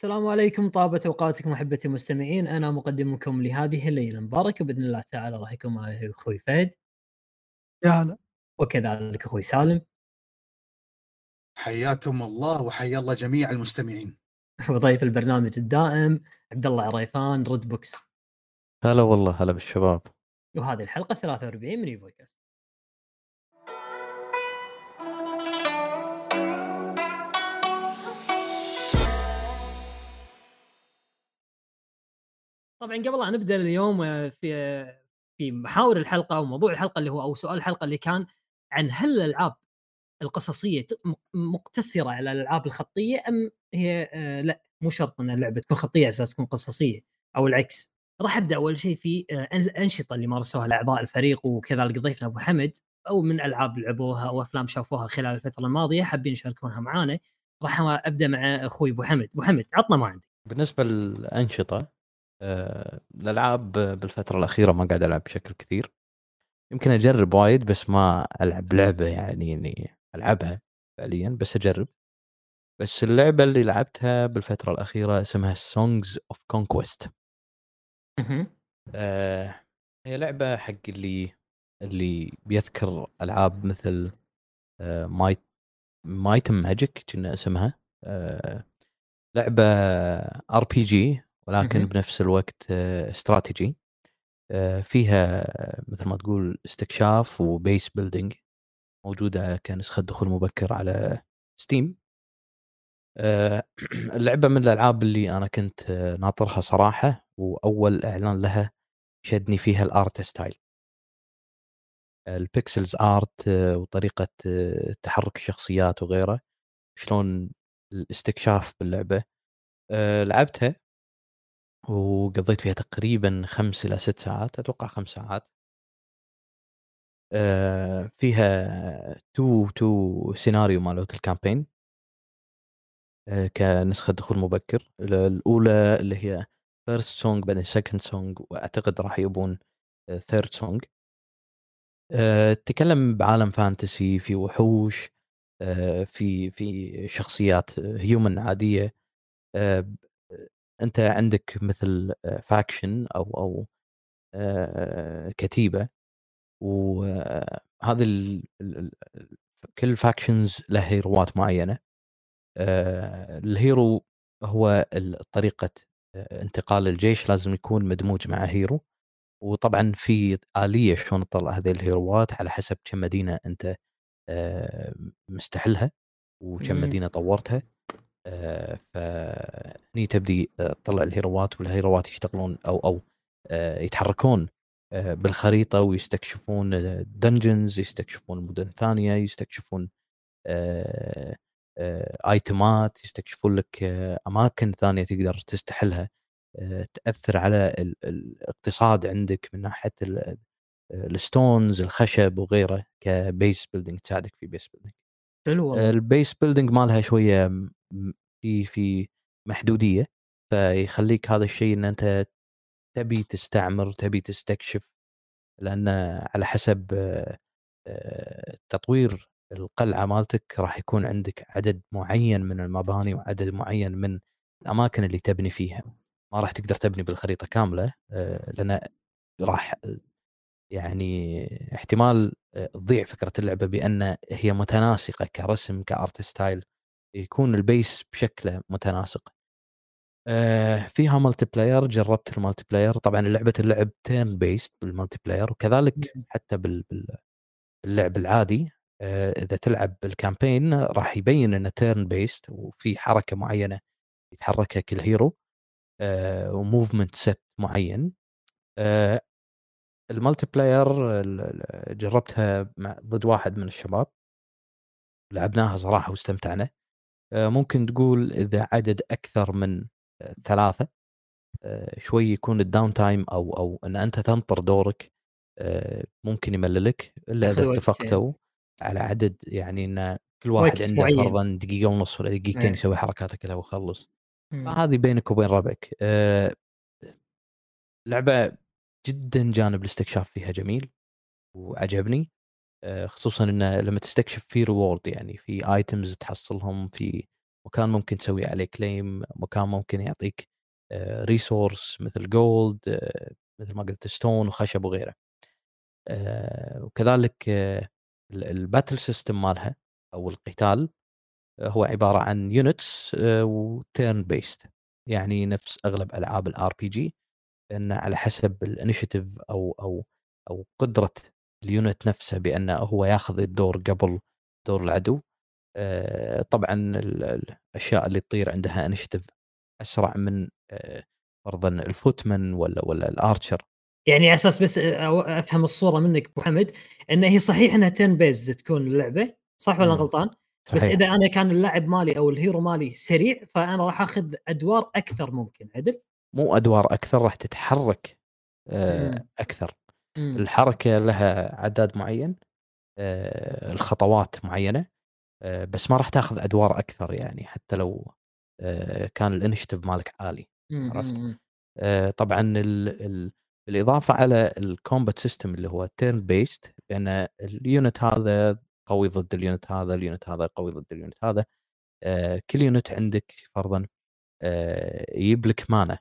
السلام عليكم طابت أوقاتكم أحبتي المستمعين. أنا مقدمكم لهذه الليلة المباركة. بإذن الله تعالى راح يكون معي أخوي فهد. يا هلا. وكذلك أخوي سالم. حياكم الله وحيا الله جميع المستمعين. وضيف البرنامج الدائم عبد الله عريفان ريد بوكس. هلا والله هلا بالشباب. وهذه الحلقة 43 من إيفوكاست. طبعا قبل لا نبدا اليوم آه، في آه، في محاور الحلقة أو موضوع الحلقة اللي هو أو سؤال الحلقة اللي كان عن هل الألعاب القصصية مقتصرة على الألعاب الخطية أم هي آه، لا مو شرط إن اللعبة تكون خطية على أساس تكون قصصية أو العكس. راح أبدأ أول شيء في الانشطه اللي مارسوها الأعضاء الفريق وكذلك ضيفنا أبو حمد أو من ألعاب لعبوها أو أفلام شافوها خلال الفترة الماضية حابين يشاركونها معانا. راح أبدأ مع أخوي أبو حمد. أبو حمد عطنا ما عندك. بالنسبة للأنشطة الألعاب بالفترة الأخيرة ما قاعد ألعب بشكل كثير. يمكن أجرب وايد بس ما ألعب لعبة يعني إني ألعبها فعليا بس أجرب. بس اللعبة اللي لعبتها بالفترة الأخيرة اسمها Songs of Conquest. هي لعبة حق اللي اللي بيذكر ألعاب مثل Might Might and Magic كان اسمها. آه، لعبة RPG ولكن مهم. بنفس الوقت آه، استراتيجي آه، فيها مثل ما تقول استكشاف و base building موجودة كنسخة دخول مبكر على Steam آه، اللعبه من الألعاب اللي أنا كنت آه، ناطرها صراحة وأول إعلان لها شدني فيها ال art style ال pixels art آه، وطريقة آه، تحرك الشخصيات وغيره شلون الاستكشاف باللعبة. آه، لعبتها وقضيت فيها تقريبا خمس إلى ست ساعات أتوقع خمس ساعات. آه، فيها two two scenario مالت ال campaign آه، كنسخة دخول مبكر. ال- الأولى اللي هي first song بعدين second song وأعتقد راح يبون third song تتكلم بعالم fantasy في وحوش آه، في في شخصيات human عادية. ب- أنت عندك مثل faction أو أو آه، كتيبة وهذه كل factions له hero ات معينة آه، ال hero هو طريقة آه، انتقال الجيش لازم يكون مدموج مع hero وطبعا في آلية شلون تطلع هذه ال hero ات على حسب كم مدينة أنت آه، مستحلها وكم مم. مدينة طورتها آه، فهني تبدي آه، تطلع الهيروات والهيروات يشتغلون أو أو آه، يتحركون آه، بالخريطة ويستكشفون dungeons يستكشفون مدن ثانية يستكشفون آه، آه، item ات يستكشفون لك آه، أماكن ثانية تقدر تستحلها آه، تأثر على ال- الاقتصاد عندك من ناحية ال- ال stones الخشب وغيره ك base building تساعدك في base building حلو ال base building مالها شوية في في محدودية. فيخليك هذا الشيء إن أنت تبي تستعمر تبي تستكشف لأن على حسب آه، تطوير القلعة مالتك راح يكون عندك عدد معين من المباني وعدد معين من الأماكن اللي تبني فيها. ما راح تقدر تبني بالخريطة كاملة آه، لأن راح يعني احتمال آه، تضيع فكرة اللعبة بأن هي متناسقة كرسم ك art style. يكون ال base بشكله متناسق. آه، فيها multiplayer جربت ال multiplayer طبعا لعبة اللعب turn-based بال multiplayer وكذلك. حتى بال- بال- باللعب العادي. آه، إذا تلعب بال campaign راح يبين إنه turn-based وفي حركة معينة يتحركها كل hero و movement set معين. آه، ال multiplayer جربتها مع ضد واحد من الشباب. لعبناها صراحة واستمتعنا. ممكن تقول إذا عدد أكثر من آه، ثلاثة آه، شوي يكون ال downtime أو أو إن أنت تنطر دورك آه، ممكن يمللك إلا إذا اتفقتوا على عدد يعني إن كل واحد عنده. فرضا دقيقة ونص ولا دقيقتين إيه. يسوي حركاته كلها ويخلص مم. فهذه بينك وبين ربعك آه، لعبة جدا جانب الاستكشاف فيها جميل وعجبني آه، خصوصا إنه لما تستكشف في reward يعني في items تحصلهم في مكان ممكن تسوي عليه claim مكان ممكن يعطيك resource مثل gold مثل ما قلت stone وخشب وغيره. آه، وكذلك ال battle system مالها أو القتال هو عبارة عن units و turn-based يعني نفس أغلب ألعاب ال RPG إنه على حسب ال initiative أو أو أو قدرة ال unit نفسه بأنه هو ياخذ الدور قبل دور العدو آه، طبعا الأشياء اللي تطير عندها initiative أسرع من آه، فرضا ال footman ولا ولا ال archer يعني على أساس بس أفهم الصورة منك أبو حمد ان هي صحيح إنها 10 بيز تكون اللعبة صح ولا غلطان؟ صحيح. بس إذا أنا كان اللاعب مالي أو ال hero مالي سريع فأنا راح أخذ أدوار أكثر ممكن عدل؟ مو أدوار أكثر راح تتحرك آه، أكثر مم. الحركة لها عداد معين آه، الخطوات معينة آه، بس ما راح تاخذ أدوار أكثر يعني حتى لو كان ال initiative مالك عالي عرفت؟ طبعا ال ال بالإضافة على ال combat system اللي هو turn-based بان ال unit هذا قوي ضد ال unit هذا ال unit هذا قوي ضد ال unit هذا آه كل unit عندك فرضا آه يجيب لك mana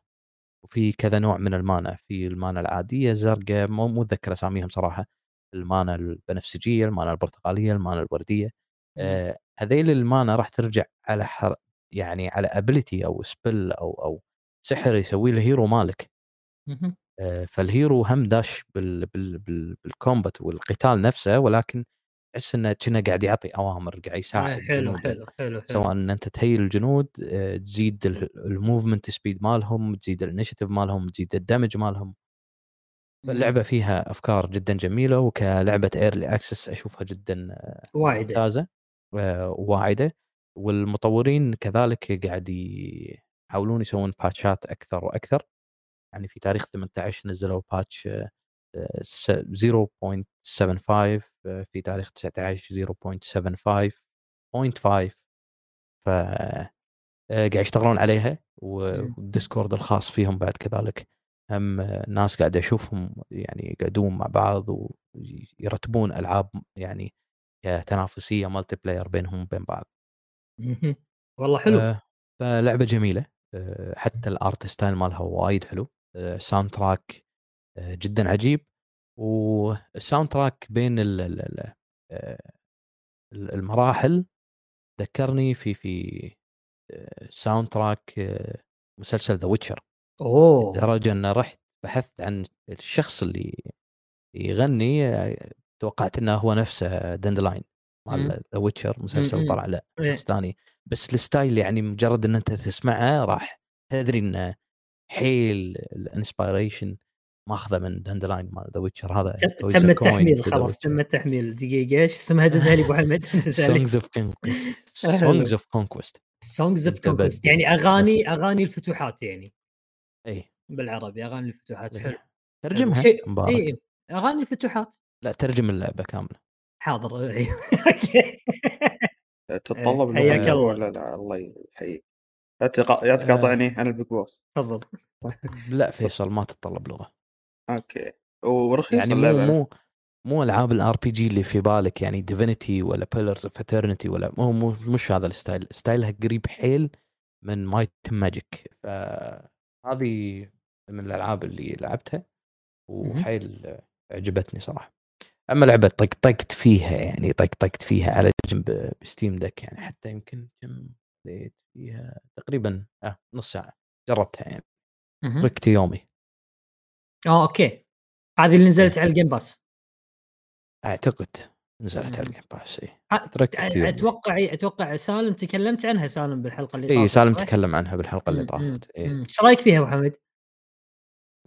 وفي كذا نوع من ال mana في ال mana العادية الزرقاء مو متذكر أساميهم صراحة ال mana البنفسجية ال mana البرتقالية ال mana الوردية آه هذيل ال mana راح ترجع على حر يعني على ability أو spell أو أو سحر يسويه ال hero مالك. آه فال hero هم داش بال بال بال بال combat والقتال نفسه ولكن تحس انه كنه قاعد يعطي أوامر قاعد يساعد حلو حلو, حلو حلو. سواء إن أنت ت heal الجنود آه، تزيد ال movement speed مالهم تزيد ال initiative مالهم تزيد ال damage مالهم. اللعبة فيها أفكار جدا جميلة وكلعبة early access أشوفها جدا آه، واعده ممتازة آه، واعده والمطورين كذلك قاعد يحاولون يسوون باتشات أكثر وأكثر. يعني في تاريخ 18 نزلوا patch 0.75 في تاريخ 19 0.75 0.5 ف آه، قاعد يشتغلون عليها وال Discord الخاص فيهم بعد كذلك. هم ناس قاعد أشوفهم يعني يقعدون مع بعض ويرتبون ألعاب يعني تنافسية multiplayer بينهم وبين بعض. والله حلو. آه فلعبة جميلة. آه حتى ال art style مالها وايد حلو. آه soundtrack آه جدا عجيب. وال soundtrack بين ال ال آه، المراحل ذكرني في في sound آه، track آه، مسلسل The Witcher أوه. لدرجة إن رحت بحثت عن الشخص اللي يغني توقعت إنه هو نفسه Dandelion مال The Witcher مسلسل طلع لا إيه. شخص ثاني بس ال style يعني مجرد إن أنت تسمعه راح تدري إنه حيل ال inspiration ماخذه من Dandelion مال The Witcher هذا تم التحميل خلاص تم التحميل. دقيقة إيش اسمها دزها لي أبو حمد؟ Songs of Conquest Songs of Conquest Songs of Conquest يعني اغاني أغاني الفتوحات يعني. إي. بالعربي أغاني الفتوحات. حلو. ترجمها مبارك. إي. أغاني الفتوحات. لا ترجم اللعبة كاملة. حاضر. okay. تتطلب حياك الله. ولا لا الله يحييك. لا تقاطعني أنا ال big boss. تفضل. لا فيصل ما تتطلب لغة. okay. ورخيص يعني مو مو مو ألعاب ال RPG اللي في بالك يعني Divinity ولا Pillars of Eternity ولا مو, مو مش هذا ال style. style ها قريب حيل من Might Magic فهذه من الألعاب اللي لعبتها وحيل عجبتني صراحة. أما لعبة طقطقت فيها يعني طقطقت فيها على جنب ب Steam Deck يعني حتى يمكن كم فيها تقريبا آه نص ساعة. جربتها يعني. تركت يومي. آه okay. هذه اللي نزلت على ال Game Pass أعتقد نزلت على ال Game Pass اي أتوقع أتوقع سالم تكلمت عنها سالم بالحلقة اللي طافت اي سالم تكلم عنها بالحلقة اللي طافت إيش رأيك فيها أبو حمد؟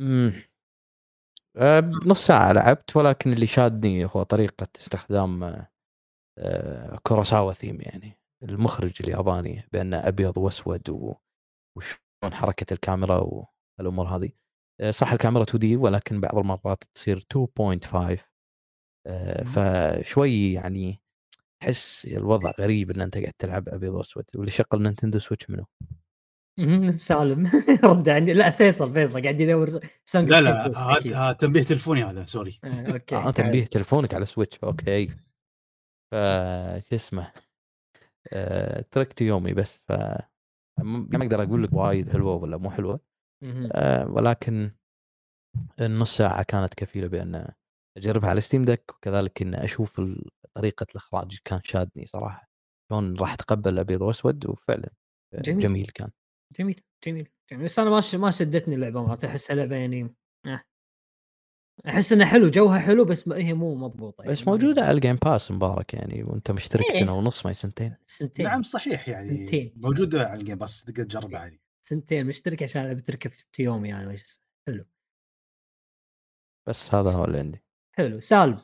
امم نص ساعة لعبت ولكن اللي شادني هو طريقة استخدام آه، كوراساوا ثيم يعني المخرج الياباني بأنه أبيض وأسود وشلون حركة الكاميرا والأمور هذه. صح الكاميرا 2 D ولكن بعض المرات تصير 2.5 آه، فشوي يعني تحس الوضع غريب إن أنت قاعد تلعب ابيض واسود واللي شغل Nintendo Switch منو؟ سالم. رد عني لا فيصل فيصل قاعد يدور سانج لا لا هذا تنبيه تلفوني هذا sorry. آه، okay آه تنبيه تلفونك على Switch. okay. ف شو اسمه؟ آه، Trek to Yomi بس. ف ما أقدر أقول لك وايد حلوة ولا مو حلوة. آه، ولكن النص ساعة كانت كفيلة بأن أجربها على Steam Deck وكذلك إن أشوف طريقة الإخراج كان شادني صراحة. شلون راح أتقبل أبيض وأسود؟ وفعلا جميل, جميل كان. جميل جميل جميل. بس أنا ما ما شدتني اللعبة ما احسها لعبه يعني آه. أحس انها حلو جوها حلو بس هي مو مضبوطة يعني بس موجودة على ال Game Pass مبارك يعني وأنت مشترك إيه. سنة ونص ما سنتين. سنتين. نعم صحيح يعني سنتين. موجودة على ال Game Pass تقدر تجربها عادي. سنتين مشترك عشان بتركب في يوم يعني حلو. بس هذا هو اللي عندي. حلو. سالم.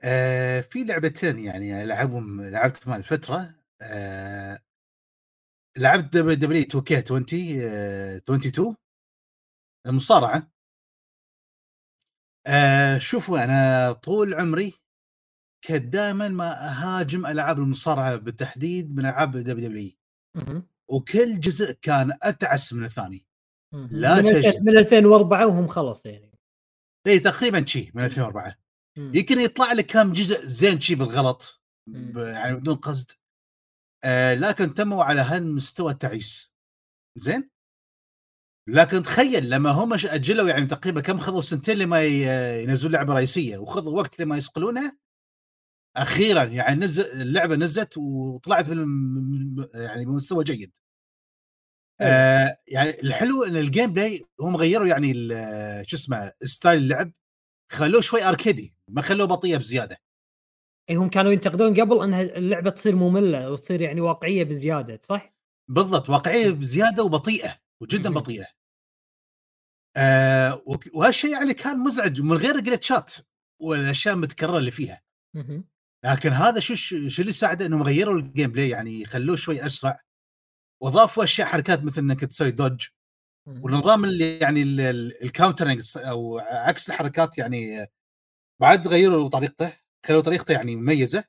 آه في لعبتين يعني لعبهم لعبتهم الفترة. آه لعبت دبليو دبليو 2 كي 20 آه 22 المصارعة. آه شوفوا أنا طول عمري كنت دائما ما أهاجم ألعاب المصارعة بالتحديد من ألعاب WWE وكل جزء كان أتعس من الثاني. لا من, تجد. من 2004 وهم خلص يعني. اي تقريبا شي من 2004 يمكن يطلع لك كم جزء زين شي بالغلط يعني بدون قصد. آه لكن تموا على هالمستوى التعيس. زين؟ لكن تخيل لما هم أجلوا يعني تقريبا كم خذوا سنتين لما ينزلون لعبة رئيسية وخذوا وقت لما يصقلونها أخيرا يعني نزل اللعبة نزلت وطلعت من يعني بمستوى جيد. آه يعني الحلو إن ال gameplay هم غيروا يعني شو اسمه style اللعب خلوه شوي اركيدي ما خلوه بطيئه بزيادة. اي هم كانوا ينتقدون قبل إن اللعبة تصير مملة وتصير يعني واقعية بزيادة صح؟ بالضبط واقعية بزيادة وبطيئة وجدا بطيئة. آه وهالشيء يعني كان مزعج من غير glitch ات والأشياء المتكررة اللي فيها. لكن هذا شو شو اللي ساعده إنهم غيروا ال gameplay يعني يخلوه شوي أسرع. واضافوا أشياء حركات مثل إنك تسوي dodge ونظام اللي يعني ال countering أو عكس الحركات يعني بعد غيروا طريقته خلوا طريقته يعني مميزة.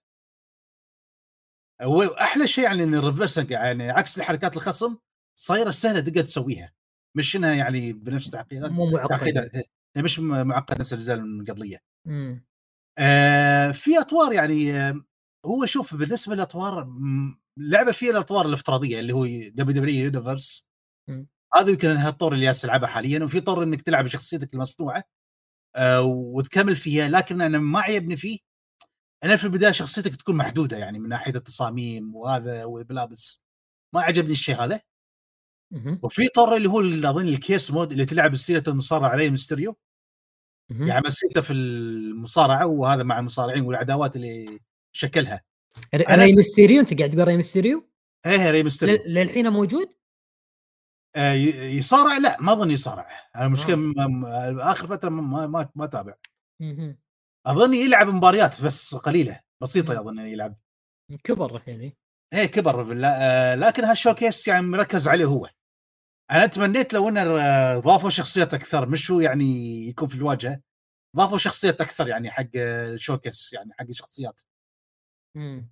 واحلى شيء يعني إن ال reversing يعني عكس الحركات الخصم صايرة سهلة تقدر تسويها. مش إنها يعني بنفس التعقيدات مو معقدة. مش معقد نفس الأجزاء القبلية. آه في أطوار يعني آه هو شوف بالنسبة للأطوار اللعبه فيها الأطوار الافتراضية اللي هو WWE Universe هذا يمكن إنها الطور اللي العبها حاليا وفي طور إنك تلعب بشخصيتك المصنوعة آه وتكمل فيها لكن أنا ما عجبني فيه. أنا في البداية شخصيتك تكون محدودة يعني من ناحية التصاميم وهذا والملابس ما عجبني الشيء هذا. وفي طور اللي هو أظن ال showcase mode اللي تلعب سيرة المصارعة Rey Mysterio. يعني مسيرته في المصارعة وهذا مع المصارعين والعداوات اللي شكلها. Rey Mysterio أنت قاعد تقول Rey Mysterio؟ إيه Rey Mysterio للحين موجود؟ آه يصارع؟ لا ما أظن يصارع. أنا مشكله آه. آخر فترة ما ما, ما تابع أظن يلعب مباريات بس قليلة. بسيطة أظن يلعب. كبر يعني. إيه كبر. آه لكن هالشوكيس يعني مركز عليه هو. أنا تمنيت لو إنه ضافوا شخصيات أكثر مش هو يعني يكون في الواجهة ضافوا شخصيات أكثر يعني حق الشوكيس يعني حق الشخصيات إمم.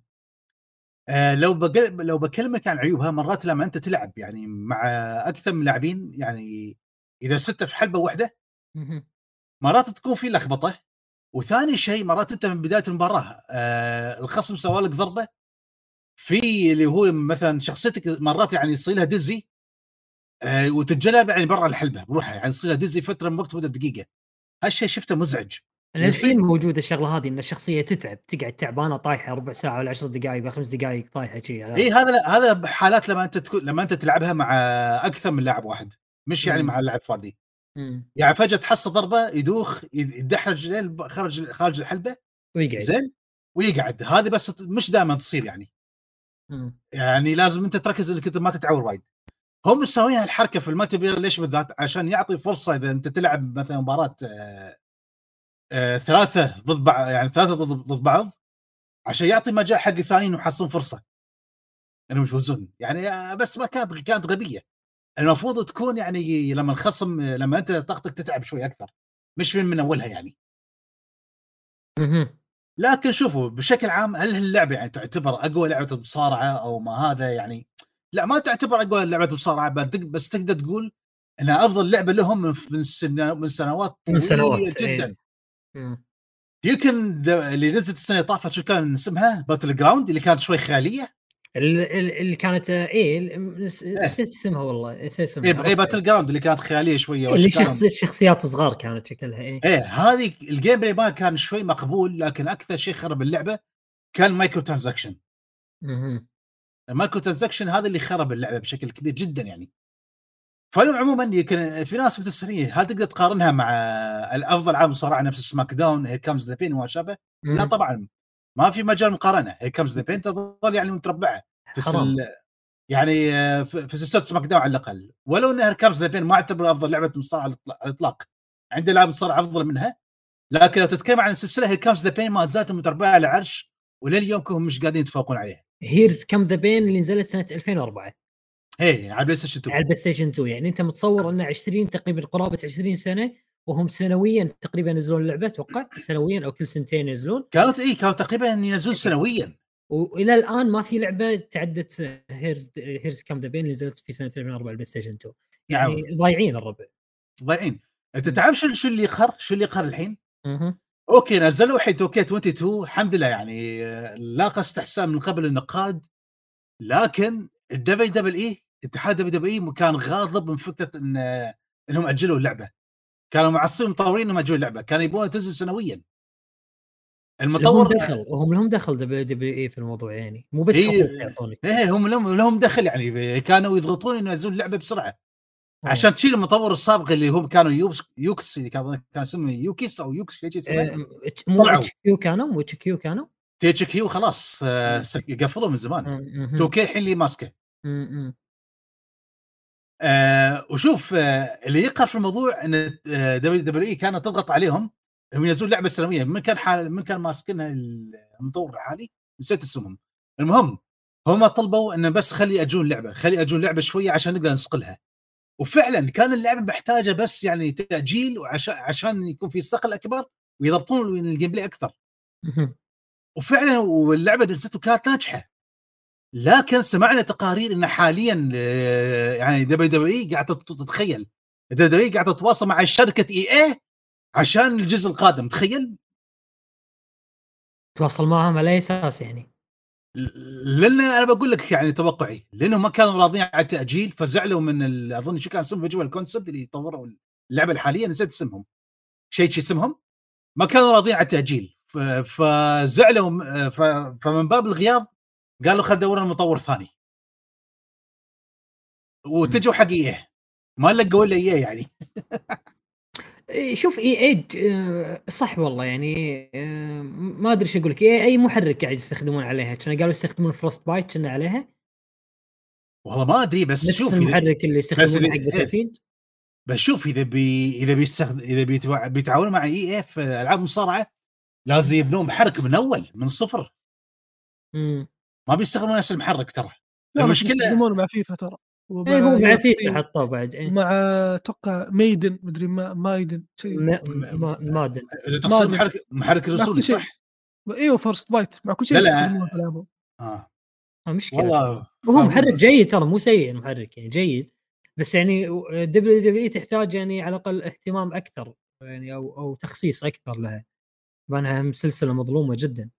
آه لو بقل... لو بكلمك عن عيوبها مرات لما أنت تلعب يعني مع أكثر من لاعبين يعني إذا سته في حلبة واحدة مرات تكون في لخبطة وثاني شيء مرات أنت من بداية المباراة آه الخصم سوى لك ضربة في اللي هو مثلا شخصيتك مرات يعني يصير لها دزي آه وتتجلى يعني برا الحلبة بروحها يعني يصير لها دزي فترة من وقت مده دقيقة. هالشيء شفته مزعج. للحين موجودة الشغلة هذه إن الشخصية تتعب تقعد تعبانة طايحة ربع ساعة ولا 10 دقائق ولا خمس دقائق طايحة شيء اي هذا هذا بحالات لما أنت تكون لما أنت تلعبها مع أكثر من لاعب واحد مش يعني مم. مع لاعب فردي يعني فجأة تحصل ضربة يدوخ يدحرج خارج خارج الحلبة ويقعد. زين ويقعد. هذه بس مش دائما تصير يعني. مم. يعني لازم أنت تركز إنك أنت ما تتعور وايد. هم مسوين هالحركة في ال multiplayer ليش بالذات؟ عشان يعطي فرصة إذا أنت تلعب مثلا مباراة آه آه ثلاثة ضد بعض يعني ثلاثة ضد بعض عشان يعطي مجال حق الثانيين يحصلون فرصة. إنهم يفوزون. يعني آه، بس ما كانت كانت غبية. المفروض تكون يعني لما الخصم لما أنت طاقتك تتعب شوي أكثر. مش من, من أولها يعني. لكن شوفوا بشكل عام هل اللعبه يعني تعتبر أقوى لعبة مصارعه أو ما هذا يعني؟ لا ما تعتبر أقوى لعبة مصارعه بس تقدر تقول إنها أفضل لعبة لهم من سنوات من سنوات إيه. جدا. يمكن اللي نزلت السنة اللي طافت شو كان اسمها؟ Battleground اللي كانت شوي خياليه ال- ال- اللي كانت آه، نس- إيه. نسيت اسمها والله نسيت اسمها. اي اي Battleground اللي كانت خياليه شوية اللي وأشكالهم- شخص شخصيات صغار كانت شكلها إيه. إيه هذه ال gameplay ما كان شوي مقبول لكن أكثر شيء خرب اللعبة كان micro transaction مهم. ال micro transaction هذا اللي خرب اللعبة بشكل كبير جدا يعني. فعموما يمكن في ناس بتسالني هل تقدر تقارنها مع الأفضل عام مصارعه نفس SmackDown Here Comes the Pain وما شابه؟ لا. طبعا ما في مجال مقارنة Here Comes the Pain تظل يعني متربعة في سل... يعني في سلسلة SmackDown على الأقل. ولو إن Here Comes the Pain ما اعتبر أفضل لعبة مصارعة على الاطلاق عندي لعبه مصارعه أفضل منها لكن لو تتكلم عن السلسلة Here Comes the Pain ما زالت متربعة على العرش ولليوم هم مش قادرين يتفوقون عليها. Here Comes the Pain اللي نزلت سنة 2004 هي على PlayStation 2 على ال PlayStation 2 يعني أنت متصور أنه 20 تقريبا قرابة 20 سنة وهم سنويا تقريبا ينزلون اللعبة أتوقع؟ سنويا أو كل سنتين ينزلون. كانت اي كانوا تقريبا ينزلون سنويا. وإلى الآن ما في لعبة تعدت Here Here Comes the Pain اللي نزلت في سنة 2004 على ال PlayStation 2 يعني. ضايعين الربع. ضايعين. أنت تعرف شو شو اللي يقهر شو اللي يقهر الحين؟ مهم. okay نزلوا الحين 2K22 الحمد لله يعني آه، لاقى استحسان من قبل النقاد لكن الدبليو دبليو إي اتحاد دبليو دبليو كان غاضب من فكرة إن آه، إنهم أجلوا اللعبة. كانوا معصبين المطورين إنهم أجلوا اللعبة. كانوا يبغون تنزل سنويا. لهم المطور دخل وهم لهم دخل WWE في الموضوع يعني؟ مو بس إيه. يعطونك إيه هم لهم لهم دخل يعني. كانوا يضغطون إنه ينزلون اللعبة بسرعة. عشان تشيل المطور السابق اللي هم كانوا يوكس يوكس اللي كان كان اسمه يوكيس أو يوكس شيء اسمه آه، مو. اتش كيو كانوا؟ مو اتش كيو كانوا؟ تيتش كيو خلاص آه، قفلوا من زمان. مهم. 2 كي الحين اللي ماسكه. آه وشوف آه اللي يقهر في الموضوع إن دبليو دبليو إي كانت تضغط عليهم انهم ينزلون لعبة سنوية من كان حال من كان ماسكنها المطور الحالي نسيت اسمهم. المهم هم طلبوا إنه بس خل يأجلون لعبة خل يأجلون لعبة شوية عشان نقدر نصقلها وفعلا كان اللعبة محتاجة بس يعني تأجيل وعشان عشان يكون في صقل اكبر ويضبطون ال gameplay أكثر. وفعلا واللعبة نفسها كانت ناجحة. لكن سمعنا تقارير إن حاليا آه، يعني WWE قاعدة تت- تتخيل. WWE قاعدة تتواصل مع شركة EA عشان الجزء القادم تخيل؟ تواصل معهم على أي أساس يعني؟ لأن أنا بقول لك يعني توقعي لأنهم ما كانوا راضيين على التأجيل فزعلوا من ال- أظن شو كان اسمهم فيجوال كونسبت اللي طوروا اللعبة الحالية نسيت اسمهم. شيء شي اسمهم؟ ما كانوا راضيين على التأجيل. فزعلوا ف- فمن باب الغياب قالوا خل ندور لنا مطور ثاني وتجوا حق إيه؟ ما لقوا إلا إيه يعني؟ إيه، شوف إي إي آه، صح والله يعني آه، ما أدري إيش أقول لك إي محرك قاعد يستخدمون عليها؟ كانوا قالوا يستخدمون فروست بايت كنا عليها؟ والله ما أدري بس نفس شوف المحرك اللي يستخدمونه حق إيه. باتل فيلد بشوف إذا بي إذا بيستخدم إذا بيتوا- بيتعاونوا مع إي إي في ألعاب مصارعة لازم يبنون محرك من أول من الصفر ما بيستخدمون نفس المحرك ترى. المشكلة- يستخدمون مع فيفا ترى. ومع إيه، هو مع فيفا حطوه بعد إيه. ومع أتوقع ميدن مدري ما مايدن شيء. ما- ما- مادن إذا تقصد. محرك محرك شيء. صح؟ إيوه فورست بايت مع كل شيء لا، لا. آه. آه، مشكلة. والله. وهو محرك جيد ترى مو سيء المحرك يعني جيد. بس يعني دبليو دبليو تحتاج يعني على الأقل اهتمام أكثر يعني أو أو تخصيص أكثر لها. بانها سلسله مظلومة جدا.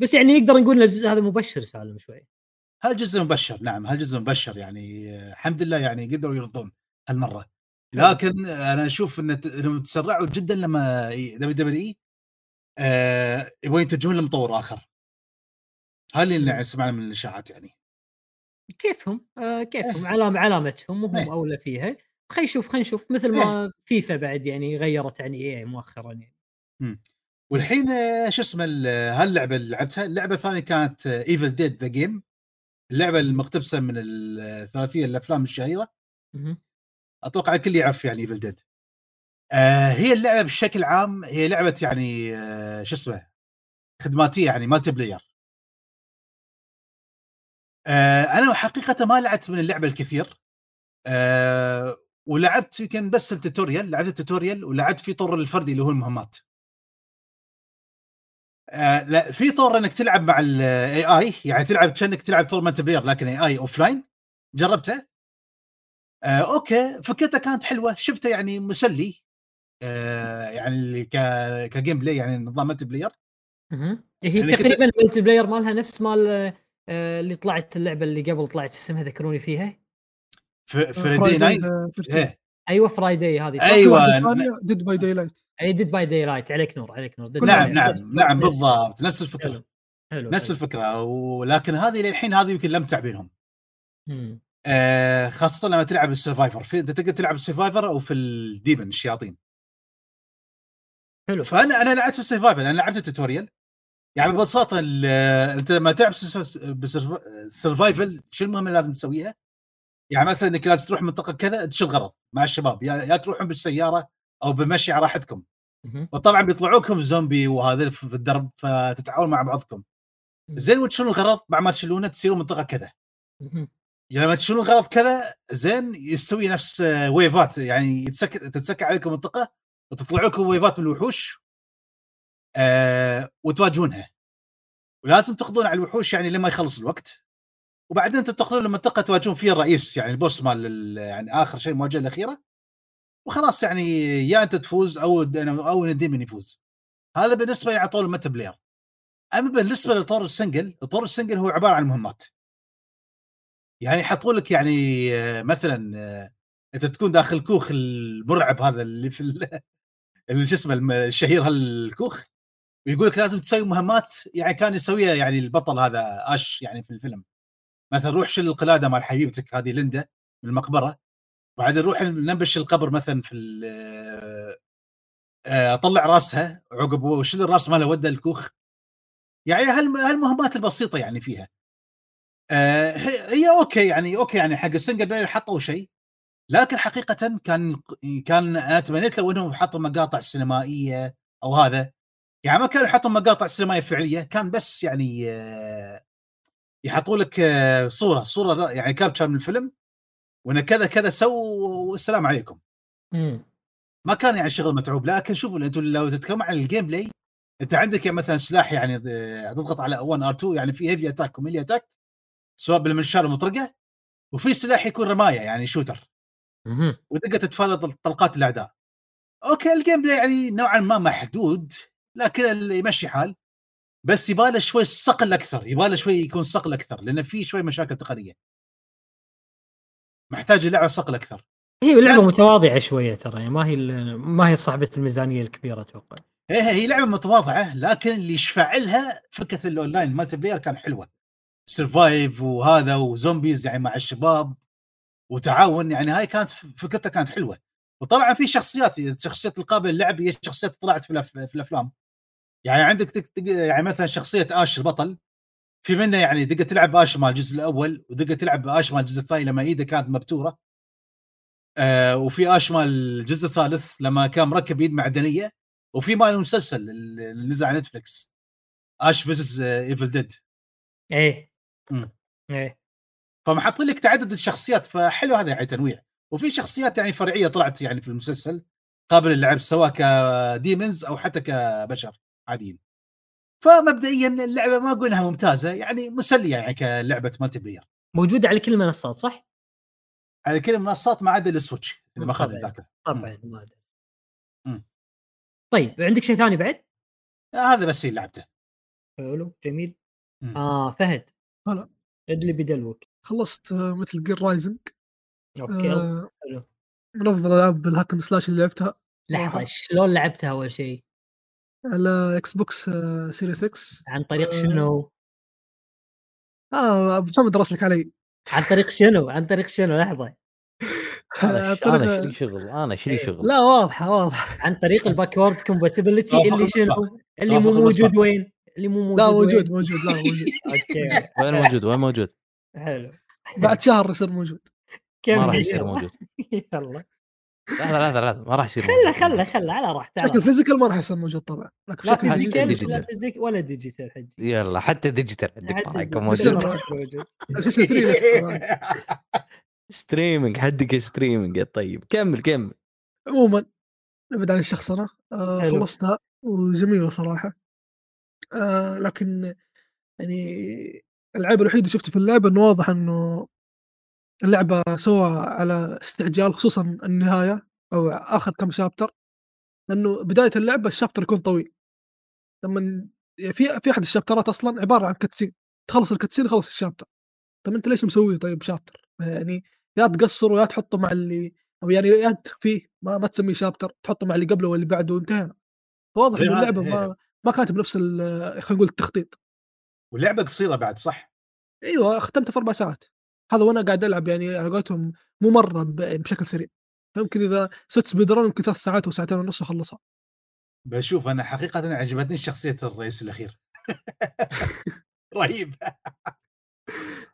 بس يعني نقدر نقول إن الجزء هذا مبشر سالم شوي. هالجزء مبشر نعم هالجزء مبشر يعني الحمد لله يعني قدروا يرضون هالمرة. لكن أنا أشوف إنهم تسرعوا جدا لما WWE آه، يبغون يتجهون لمطور آخر. هذا اللي. سمعنا من الإشاعات يعني. كيفهم؟ آه كيفهم؟ علامه علامتهم وهم إيه. أولى فيها. خلينا نشوف خلينا نشوف مثل ما فيفا بعد يعني غيرت عن EA مؤخرا يعني. والحين آه، شو اسمه ال- هاللعبة اللي لعبتها اللعبة الثانية كانت Evil Dead: The Game اللعبة المقتبسة من الثلاثيه الأفلام الشهيرة. أتوقع الكل يعرف يعني Evil Dead آه هي اللعبة بشكل عام هي لعبة يعني آه شو اسمه خدماتية يعني multiplayer آه أنا حقيقة ما لعبت من اللعبة الكثير. آه ولعبت يمكن بس ال tutorial لعبت ال tutorial ولعبت في طور الفردي اللي هو المهمات. آه لا في طور إنك تلعب مع ال AI يعني تلعب كأنك تلعب طور multiplayer لكن AI offline جربته؟ آه okay. فكرته كانت حلوة. شفته يعني مسلي. آه يعني ك ك gameplay يعني نظام multiplayer. هي يعني تقريبا ال multiplayer مالها نفس مال آه، اللي طلعت اللعبة اللي قبل طلعت شو اسمها ذكروني فيها؟ Friday night إيه. أيوه Friday هذه؟ أيوة. ديد باي داي لايت اي ديد باي داي لايت عليك نور عليك نور. نعم. نعم نعم بالضبط. نفس الفكرة. حلو. حلو نفس. الفكرة. ولكن هذه للحين هذه يمكن لم تعبينهم. آه خاصة لما تلعب السرفايفر. في أنت تقدر تلعب السرفايفر أو في الديمن الشياطين. حلو. فأنا أنا لعبت في السرفايفر. أنا لعبت التوتوريال. يعني ببساطة أنت لما تلعب سرفايفل شو المهمة اللي لازم تسويها؟ يعني مثلا إنك لازم تروح منطقة كذا تشيل غرض مع الشباب. يا, يا تروحون بالسيارة أو بمشي على راحتكم. وطبعا بيطلعوكم زومبي وهذا في الدرب فتتعاون مع بعضكم. زين وتشيلون الغرض؟ بعد ما تشيلونه تصيرون منطقة كذا. يعني لما تشيلون غرض كذا زين يستوي نفس آه، ويفات يعني يتسك تتسكع عليكم منطقه وتطلع لكم ويفات من الوحوش آه وتواجهونها. ولازم تقضون على الوحوش يعني لما يخلص الوقت. وبعدين تنتقلون لمنطقة تواجهون فيها الرئيس يعني ال boss مال ال- يعني آخر شيء المواجهة الأخيرة. وخلاص يعني يا انت تفوز أو أو ال demon يفوز. هذا بالنسبة يعني ال multiplayer. أما بالنسبة لطور ال single طور ال single هو عبارة عن مهمات. يعني يحطوا لك يعني آه، مثلا آه، أنت تكون داخل الكوخ المرعب هذا اللي في ال- اللي شو اسمه الشهير هالكوخ ويقول لك لازم تسوي مهمات يعني كان يسويها يعني البطل هذا آش يعني في الفيلم. مثلا روح شيل القلادة مال حبيبتك هذه ليندا من المقبرة. وبعدين نروح ننبش القبر مثلا في آه، أطلع راسها عقب وشيل الراس ماله؟ ودى الكوخ. يعني هالم- هالمهمات البسيطة يعني فيها. آه، هي okay يعني okay يعني حق ال single player حطوا شيء. لكن حقيقة كان كان أنا تمنيت لو إنهم حطوا مقاطع سينمائية أو هذا. يعني ما كانوا يحطوا مقاطع سينمائية فعلية كان بس يعني آه، يحطوا لك صورة صورة يعني capture من الفيلم. وان كذا كذا so والسلام عليكم مم. ما كان يعني شغل متعوب لكن شوفوا أنتم لو تتكلموا عن ال gameplay أنت عندك يعني مثلا سلاح يعني تضغط على R1 R2 يعني في heavy attack و melee attack سواء بالمنشار المطرقه وفي سلاح يكون رماية يعني shooter. وتقدر تتفادى طلقات الأعداء. okay ال gameplay يعني نوعا ما محدود لكن اللي يمشي حال بس يباله شوي صقل أكثر يباله شوي يكون صقل أكثر لأن في شوي مشاكل تقنية. محتاج اللعبه صقل أكثر. هي لعبة. متواضعة شوية ترى يعني ما هي ما هي صاحبة الميزانية الكبيرة أتوقع هي هي لعبة متواضعة لكن اللي يشفع لها فكرة ال online ال multiplayer كان حلوة. survive وهذا و zombies يعني مع الشباب وتعاون يعني هاي كانت فكرتها كانت حلوة. وطبعا في شخصيات شخصيات القابله للعب هي شخصيات طلعت في, الأف- في الأفلام. يعني عندك تك يعني مثلا شخصية آش البطل في منه يعني تقدر تلعب اش مال الجزء الأول وتقدر تلعب اش مال الجزء الثاني لما إيده كانت مبتورة. آه وفي آش مال الجزء الثالث لما كان مركب يد معدنية وفي مال المسلسل اللي نزل على Netflix Ash vs Evil Dead إيه. مم. إيه. فمحط لك تعدد الشخصيات فحلو هذا يعني تنويع. وفي شخصيات يعني فرعية طلعت يعني في المسلسل قابل للعب سواء ك demons أو حتى كبشر عاديين. فمبدئيا اللعبة ما أقول انها ممتازة يعني مسلية يعني كلعبة multiplayer موجودة على كل المنصات صح؟ على كل المنصات ما عدا ال Switch إذا ما خاب. الذاكره طبعا ما. طيب عندك شيء ثاني بعد؟ آه، هذا بس اللي لعبته حلو جميل مم. آه فهد هلا. ادلي بدلوك خلصت آه، Metal Gear Rising okay آه، حلو. من أفضل العاب ال hack and slash اللي لعبتها لحظة. شلون لعبتها أول شيء؟ على Xbox Series X عن طريق آه، شنو؟ آه أبو محمد راسلك علي عن طريق شنو؟ عن طريق شنو؟ لحظة أنا شري شغل أنا شري إيه. شغل لا واضحة واضحة عن طريق ال backward compatibility اللي. شنو؟ اللي مو موجود. وين؟ اللي مو موجود لا؟ موجود موجود لا موجود okay وين موجود وين موجود حلو بعد شهر يصير موجود كم ما راح؟ يصير موجود يلا لحظة لحظة لحظة ما راح يصير خله. خله خله على راحته راحته. physical ما راح يصير موجود طبعا لكن لا physical digital. لا physical ولا digital حجي يلا حتى digital عندك طبعاً يكون موجود موجود. راح موجود. شو اسمه 3 لسه. streaming حدك streaming يا طيب كمل كمل عموما نبعد عن الشخصنة آه. خلصتها وجميلة صراحة آه لكن يعني العيب الوحيد اللي شفته في اللعبة إنه واضح إنه اللعبة سوى على استعجال خصوصا النهاية أو آخر كم شابتر لأنه بداية اللعبة الشابتر يكون طويل. لما في في أحد الشابترات أصلا عبارة عن كتسين تخلص الكاتسين خلص الشابتر. طب أنت ليش مسوي طيب شابتر؟ يعني يا تقصر ويا تحطه مع اللي أو يعني يا تخفيه ما, ما تسميه شابتر تحطه مع اللي قبله واللي بعده وانتهينا واضح ان هذا- اللعبة ما ما كانت بنفس خلينا نقول التخطيط. واللعبة قصيرة بعد صح؟ أيوه ختمتها في أربع ساعات. هذا وأنا قاعد ألعب يعني على قولتهم مو مره بشكل سريع. يمكن إذا ست سبيد ران يمكن ثلاث ساعات أو ساعتين ونص أخلصها. بشوف أنا حقيقه عجبتني شخصية الرئيس الأخير. رهيب.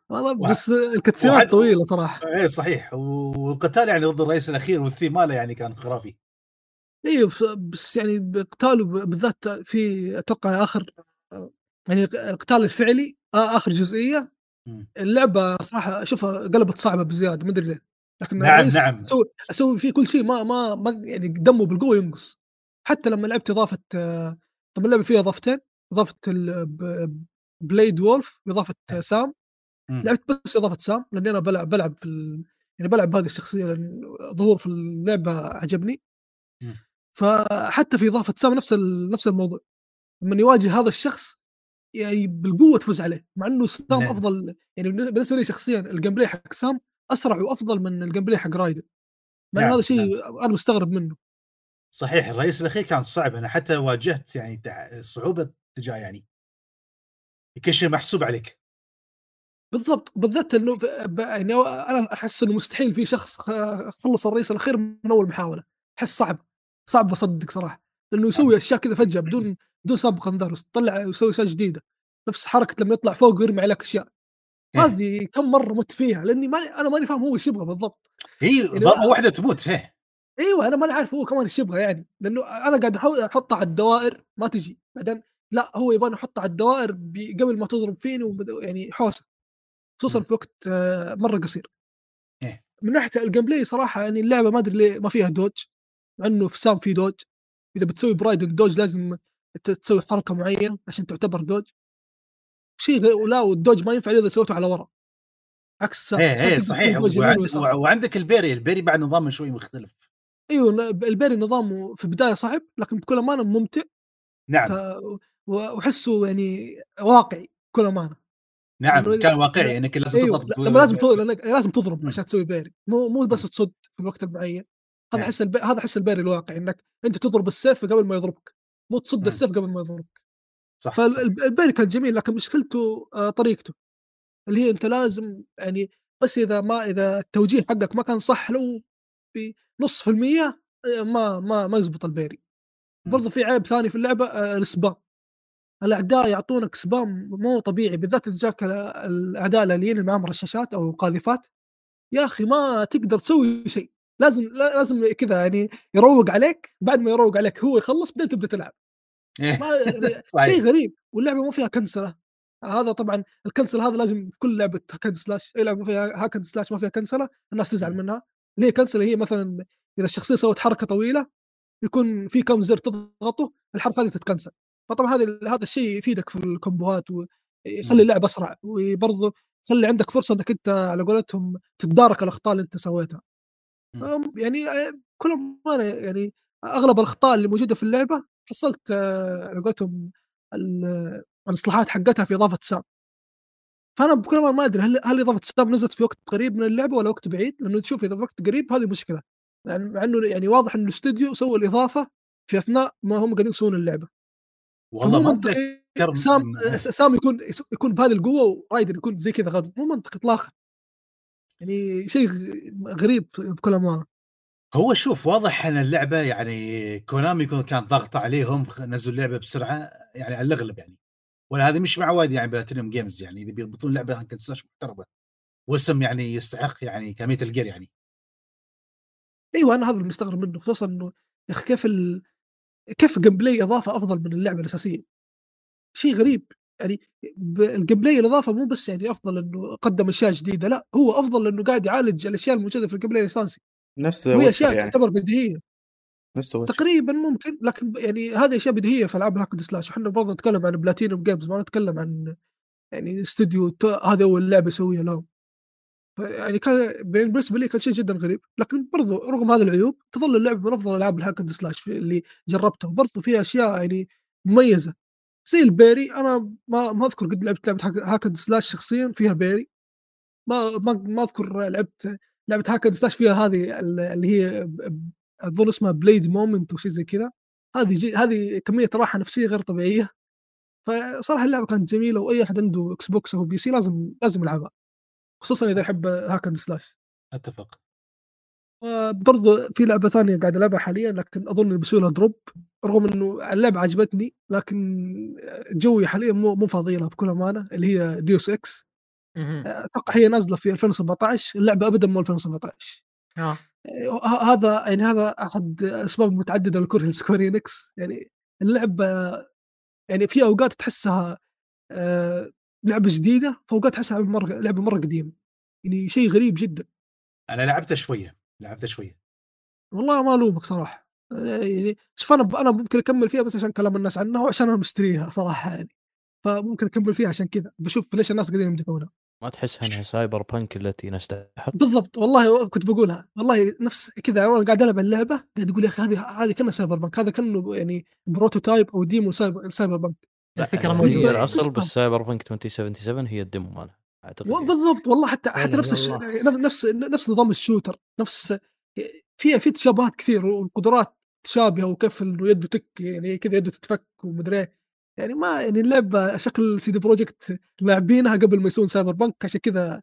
والله بس الكاتسينات وحد- طويلة صراحة. إيه صحيح. والقتال يعني ضد الرئيس الأخير والثيم ماله يعني كان خرافي. أيوه بس, يعني بقتاله ب- بالذات في أتوقع آخر يعني القتال الفعلي آخر جزئية. اللعبة صراحة اشوفها قلبت صعبة بزيادة ما أدري ليه لكن نعم، نعم. أسوي أسوي فيه كل شيء ما ما ما يعني دمه بالقوة ينقص حتى لما لعبت إضافة آه، طبعا اللعبة فيها إضافتين إضافة بليد وولف واضافه سام. لعبت بس إضافة سام لأني أنا بلعب بلعب في ال... يعني بلعب بهذه الشخصية لأن ظهور في اللعبة عجبني. فحتى في إضافة سام نفس ال... نفس الموضوع لما يواجه هذا الشخص يعني بالقوة تفوز عليه مع إنه سام نعم. أفضل يعني بالنسبة لي شخصيا ال gameplay حق سام أسرع وأفضل من ال gameplay حق رايدن مع نعم، هذا شيء أنا مستغرب منه. صحيح الرئيس الأخير كان صعب أنا حتى واجهت يعني صعوبة تجاه يعني كل شيء محسوب عليك. بالضبط بالذات إنه يعني أنا أحس إنه مستحيل في شخص خلص الرئيس الأخير من أول محاولة أحس صعب صعب أصدق صراحة لأنه يسوي أشياء كذا فجأة بدون بدون سابق انذار تطلع ويسوي أشياء جديدة. نفس حركة لما يطلع فوق ويرمي عليك أشياء. إيه. هذه كم مرة مت فيها؟ لأني ماني أنا ماني فاهم هو إيش يبغى بالضبط. هي يعني ضربه واحدة تموت هيه أيوه أنا ماني عارف هو كمان إيش يبغى يعني. لأنه أنا قاعد احاول أحطها على الدوائر ما تجي. بعدين لا هو يبغاني احطها على الدوائر قبل ما تضرب فيني يعني حوسة. خصوصا. في وقت آه، مرة قصير. إيه. من ناحية ال gameplay صراحة يعني اللعبة ما أدري ليه ما فيها dodge مع إنه في سام في dodge. إذا بتسوي برايدنج dodge لازم تسوي حركة معينة عشان تعتبر دوج. شيء ولا وال dodge ما ينفع إذا سويته على ورا. عكس إيه إيه صحيح. وعند وعندك ال parry ال parry بعد نظام شوي مختلف. إيوه ال parry نظامه في البداية صعب لكن بكل أمانة ممتع. نعم. وأحسه يعني واقعي بكل أمانة. نعم لأنه- كان واقعي أنك لازم إيوه تضرب لما لازم تضرب لازم تضرب مم. عشان تسوي parry. مو مو بس تصد في الوقت المعين. هذا نعم. حس ال pa... هذا حس ال parry الواقعي إنك أنت تضرب السيف قبل ما يضربك. مو تصد مم. السيف قبل ما يضربك صح. فال parry كان جميل لكن مشكلته آه، طريقته اللي هي أنت لازم يعني بس إذا ما إذا التوجيه حقك ما كان صح لو بنص في المية آه، ما ما ما يزبط ال parry مم. برضه في عيب ثاني في اللعبة آه، ال spam الأعداء يعطونك spam مو طبيعي بالذات إذا جاك ال- الأعداء الآليين اللي معهم رشاشات أو قاذفات يا أخي ما تقدر تسوي شيء لازم لا- لازم كذا يعني يروق عليك بعد ما يروق عليك هو يخلص بعدين تبدأ تلعب. شيء غريب واللعبة ما فيها كنسله هذا طبعا ال cancel هذا لازم في كل لعبة hack and slash أي لعبة فيها hack and slash ما فيها كنسله الناس تزعل مم. منها. اللي هي كنسله هي مثلا إذا الشخصية سوت حركة طويلة يكون في كم زر تضغطه الحركة هذه تتكنسل فطبعا هذا هذا الشيء يفيدك في الكومبوهات ويخلي. اللعب أسرع وبرضه يخلي عندك فرصة إنك أنت على قولتهم تتدارك الأخطاء اللي أنت سويتها. يعني آه، كل ما يعني أغلب الأخطاء اللي موجودة في اللعبة حصلت آه، على قولتهم ال- الاصلاحات حقتها في إضافة سام فأنا بكل ما ما أدري هل هل إضافة سام نزلت في وقت قريب من اللعبة ولا وقت بعيد؟ لأنه تشوف إذا في وقت قريب هذه مشكلة. يعني مع إنه يعني واضح إنه الاستوديو سوى الإضافة في أثناء ما هم قاعدين يسوون اللعبة. والله ما منطقي سام سام يكون يكون بهذه القوة ورايدن يكون زي كذا غبي. مو منطقي اطلاقا. يعني شيء غريب بكل أمانة. هو شوف واضح إن اللعبة يعني كونامي كان ضغط عليهم نزلوا اللعبة بسرعة يعني على الأغلب يعني. ولا هذه مش معواد يعني Platinum Games يعني إذا بيضبطون لعبه hack and slash محترمه واسم يعني يستحق يعني كمية ال Gear يعني. أيوه أنا هذا اللي مستغرب منه خصوصا إنه يا أخي كيف ال... كيف ال gameplay إضافة أفضل من اللعبة الأساسية؟ شيء غريب يعني ال gameplay الإضافة مو بس يعني أفضل إنه قدم أشياء جديدة لا هو أفضل لأنه قاعد يعالج الأشياء الموجودة في ال gameplay الأساسي. نفس وهي أشياء يعني. تعتبر بديهية. نفس تقريبا ممكن لكن يعني هذه أشياء بديهية في ألعاب ال hack slash. إحنا برضه نتكلم عن Platinum Games ما نتكلم عن يعني استوديو هذا اول لعبه يسويها لهم يعني كان بالنسبة لي كان شيء جدا غريب. لكن برضو رغم هذه العيوب تظل اللعبة من أفضل ألعاب ال hack and slash اللي جربتها. وبرضو فيها أشياء يعني مميزة. زي ال parry أنا ما ما أذكر قد لعبت لعبة hack- hack and slash شخصيا فيها parry. ما ما ما أذكر لعبت لعبة hack and slash فيها هذه ال- اللي هي أظن اسمها blade moment أو شيء زي كذا. هذه جي هذه كمية راحة نفسية غير طبيعية. فصراحة اللعبة كانت جميلة وأي أحد عنده Xbox أو PC لازم لازم يلعبها. خصوصا إذا يحب hack and slash أتفق. وبرضه في لعبة ثانية قاعد ألعبها حاليا لكن أظن بسوي لها drop رغم إنه اللعبة عجبتني لكن جوي حاليا مو مو فاضي لها بكل أمانة اللي هي Deus Ex. أتوقع هي نازلة في 2017 اللعبة ابدا مو 2017 آه. ه- هذا يعني هذا أحد أسباب متعددة لكره ال Square Enix. يعني اللعبة يعني في أوقات تحسها آه، لعبة جديدة في أوقات تحسها لعبة مرة لعبة مرة قديمة. يعني شيء غريب جدا. أنا لعبته شوية لعبته شوية. والله ما ألومك صراحة. آه، يعني شوف أنا أنا ممكن أكمل فيها بس عشان كلام الناس عنها وعشان أنا مشتريها صراحة يعني. فممكن أكمل فيها عشان كذا. بشوف ليش الناس قاعدين يمدحونها. ما تحسها إنها Cyberpunk التي نستحق بالضبط والله كنت بقولها والله نفس كذا وأنا قاعد ألعب اللعبة قاعد أقول يا أخي هذه هذه كأنها Cyberpunk هذا كأنه يعني prototype أو demo Cyber, Cyberpunk لا، الفكرة هي موجودة يعني. الاصل بس Cyberpunk 2077 هي ال demo مالها أعتقد يعني. بالضبط والله حتى حتى نفس الش... والله. نفس نفس نظام ال shooter نفس في في تشابهات كثير والقدرات تشابهه وكيف إنه يده تك يعني كذا يده تتفك ومدري إيه. يعني ما يعني اللعبة شكل CD Projekt لاعبينها قبل ما يسوون Cyberpunk عشان كذا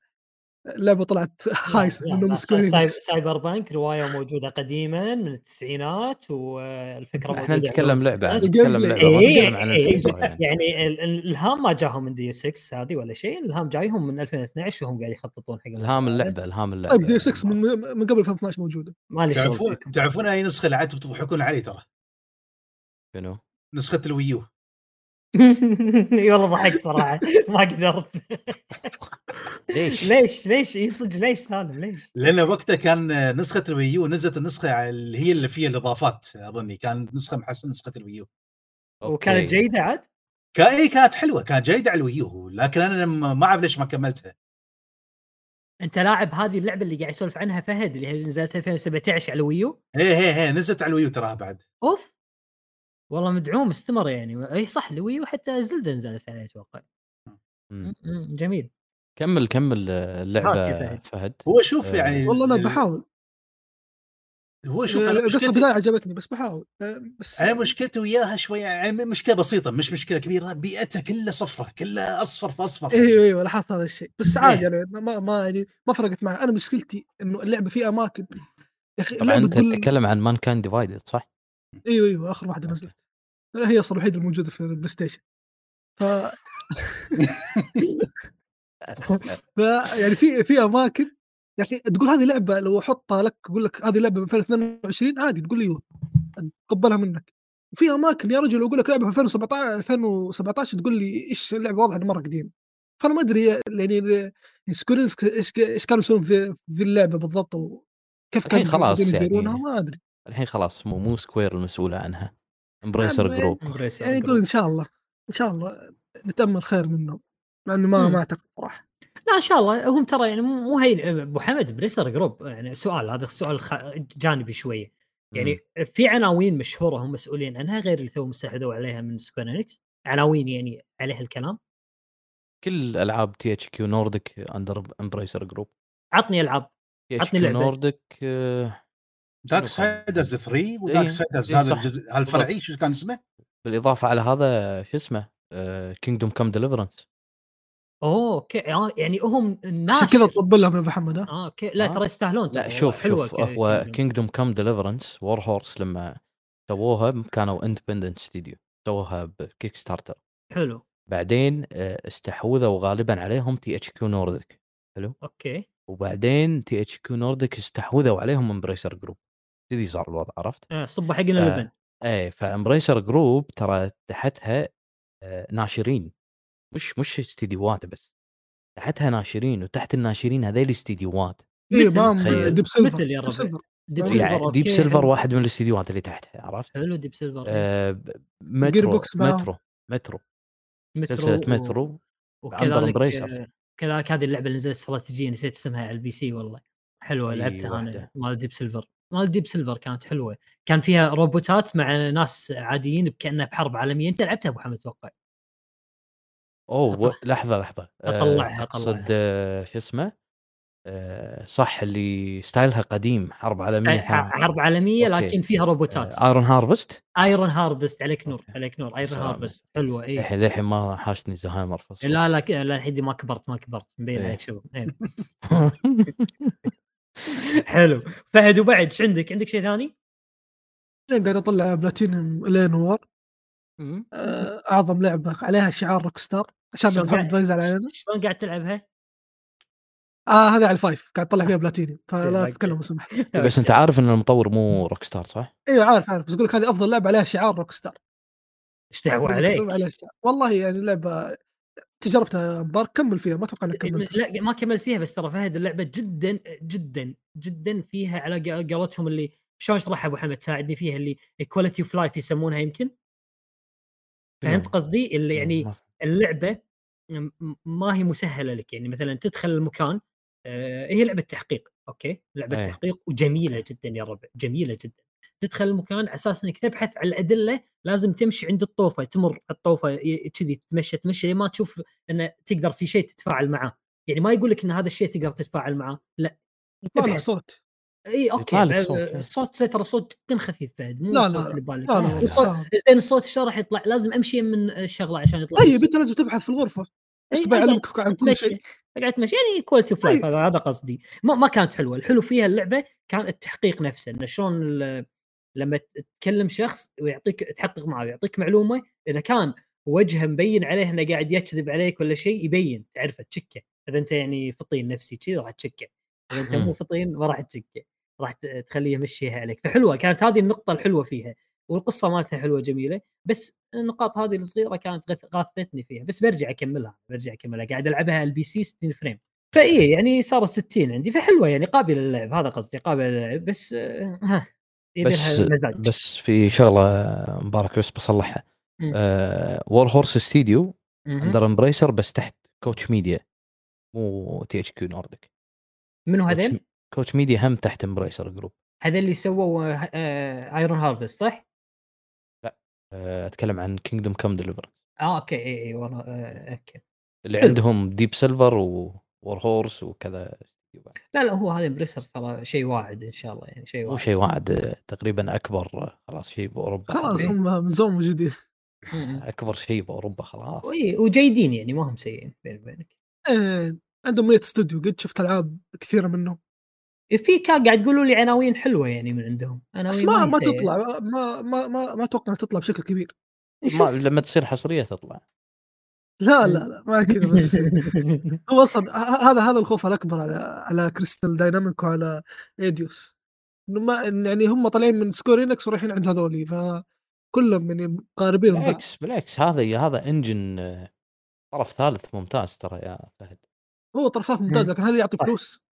اللعبة طلعت خايسه لا، لا،. Cyberpunk رواية موجودة قديما من التسعينات والفكرة إحنا نتكلم لعبة. نتكلم ال game لعبة إيه، عن إيه، يعني يعني ال- ال- الالهام ما جاهم من Deus Ex هذه ولا شيء الالهام جايهم من 2012 وهم قاعد يخططون حق الهام. اللعبة الهام اللعبة طيب Deus Ex من, من قبل 2012 موجودة مالي تعرفون تعرفون أي نسخة لعبت بتضحكون علي ترى شنو؟ نسخة الويو اي والله ضحكت صراحة. ما قدرت. ليش؟ ليش؟ ليش؟ إي صدق ليش سالم؟ ليش؟ لأن وقتها كان نسخة ال Wii U نزلت النسخة اللي هي اللي فيها الإضافات أظني. كان نسخة محسن نسخة ال Wii U. وكانت. جيدة عاد؟ كا- إي كانت حلوة. كانت جيدة على ال Wii U لكن أنا ما أعرف ليش ما كملتها. أنت لاعب هذه اللعبة اللي قاعد يسولف عنها فهد اللي هي نزلت 2017 على ال Wii U؟ اي هي هي نزلت على ال Wii U تراها بعد. أوف! والله مدعوم استمر يعني. أي صح ال Wii U حتى Zelda نزلت عليه أتوقع. جميل. كمل كمل آه، اللعبه فهد. فهد. هو شوف آه، يعني والله أنا بحاول. هو شوف القصة مشكلتي- بداية عجبتني بس بحاول. آه، بس أنا مشكلتي وياها شوية يعني مشكلة بسيطة مش مشكلة كبيرة بيئتها كلها صفرة كلها أصفر في أصفر. أيوه أيوه لاحظت هذا الشيء. بس إيه. عادي يعني ما ما يعني ما فرقت معي. أنا مشكلتي إنه اللعبة في أماكن. يا أخي طبعا أنت تتكلم عن Mankind Divided صح؟ أيوه أيوه آخر واحدة أوكي. نزلت هي أصلا الوحيدة الموجودة في ال PlayStation ف ف يعني في في أماكن يا أخي تقول هذه لعبة لو أحطها لك أقول لك هذه لعبة ب 2022 عادي تقول لي أيوه اتقبلها منك وفي أماكن يا رجل أقول لك لعبة في 2017 2017 تقول لي إيش اللعبة واضحة مرة قديمة فأنا ما أدري يعني Square Enix إيش كانوا يسوون في ذي اللعبة بالضبط وكيف كانوا خلاص يعني. ما أدري الحين خلاص مو مو Square المسؤولة عنها. Embracer نعم، Group Embracer يعني يقول Group. إن شاء الله إن شاء الله نتأمل خير منهم مع انه ما مم. ما أعتقد صراحة. لا إن شاء الله. هم ترى يعني مو مو هي أبو حمد Embracer Group يعني سؤال هذا السؤال خ... جانبي شوية. يعني في عناوين مشهورة هم مسؤولين عنها غير اللي تو مستحوذوا عليها من Square Enix عناوين يعني عليها الكلام؟ كل ألعاب THQ Nordic under Embracer Group عطني ألعاب TH عطني Q لعبة. Nordic Darksiders 3 إيه، و Darksiders هذا. الجزء الفرعي شو كان اسمه؟ بالإضافة على هذا شو اسمه؟ Kingdom Come Deliverance أوه أوكي. آه يعني هم الناس عشان كذا طبل لهم يا أبو محمد ها؟ آه أوكي. لا آه. ترى يستاهلون لا شوف شوف. هو. Kingdom Come Deliverance Warhorse لما سووها كانوا independent studio سووها ب Kickstarter حلو. بعدين آه، استحوذوا غالبا عليهم THQ Nordic أوكي. وبعدين THQ Nordic استحوذوا عليهم Embracer Group كذي صار الوضع عرفت؟ آه صبوا حقنا آه. لبن إيه ف Embracer Group ترى تحتها آه، ناشرين مش مش استديوهات بس تحتها ناشرين وتحت الناشرين هذيل استديوهات اي مثل- تخيل. Deep Silver مثل يا Deep ربع. Silver Deep Silver يعني Deep Silver. واحد من الاستديوهات اللي تحتها عرفت؟ حلو Deep Silver إيه. آه مترو بوكس. Metro Metro Metro سلسلة مترو وكذلك Embracer. آه، كذلك هذه اللعبة اللي نزلت استراتيجيه نسيت اسمها على ال PC والله حلوة لعبتها أنا. مال Deep Silver مال Deep Silver كانت حلوة كان فيها روبوتات مع ناس عاديين كانها بحرب عالمية أنت لعبتها أبو حمد أتوقع أوه. أطلع- لحظة لحظة آه، أطلعها- تقصد أطلعها. آه، شو اسمه آه، صح اللي style ها قديم حرب عالمية حرب عالمية أوكي. لكن فيها روبوتات Iron Harvest Iron Harvest عليك نور. عليك نور Iron. Harvest حلوة إي للحين للحين ما حاشني زهايمر. لا لا لا الحين ما كبرت ما كبرت مبين إيه. عليك شباب. حلو فهد وبعد إيش عندك؟ عندك شيء ثاني؟ لين قاعد أطلع platinum L.A. Noire آه، أعظم لعبة عليها شعار Rockstar عشان محمد ما يزعل علينا شلون قاعد تلعبها؟ آه هذه على ال five قاعد أطلع فيها بلاتينيوم فلا. تتكلم لو سمحت بس أنت عارف إن المطور مو Rockstar صح؟ إيوه عارف عارف بس أقول لك هذه أفضل لعبة عليها شعار Rockstar إيش دعوة عليك؟ عليها شعار. والله يعني لعبه تجربتها مبارك كمل فيها ما أتوقع إنك كملت. لا ما كملت فيها بس ترى فهد اللعبة جدا جدا جدا فيها على قولتهم اللي شلون اشرحها أبو حمد؟ ساعدني فيها اللي quality of life يسمونها يمكن؟ فهمت قصدي؟ اللي يعني ما- اللعبة ما هي مسهلة لك يعني مثلا تدخل المكان آه، هي لعبة تحقيق أوكي؟ لعبة أيه. تحقيق وجميلة جدا يا ربع جميلة جدا. تدخل المكان على أساس إنك تبحث عن الأدلة لازم تمشي عند الطوفة تمر الطوفة كذي تمشي تمشي لين ما تشوف انه تقدر في شيء تتفاعل معاه يعني ما يقول لك إن هذا الشيء تقدر تتفاعل معاه لا يطلع. صوت إي أوكي. الصوت ترى صوت جدا خفيف بعد مو لا، لا، اللي ببالك لا لا، لا لا. الصوت. زين الصوت شلون راح يطلع لازم أمشي من الشغلة عشان يطلع طيب الصوت. أنت لازم تبحث في الغرفة إي، تبي يعلمك عن كل شيء قاعد أتمشى يعني quality of life. هذا هذا قصدي ما, ما كانت حلوة الحلو فيها اللعبة كان التحقيق نفسه انه شلون لما تكلم شخص ويعطيك تحقق معه ويعطيك معلومة إذا كان وجهه مبين عليه إنه قاعد يكذب عليك ولا شيء يبين تعرفه تشكه. إذا أنت يعني فطين نفسي كذي راح تشكه. إذا أنت مو. فطين ما راح تشكه. راح تخليه يمشيها عليك فحلوة كانت هذه النقطة الحلوة فيها والقصة مالتها حلوة جميلة بس النقاط هذه الصغيرة كانت غاثتني فيها. بس برجع أكملها برجع أكملها. قاعد ألعبها ال PC 60 frame. فاي يعني صارت 60 عندي فحلوة يعني قابلة للعب. هذا قصدي قابلة للعب. بس آه، ها. بس مزاج بس في شغلة مبارك بس بصلحها. Warhorse Studio. under Embracer بس تحت Koch Media مو THQ Nordic منو هذين؟ Koch Media هم تحت Embracer Group هذا اللي سووا Iron Harvest صح؟ آه، أتكلم عن Kingdom Come Deliver آه أوكي اي اي آه، أوكي اللي. عندهم Deep Silver Warhorse وكذا لا لا هو هذا Embracer ترى شيء واعد إن شاء الله يعني شيء واعد. شيء واحد آه، تقريبا أكبر خلاص شيء بأوروبا. خلاص إيه. هم من زمان موجودين. مم. أكبر شيء بأوروبا خلاص. وجيدين يعني ما هم سيئين بيني وبينك. إيه، عندهم 100 استوديو قد شفت ألعاب كثيرة منهم. في كان قاعد يقولوا لي عناوين حلوة يعني من عندهم. عناوين بس ما ما. تطلع ما ما ما ما أتوقع تطلع بشكل كبير. ما. لما تصير حصرية تطلع. لا لا لا ما كذا بس هو أصلا هذا هذا الخوف الأكبر على على Crystal Dynamics وعلى Eidos إنه ما يعني هم طالعين من Square Enix ورايحين عند هذولي فكلهم يعني قاربين بالعكس بالعكس هذا هذا engine آه، طرف ثالث ممتاز ترى يا فهد هو طرفات ممتاز مم. لكن هل يعطي. فلوس؟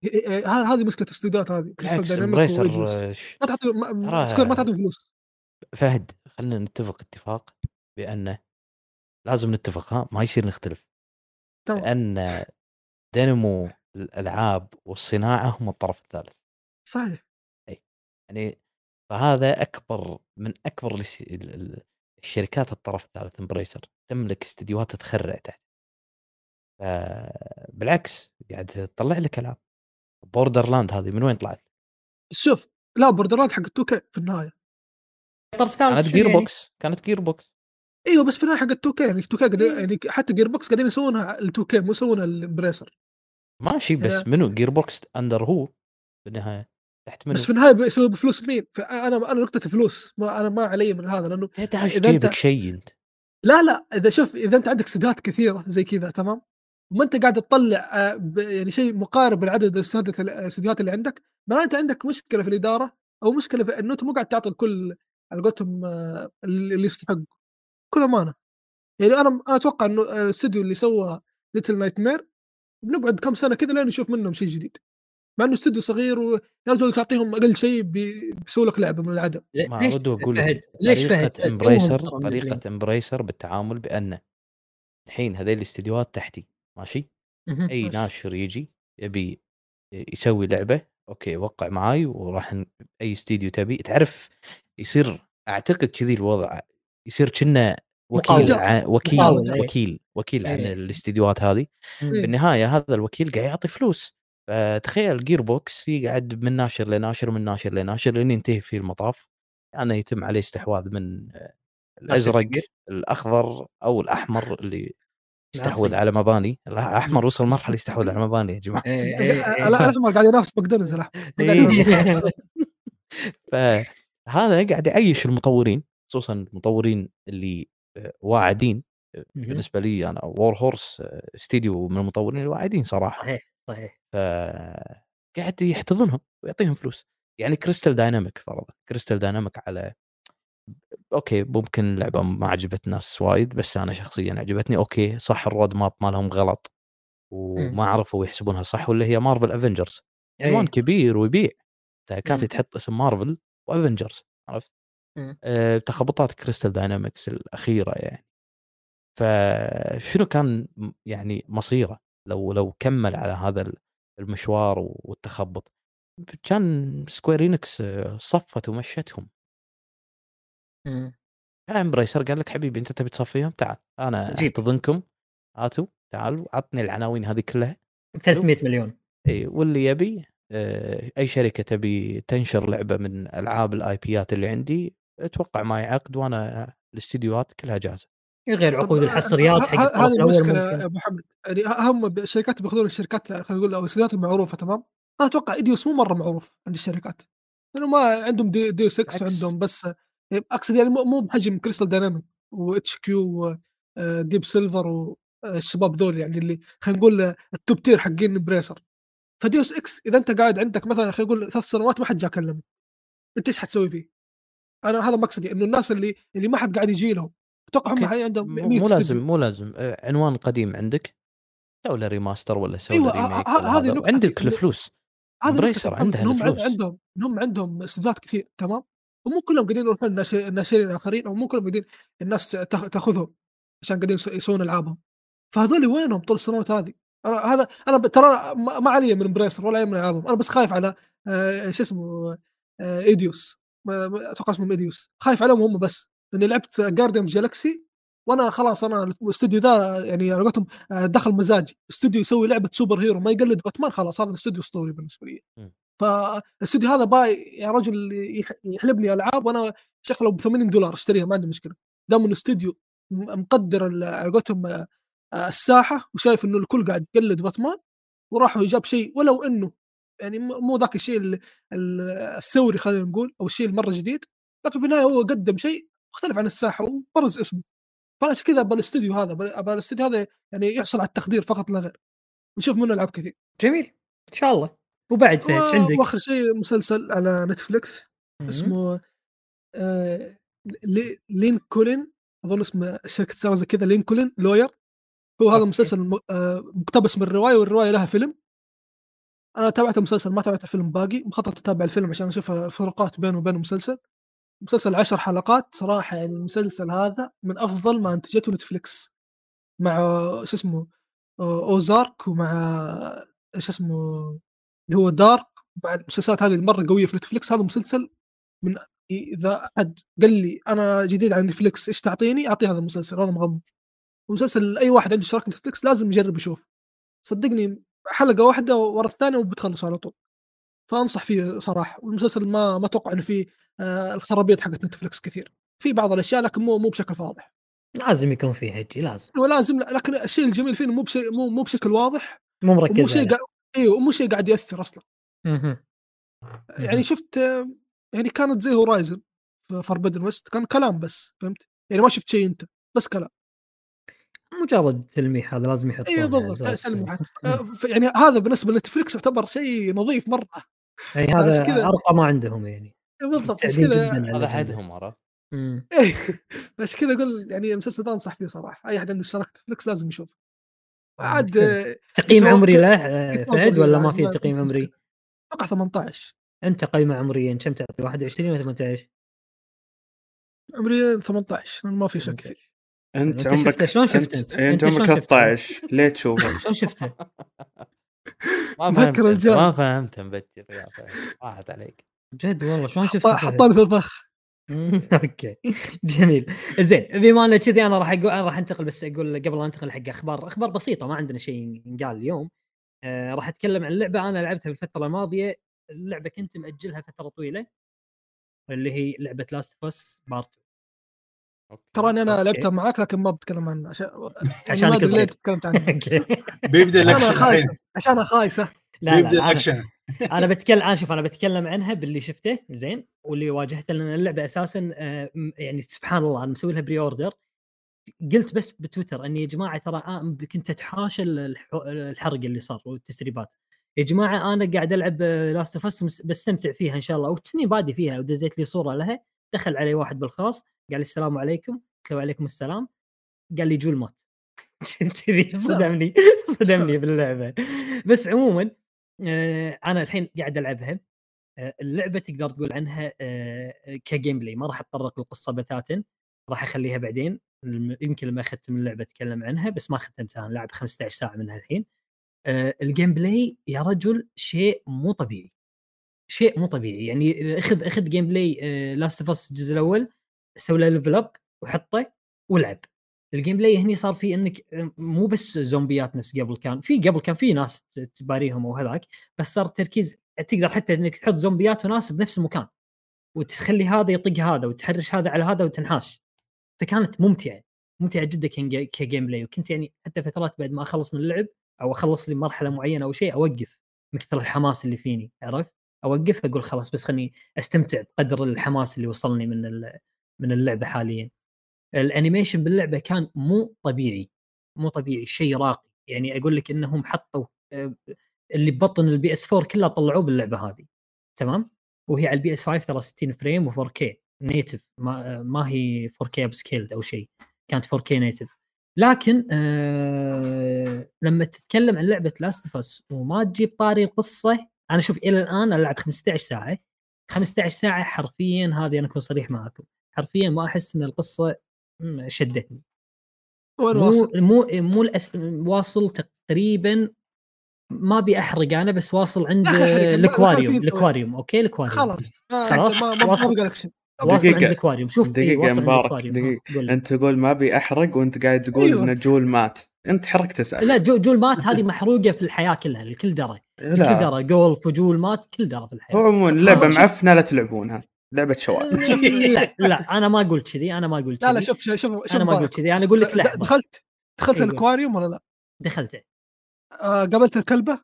هذه مشكلة الاستديوهات هذه Crystal Dynamics آه، ما تعطي Square ما تعطيهم فلوس فهد خلينا نتفق اتفاق بأنه لازم نتفق ها؟ ما يصير نختلف. تمام لأن دينمو الألعاب والصناعة هم الطرف الثالث. صحيح. يعني فهذا أكبر من أكبر الس- ال- ال- الشركات الطرف الثالث Embracer تملك استديوهات تخرع تحت. بالعكس قاعد تطلع لك ألعاب. Borderlands هذه من وين طلعت؟ شوف لا Borderlands حق 2K في النهاية. طرف ثالث كانت Gear يعني؟ box كانت Gearbox إيوه بس في النهاية حق 2 يعني 2 قاعد إيه. يعني حتى Gearbox قاعدين يسوونها ال 2K مو يسوونها Embracer ماشي بس يعني- منو؟ Gearbox under هو بالنهايه تحت منو؟ بس في النهاية بيسوي بفلوس مين؟ فانا أنا نقطه فلوس ما أنا ما علي من هذا لأنه أنت- جيبك شيء أنت لا لا إذا شوف إذا أنت عندك استديوهات كثيرة زي كذا تمام؟ وما أنت قاعد تطلع آه، ب- يعني شيء مقارب لعدد الاستديوهات اللي عندك. معناته أنت عندك مشكلة في الإدارة أو مشكلة في إنه أنت مو قاعد تعطي الكل على قولتهم آه، اللي يستحق بكل أمانة يعني أنا أنا أتوقع إنه آه، الاستديو اللي سوى Little Nightmares بنقعد كم سنة كذا لين نشوف منهم شيء جديد مع إنه استديو صغير ويا رجل تعطيهم أقل شيء بي- بيسوي لك لعبة من العدم ليش ارد أقول فهد ليش فهد Embracer. طريقة Embracer بالتعامل بأنه الحين هذيل الاستديوهات تحتي ماشي. أي. ناشر يجي يبي يسوي لعبة أوكي وقع معاي وراح أي استديو تبي تعرف يصير أعتقد كذي الوضع يصير كنا وكيل. ع... وكيل مقاول، إيه. وكيل وكيل عن إيه. الاستديوهات هذه. إيه. بالنهاية هذا الوكيل قاعد يعطي فلوس فتخيل Gearbox يقعد من ناشر لناشر من ناشر لناشر لين ينتهي في المطاف انه يتم عليه استحواذ من الأزرق. الأخضر أو الأحمر اللي يستحوذ. على مباني الاحمر وصل مرحلة يستحوذ على مباني يا جماعة. لا الاحمر قاعد ينافس ماكدونالدز. فهذا قاعد يعيش المطورين خصوصا المطورين اللي واعدين. بالنسبة لي أنا Warhorse استديو من المطورين الواعدين صراحة صحيح صحيح قاعد يحتضنهم ويعطيهم فلوس يعني Crystal Dynamics فرضا Crystal Dynamics على أوكي ممكن اللعبه ما عجبت ناس وايد بس أنا شخصيا عجبتني أوكي صح ال roadmap مالهم غلط وما عرفوا يحسبونها صح ولا هي Marvel Avengers عنوان. كبير ويبيع كافي مم. تحط اسم مارفل و Avengers عرفت تخبطات Crystal Dynamics الأخيرة يعني. فشنو كان يعني مصيره لو لو كمل على هذا ال- المشوار والتخبط؟ كان Square Enix صفت ومشتهم. مم. Embracer قال لك حبيبي أنت تبي تصفيهم تعال. أنا. احتضنكم هاتوا. تعالوا. عطني العناوين هذه كلها. 300 مليون. إي واللي يبي أي شركة تبي تنشر لعبة من ألعاب ال IPات اللي عندي أتوقع معي عقد وأنا الاستديوهات كلها جاهزة. غير عقود الحصريات ه- حق هذه المشكلة يا أبو محمد يعني هم الشركات بياخذون الشركات خلينا نقول أو الاستديوهات المعروفة تمام؟ أنا أتوقع Eidos مو مرة معروف عند الشركات لأنه ما عندهم دي, Deus Ex بالعكس. عندهم بس أقصد يعني مو مو بحجم Crystal Dynamics و THQ و Deep Silver والشباب ذول يعني اللي خلينا نقول آه، ال top tier حقين Embracer. ف Deus Ex إذا أنت قاعد عندك مثلا خلينا نقول ثلاث سنوات ما حد جا كلمك أنت إيش حتسوي فيه؟ أنا هذا مقصدي إنه الناس اللي اللي ما حد قاعد يجي لهم. أتوقع هم. حي عندهم مو 100 مو لازم. مو لازم. آه، عنوان قديم عندك؟ سوي له remaster ولا سوي أيوة، له remake هذه عندك الفلوس. Embracer عندها عن- الفلوس. عندهم انهم عندهم استديوهات كثير تمام؟ ومو كلهم قاعدين يروحون الناشرين الآخرين أو مو كلهم قاعدين الناس تاخ- تاخذهم عشان قاعدين يسو- يسوون العابهم فهذول وينهم طول السنوات هذه؟ أنا هذا أنا ترى ما علي من Embracer ولا علي من العابهم أنا بس خايف على آه، شو اسمه آه، Eidos ما- أتوقع اسمهم Eidos خايف عليهم هم بس لأني لعبت Guardians Galaxy وأنا خلاص أنا الاستوديو ذا يعني على قولتهم آه، دخل مزاجي. استوديو يسوي لعبة super hero ما يقلد باتمان خلاص هذا الاستوديو اسطوري بالنسبة لي. فالاستوديو هذا ابي يا رجل يح- يحلب لي ألعاب وأنا شغله ب 80 دولار أشتريها ما عندي مشكلة. دام انه استوديو مقدر على قولتهم آه، آه، الساحة وشايف إنه الكل قاعد يقلد باتمان وراح وجاب شيء ولو إنه يعني مو ذاك الشيء ال- ال- الثوري خلينا نقول أو الشيء المرة جديد لكن في النهاية هو قدم شيء مختلف عن الساحة وبرز اسمه. فأنا عشان كذا ابى الاستوديو هذا ابى الاستوديو هذا يعني يحصل على التقدير فقط لا غير. ونشوف منه ألعاب كثير. جميل. إن شاء الله. وبعد فيش عندك؟ وآخر شيء مسلسل على نتفلكس مم. اسمه آه لي- Lincoln. أظن اسمه شركة سوى زي كذا Lincoln Lawyer. هو هذا. مسلسل آه مقتبس من الرواية والرواية لها فيلم. أنا تابعت المسلسل ما تابعت الفيلم باقي مخطط أتابع الفيلم عشان أشوف الفروقات بينه وبين المسلسل. مسلسل عشر حلقات صراحة يعني المسلسل هذا من أفضل ما أنتجته نتفلكس مع شو اسمه Ozark ومع شو اسمه اللي هو Dark. مع المسلسلات هذه المره قوية في نتفلكس هذا مسلسل من إذا أحد قال لي أنا جديد على نتفلكس إيش تعطيني؟ أعطيه هذا المسلسل أنا مغمض. مسلسل أي واحد عنده اشتراك نتفلكس لازم يجرب يشوف. صدقني حلقة واحدة ورا الثانية وبتخلص على طول. فأنصح فيه صراحة. والمسلسل ما ما أتوقع إنه فيه آه الخرابيط حقت نتفلكس كثير. في بعض الأشياء لكن مو مو بشكل واضح. لازم يكون فيه هجي لازم. ولازم لكن الشيء الجميل فيه مو بشيء مو مو بشكل واضح مو مركز شيء عليه. قاعد إيوه ومو شيء قاعد يأثر أصلا. يعني. شفت يعني كانت زي Horizon في Forbidden West كان كلام بس فهمت؟ يعني ما شفت شيء أنت بس كلام. مجرد تلميح هذا لازم يحطونه اي بالضبط. تلميحات آه، يعني هذا بالنسبة لنتفلكس يعتبر شيء نظيف مرة. اي هذا أرقى ما عندهم يعني. إي بالضبط. عشان كذا هذا. عادهم عرفت. إيه عشان كذا أقول يعني المسلسل ذا انصح فيه صراحة. أي أحد عنده اشتراك نتفلكس لازم يشوف عاد. آه، تقييم عمري له آه، فهد ولا ما في تقييم عمري؟ أتوقع 18 أنت قيمه عمريا. كم تعطي؟ 21 ولا 18 عمري 18 ما في شيء كثير. أنت أنت عمرك شفته، شلون شفت أنت؟ إيه، أنت شلون عمرك شفته؟ 13 ليه تشوفه؟ شلون شفته؟ ما فهمت. ما فهمت مبكر راحت عليك جد والله شلون شفته؟ حطاني في الفخ okay جميل زين بما انه كذي أنا راح أقول راح أنتقل بس أقول قبل لا أنتقل حق أخبار أخبار بسيطة ما عندنا شيء ينقال اليوم آه راح أتكلم عن لعبة أنا لعبتها بالفترة الماضية اللعبة كنت مأجلها فترة طويلة اللي هي لعبة Last of Us Part ترى أنا okay. لعبتها معاك لكن ما بتكلم عنها عشان عشان ما ادري. ليه تكلمت عنها بيبدأ أنا الأكشن خايسة. عشان خايسة. لا بيبدا لا أنا, الأكشن. أنا بتكلم أنا شوف أنا بتكلم عنها باللي شفته زين واللي واجهته لأن اللعبة أساسا آه، يعني سبحان الله أنا مسوي لها pre-order قلت بس بتويتر اني يا جماعة ترى آه كنت أتحاشى الح- الحرق اللي صار والتسريبات. يا جماعة أنا قاعد ألعب Last of Us بستمتع فيها إن شاء الله وتني بادي فيها ودزيت لي صورة لها. دخل علي واحد بالخاص قال لي السلام عليكم قلت له وعليكم السلام قال لي جول مات كذي صدمني صدمني باللعبة. بس عموما آه، أنا الحين قاعد ألعبها. آه، اللعبة تقدر تقول عنها آه، ك gameplay ما راح أتطرق للقصه بتاتا راح أخليها بعدين. يمكن لما اختم اللعبة أتكلم عنها بس ما ختمتها. أنا لاعب 15 ساعة منها الحين. ال gameplay يا رجل شيء مو طبيعي. شيء مو طبيعي. يعني اخذ اخذ gameplay Last of Us الجزء الأول سوي له level up وحطه والعب ال gameplay هني صار في إنك آه، مو بس زومبيات نفس قبل كان في قبل كان في ناس تباريهم وهذاك بس صار التركيز تقدر حتى إنك تحط زومبيات وناس بنفس المكان وتخلي هذا يطق هذا وتحرش هذا على هذا وتنحاش. فكانت ممتعة ممتعة جدا ك gameplay وكنت يعني حتى فترات بعد ما أخلص من اللعب أو أخلص لي مرحله معينة أو شيء أوقف من كثر الحماس اللي فيني عرفت؟ اوقف أقول خلاص بس خليني أستمتع بقدر الحماس اللي وصلني من من اللعبة حاليا. ال animation باللعبة كان مو طبيعي مو طبيعي شيء راقي يعني أقول لك إنهم حطوا آه، اللي ببطن ال PS 4 كله طلعوه باللعبة هذه تمام؟ وهي على ال PS 5 ترى 60 frame و4 K native ما, ما هي 4 K upscaled أو شيء كانت 4 K native لكن آه لما تتكلم عن لعبة Last of وما تجيب طاري القصة أنا شوف إلى الآن ألعب 15 ساعة. 15 ساعة حرفيا هذه أنا أكون صريح معاكم. حرفيا ما أحس إن القصة شدتني. وين مو واصل؟ مو مو الأس... واصل تقريبا ما أبي أحرق أنا بس واصل عند ال aquarium ال aquarium okay ال aquarium. خلاص. ما خلاص، ما واصل. واصل عند دقيقة. الأكواريوم. شوف إيه دقيقة عند مبارك،. دقيقة. أنت تقول ما أبي أحرق وأنت قاعد تقول أيوة. إن جول مات. أنت حرقت أساسا لا جو جول مات هذه محروقة في الحياة كلها الكل درى لا درى جولف وجول مات كل درى في الحياة عموما شوف. معفنة لا تلعبونها لعبة شباب لا لا أنا ما قلت كذي أنا ما قلت لا لا كذي. شوف شوف شوف أنا ما. قلت كذي أنا أقول لك لحظة دخلت دخلت أيوة. الأكواريوم ولا لا؟ دخلته آه قابلت الكلبة؟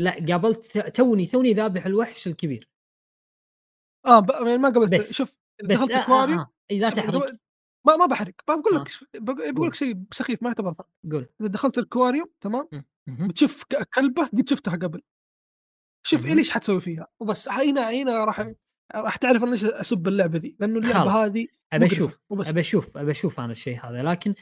لا قابلت توني توني ذابح الوحش الكبير آه ب... يعني ما قابلت بس شوف دخلت آه، آه، الأكواريوم آه. إيه، لا تحرق ما ما بحرق بقول آه. لك بقول بقول لك شيء سخيف ما يعتبر. قول إذا دخلت الأكواريوم تمام مهم. بتشوف ك- كلبة قد شفتها قبل. شوف. إيه ليش حتسوي فيها. وبس هنا هنا راح راح تعرف أنا ليش أسب اللعبة ذي لأنه اللعبة. هذه ابى أشوف ابى أشوف ابى أشوف أنا الشيء هذا. لكن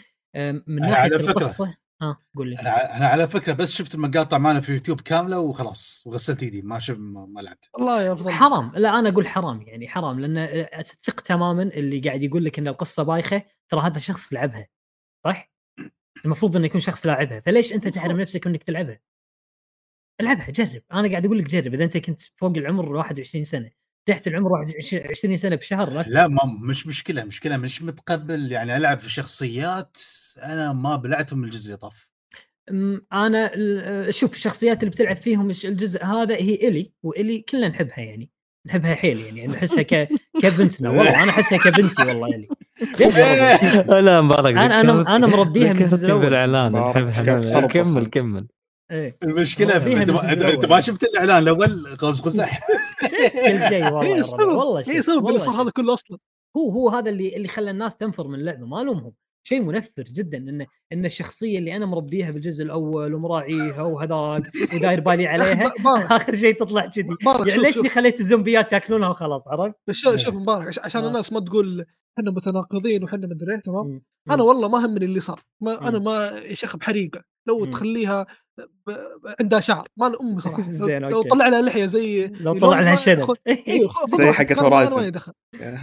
من ناحية على فكرة- القصة ها قول لي. أنا على فكرة بس شفت المقاطع مالنا في يوتيوب كاملة وخلاص وغسلت إيدي ما شفت ما لعبت. الله يفضل حرام. لا أنا أقول حرام يعني حرام. لأن اتفق تماما اللي قاعد يقول لك إن القصة بايخة ترى هذا شخص لعبها صح؟ المفروض إنه يكون شخص لاعبها فليش أنت تحرم. نفسك إنك تلعبها؟ العبها جرب أنا قاعد أقول لك جرب إذا أنت كنت فوق العمر 21 سنة تحت العمر 21 سنة بشهر لا لا ما مش مشكلة مشكلة مش متقبل يعني ألعب في شخصيات أنا ما بلعتهم الجزء اللي طاف أنا شوف الشخصيات اللي بتلعب فيهم الجزء هذا هي إلي وإلي كلنا نحبها يعني نحبها حيل يعني نحسها ك... كبنتنا والله أنا أحسها كبنتي والله والله؟ لا مبارك أنا أنا أنا مربيها من الجزء الأول نحبها. تخربص كمل؟ كمل. إيه. المشكلة فيها أنت ما, شفت الإعلان الأول قوس قزح كل شيء والله السبب والله اللي والله صار. هذا كله أصلا. هو هو هذا اللي اللي خلى الناس تنفر من اللعبة ما الومهم شيء منفر جدا إن إن الشخصية اللي أنا مربيها بالجزء الأول ومراعيها وهذاك وداير بالي عليها آخر شيء تطلع كذي. يعني ليتني خليت الزومبيات يأكلونها وخلاص عرفت؟ بس شوف شوف مبارك عش- عشان آه. الناس ما تقول إحنا متناقضين وحنا مدري إيه، تمام. أنا والله ما همني اللي صار. ما أنا. ما يا شيخ بحريقة. لو مم. تخليها ب... عندها شعر. ما له ام صراحة. زين، لو. طلع لها لحية زي لو طلع لها شنب. أيوه زي حقت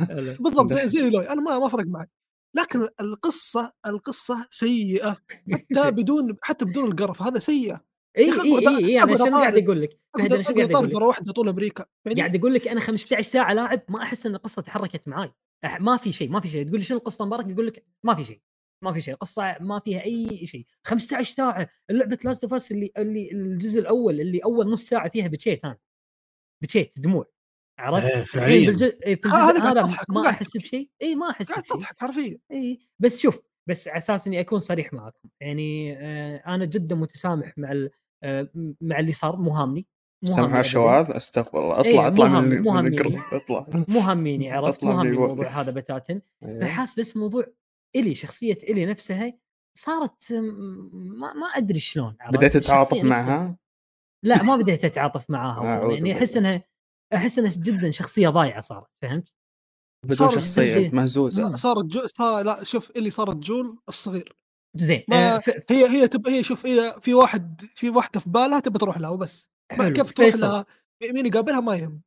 حلو. بالضبط زي زي لوي أنا ما ما فرق معي. لكن القصة القصة سيئة حتى بدون حتى بدون القرف هذا سيئة. إي إي إي أنا شنو قاعد. أقول لك؟ فهد أنا شو أقدر قاعد أقول لك؟ واحدة طول أمريكا. يعني قاعد أقول لك أنا 15 ساعة لاعب ما أحس إن القصة تحركت معاي. ما في شيء ما في شيء. تقول لي شنو القصة مبارك؟ يقول لك ما في شيء ما في شيء. قصة ما فيها أي شيء. 15 ساعة لعبة Last of اللي اللي الجزء الأول اللي أول نص ساعة فيها بكيت أنا. بكيت دموع. عرفت؟ إيه، فعليا بالجزء إيه، في ها- هذا الجزء قاعد هذا تضحك، ما أحس. بشيء اي ما أحس قاعد بشيء تضحك حرفيا اي بس شوف بس على أساس إني أكون صريح معاكم يعني آه أنا جدا متسامح مع ال- آه مع اللي صار مو هامني سامح. الشواذ استغفر الله إيه، اطلع اطلع مو من هم- مو اطلع مو هاميني عرفت مو من هامني. الموضوع هذا بتاتا إيه. فحاس بس موضوع إلي شخصية إلي نفسها صارت ما, ما أدري شلون؟ بديت تتعاطف معها لا ما بديت أتعاطف معاها. يعني أحس. إنها أحس إنها جدا شخصية ضايعة صارت فهمت؟ بدون صار شخصية مهزوزة. صارت جو... صار... لا شوف اللي صارت جول الصغير زين ما- آه ف- هي هي تب... هي شوف هي في واحد في واحدة في بالها تبي تروح لها وبس كيف تروح فيصل لها مين يقابلها ما يهم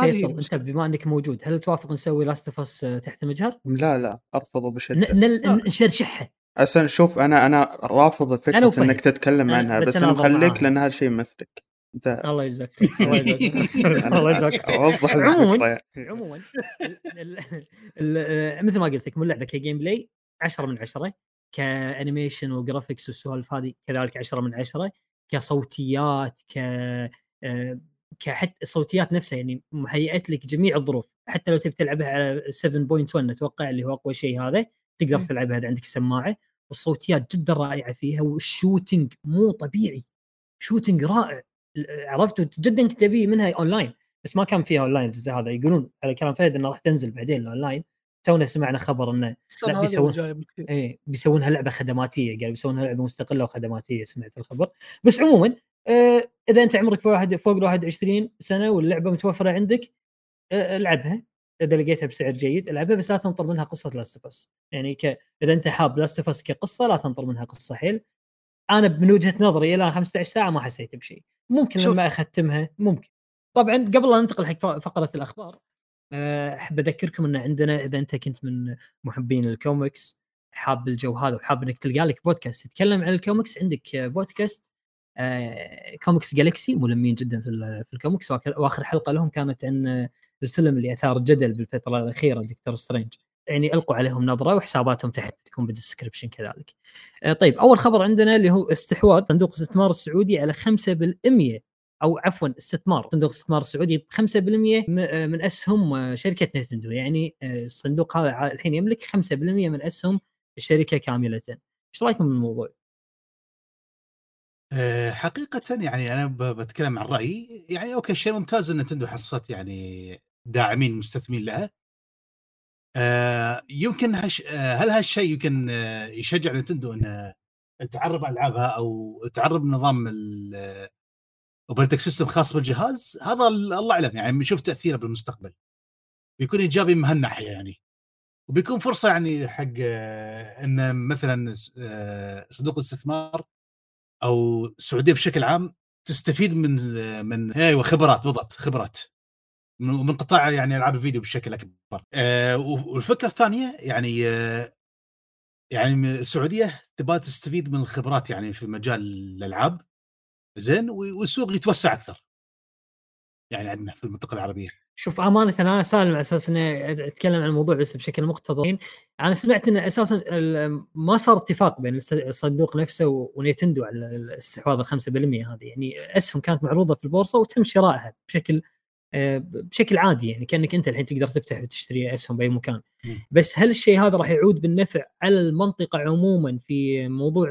فيصل أنت. بما إنك موجود هل توافق نسوي Last of Us تحت المجهر؟ لا لا أرفضه بشدة ن- نل- لا. نشرشحها أصلا شوف أنا أنا رافض أنا فكرة. إنك تتكلم عنها بس أنا مخليك. لأن هذا شيء يمثلك انت الله يجزاك الله يجزاك الله يجزاك. أوضح عموماً. عموما ال- مثل ما قلت لك من اللعبه ك gameplay 10 من 10 ك animation و graphics والسوالف هذه كذلك 10 من 10 كصوتيات ك آه، كحتى الصوتيات نفسها يعني مهيئت لك جميع الظروف حتى لو تبي تلعبها على 7.1 أتوقع اللي هو أقوى شيء هذا تقدر. تلعبها إذا عندك سماعة والصوتيات جدا رائعة فيها وال shooting مو طبيعي shooting رائع عرفت جدا كنت ابي منها أونلاين بس ما كان فيها أونلاين الجزء هذا. يقولون على كلام فهد إنه راح تنزل بعدين الأونلاين. تونا سمعنا خبر إنه هذه بيسوون- بالكثير إيه بيسوونها لعبة خدماتية قال بيسوونها لعبة مستقلة وخدماتية سمعت الخبر. بس عموما آه إذا أنت عمرك واحد فوق ال 21 سنة واللعبة متوفرة عندك آه ألعبها. إذا لقيتها بسعر جيد ألعبها بس لا تنطر منها قصة Last يعني ك... إذا أنت حاب Last كقصة لا تنطر منها قصة حيل. أنا من وجهة نظري إلى 15 ساعة ما حسيت بشيء ممكن شوف. لما أختمها ممكن. طبعا قبل لا ننتقل حق فقرة الأخبار آه، أحب أذكركم إن عندنا إذا أنت كنت من محبين الكوميكس حاب الجو هذا وحاب إنك تلقى لك بودكاست يتكلم عن الكوميكس عندك آه، بودكاست آه، Comics Galaxy ملمين جدا في ال- في الكوميكس وآخر حلقة لهم كانت عن آه، الفيلم اللي أثار جدل بالفترة الأخيرة Doctor Strange يعني ألقوا عليهم نظرة وحساباتهم تحت تكون بال description كذلك. آه، طيب أول خبر عندنا اللي هو استحواذ صندوق الاستثمار السعودي على 5% أو عفوا استثمار صندوق الاستثمار السعودي ب 5% م- آه، من أسهم آه، شركة نينتندو يعني الصندوق هذا الحين يملك 5% من أسهم الشركة كاملة. إيش رأيكم بالموضوع؟ حقيقة يعني أنا بتكلم عن رأيي يعني okay شيء ممتاز إن نتندو حصلت يعني داعمين مستثمرين لها آه، يمكن هش آه، هل هالشيء يمكن آه، يشجع نتندو أن تعرب ألعابها أو تعرب نظام ال operating system خاص بالجهاز؟ هذا ال- الله أعلم يعني بنشوف تأثيره بالمستقبل. بيكون إيجابي من هالناحية يعني. وبيكون فرصة يعني حق أن مثلا صندوق الاستثمار أو السعودية بشكل عام تستفيد من من أيوه خبرات بالضبط خبرات. من قطاع يعني ألعاب الفيديو بشكل أكبر. آه والفكرة الثانية يعني آه يعني السعودية تبغى تستفيد من الخبرات يعني في مجال الألعاب زين والسوق يتوسع أكثر. يعني عندنا في المنطقة العربية. شوف أمانة أنا سالم على أساس إني أتكلم عن الموضوع بس بشكل مقتضب أنا سمعت إن أساسا ما صار اتفاق بين الصندوق نفسه ونيتندو على الاستحواذ ال 5% هذه يعني أسهم كانت معروضة في البورصة وتم شرائها بشكل بشكل عادي يعني كأنك أنت الحين تقدر تفتح وتشتري أسهم بأي مكان. بس هل الشيء هذا راح يعود بالنفع على المنطقة عموما في موضوع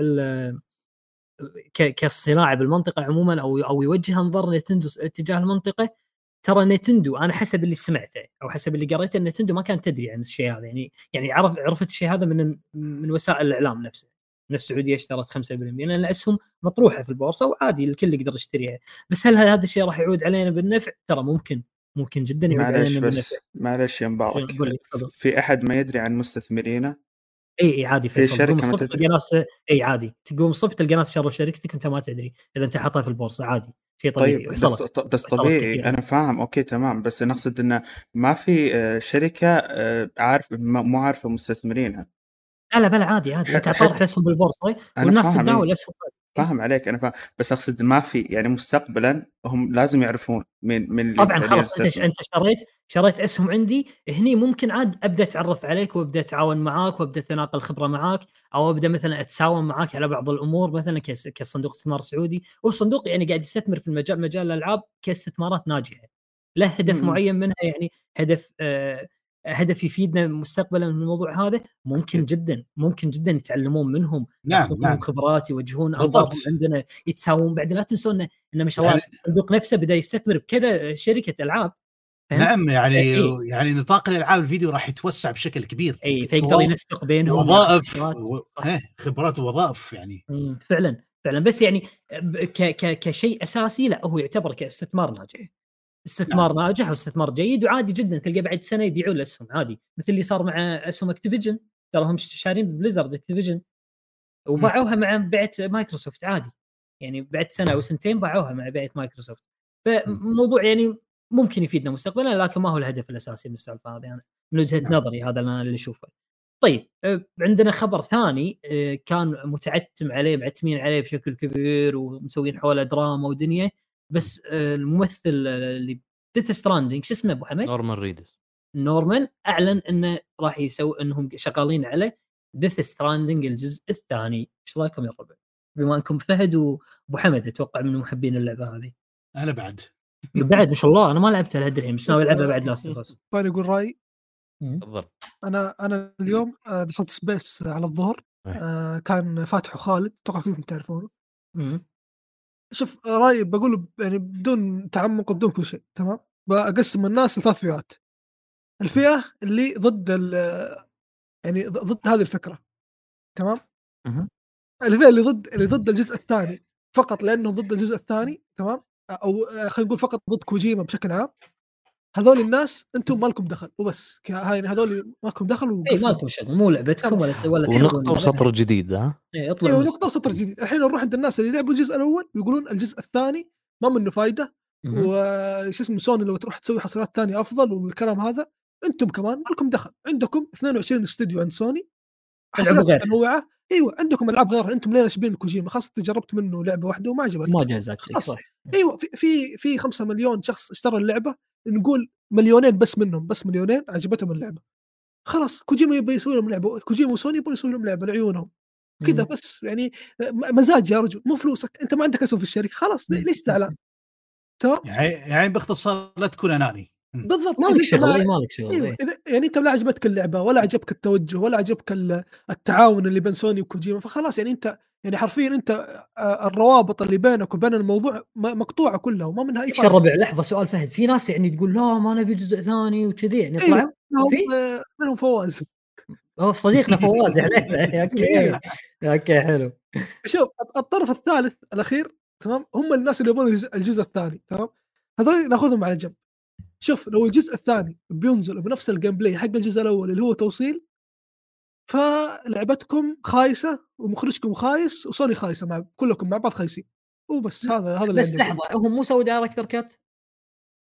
كالصناعه بالمنطقة عموما أو أو يوجه أنظار نينتندو اتجاه المنطقة؟ ترى نينتندو أنا حسب اللي سمعته أو حسب اللي قريته نينتندو ما كانت تدري عن الشيء هذا. يعني يعني عرف عرفت الشيء هذا من من وسائل الإعلام نفسها. ان السعودية اشترت 5% لأن الأسهم مطروحة في البورصة وعادي الكل يقدر يشتريها. بس هل هذا الشيء راح يعود علينا بالنفع؟ ترى ممكن. ممكن جدا يعود علينا بس بالنفع. معلش يا مبارك. في أحد ما يدري عن مستثمرينه؟ إي إي عادي في فيصل. شركة تقوم الصبح. تلقى ناس إي عادي. تقوم الصبح تلقى ناس شروا شركتك وأنت ما تدري. إذا أنت حاطها في البورصة عادي. شيء طبيعي. طيب بس وحصلت. بس طبيعي. كثير. أنا فاهم. أوكي تمام. بس نقصد انه ما في آه، شركة آه، عارف مو عارفة مستثمرينها. لا لا بلا عادي عادي أنت طارح الاسهم بالبورصة والناس تتداول. الاسهم فاهم عليك أنا فاهم بس أقصد ما في يعني مستقبلا هم لازم يعرفون من من طبعا فعلياً خلاص أنت. أنت شريت شريت اسهم عندي هني ممكن عاد أبدأ أتعرف عليك وأبدأ أتعاون معاك وأبدأ أتناقل خبرة معاك أو أبدأ مثلا أتساوم معاك على بعض الأمور مثلا كصندوق استثمار سعودي والصندوق يعني قاعد يستثمر في المجال مجال الألعاب كاستثمارات ناجحة له هدف. معين منها يعني هدف آه هدف يفيدنا مستقبلا من الموضوع هذا ممكن جدا ممكن جدا يتعلمون منهم نعم يأخذون نعم. خبرات يوجهون. أنظارهم عندنا يتساوون بعد. لا تنسون إن- إن ما شاء الله يعني الصندوق نفسه بدأ يستثمر بكذا شركة ألعاب؟ نعم يعني إيه. يعني نطاق الألعاب الفيديو راح يتوسع بشكل كبير. اي فيقدر ينسق بينهم وظائف خبرات. و... إيه، خبرات ووظائف يعني. فعلا فعلا. بس يعني ك ك كشيء أساسي لا هو يعتبر كاستثمار ناجح. استثمار نعم. ناجح واستثمار جيد وعادي جدا تلقى بعد سنة يبيعون الأسهم عادي. مثل اللي صار مع أسهم أكتيفجن ترى هم شارين بليزرد أكتيفجن وباعوها مع بيعه مايكروسوفت عادي. يعني بعد سنة أو سنتين باعوها مع بيعه مايكروسوفت. فموضوع يعني ممكن يفيدنا مستقبلا لكن ما هو الهدف الأساسي من السالفة هذه. أنا من وجهة نعم. نظري هذا اللي أنا اللي أشوفه. طيب آه، عندنا خبر ثاني آه، كان متعتم عليه معتمين عليه بشكل كبير ومسوين حوله دراما ودنيا. بس آه، الممثل اللي ديث ستراندنج شو اسمه أبو حمد؟ نورمان ريدس نورمان أعلن إنه راح يسوي إنهم شغالين على ديث ستراندنج الجزء الثاني، إيش رأيكم يا ربع؟ بما أنكم فهد وأبو حمد أتوقع من محبين اللعبة هذه. أنا بعد بعد ما شاء الله أنا ما لعبتها لحد الحين بس ناوي ألعبها بعد Last of Us. أقول رايي تفضل أنا أنا اليوم آه، دخلت space على الظهر إيه. آه، كان فاتحه خالد أتوقع كلكم تعرفونه شوف رأيي بقول ب- يعني بدون تعمق بدون كل شيء تمام؟ بقسم الناس لثلاث فئات. الفئة اللي ضد يعني ضد هذه الفكرة تمام. الفئة اللي ضد اللي ضد الجزء الثاني فقط لأنهم ضد الجزء الثاني تمام؟ أو خلينا نقول فقط ضد كوجيما بشكل عام. هذول الناس أنتم ما لكم دخل وبس. هاي هذول ما لكم دخل اي. ما لكم شغل مو لعبتكم ولا ولا ونقطة وسطر جديد ها؟ اي اطلع أيوه نقطه وسطر جديد. الحين نروح عند الناس اللي لعبوا الجزء الأول ويقولون الجزء الثاني ما منه فايدة مهم. وش اسمه سوني لو تروح تسوي حصريات ثانية أفضل والكلام هذا أنتم كمان ما لكم دخل. عندكم 22 استوديو عند سوني. حصريات. متنوعه إيوه عندكم ألعاب غيرها أنتم ليه ناشبين كوجيما؟ خاصة جربت منه لعبة واحدة وما عجبتك ما جازت خلاص. صح إيوه في في في 5 مليون شخص اشترى اللعبة نقول مليونين بس منهم بس مليونين عجبتهم اللعبة. خلاص كوجيما يبي يسوي لهم لعبة كوجيما وسوني يبون يسوي لهم لعبة لعيونهم. كذا. بس يعني م- مزاج يا رجل مو فلوسك أنت ما عندك اسهم في الشركة خلاص لي- ليش زعلان تمام؟ يعني يعني باختصار لا تكون أناني. بالضبط مالك شغل ما- اي مالك شغل أيوه إيه. إذا يعني أنت لا عجبتك اللعبة ولا عجبك التوجه ولا عجبك ال- التعاون اللي بين سوني وكوجيما فخلاص يعني أنت يعني حرفيا أنت آه، الروابط اللي بينك وبين الموضوع مقطوعة كلها وما منها أي إيش فائده الربع لحظة سؤال فهد في ناس يعني تقول لا ما نبي جزء ثاني وكذي يعني. طلعوا في؟ منهم فواز هو صديقنا فواز علينا أوكي إيه. أوكي حلو شوف الط- الطرف الثالث الأخير تمام هم الناس اللي يبون الجزء, الجزء الثاني تمام هذول ناخذهم على جنب شوف لو الجزء الثاني بينزل بنفس ال gameplay حق الجزء الأول اللي هو توصيل فلعبتكم خايسة ومخرجكم خايس وسوني خايسة مع كلكم مع بعض خايسين. وبس هذا هذا اللي بس لحظة هم مو سووا director's cut.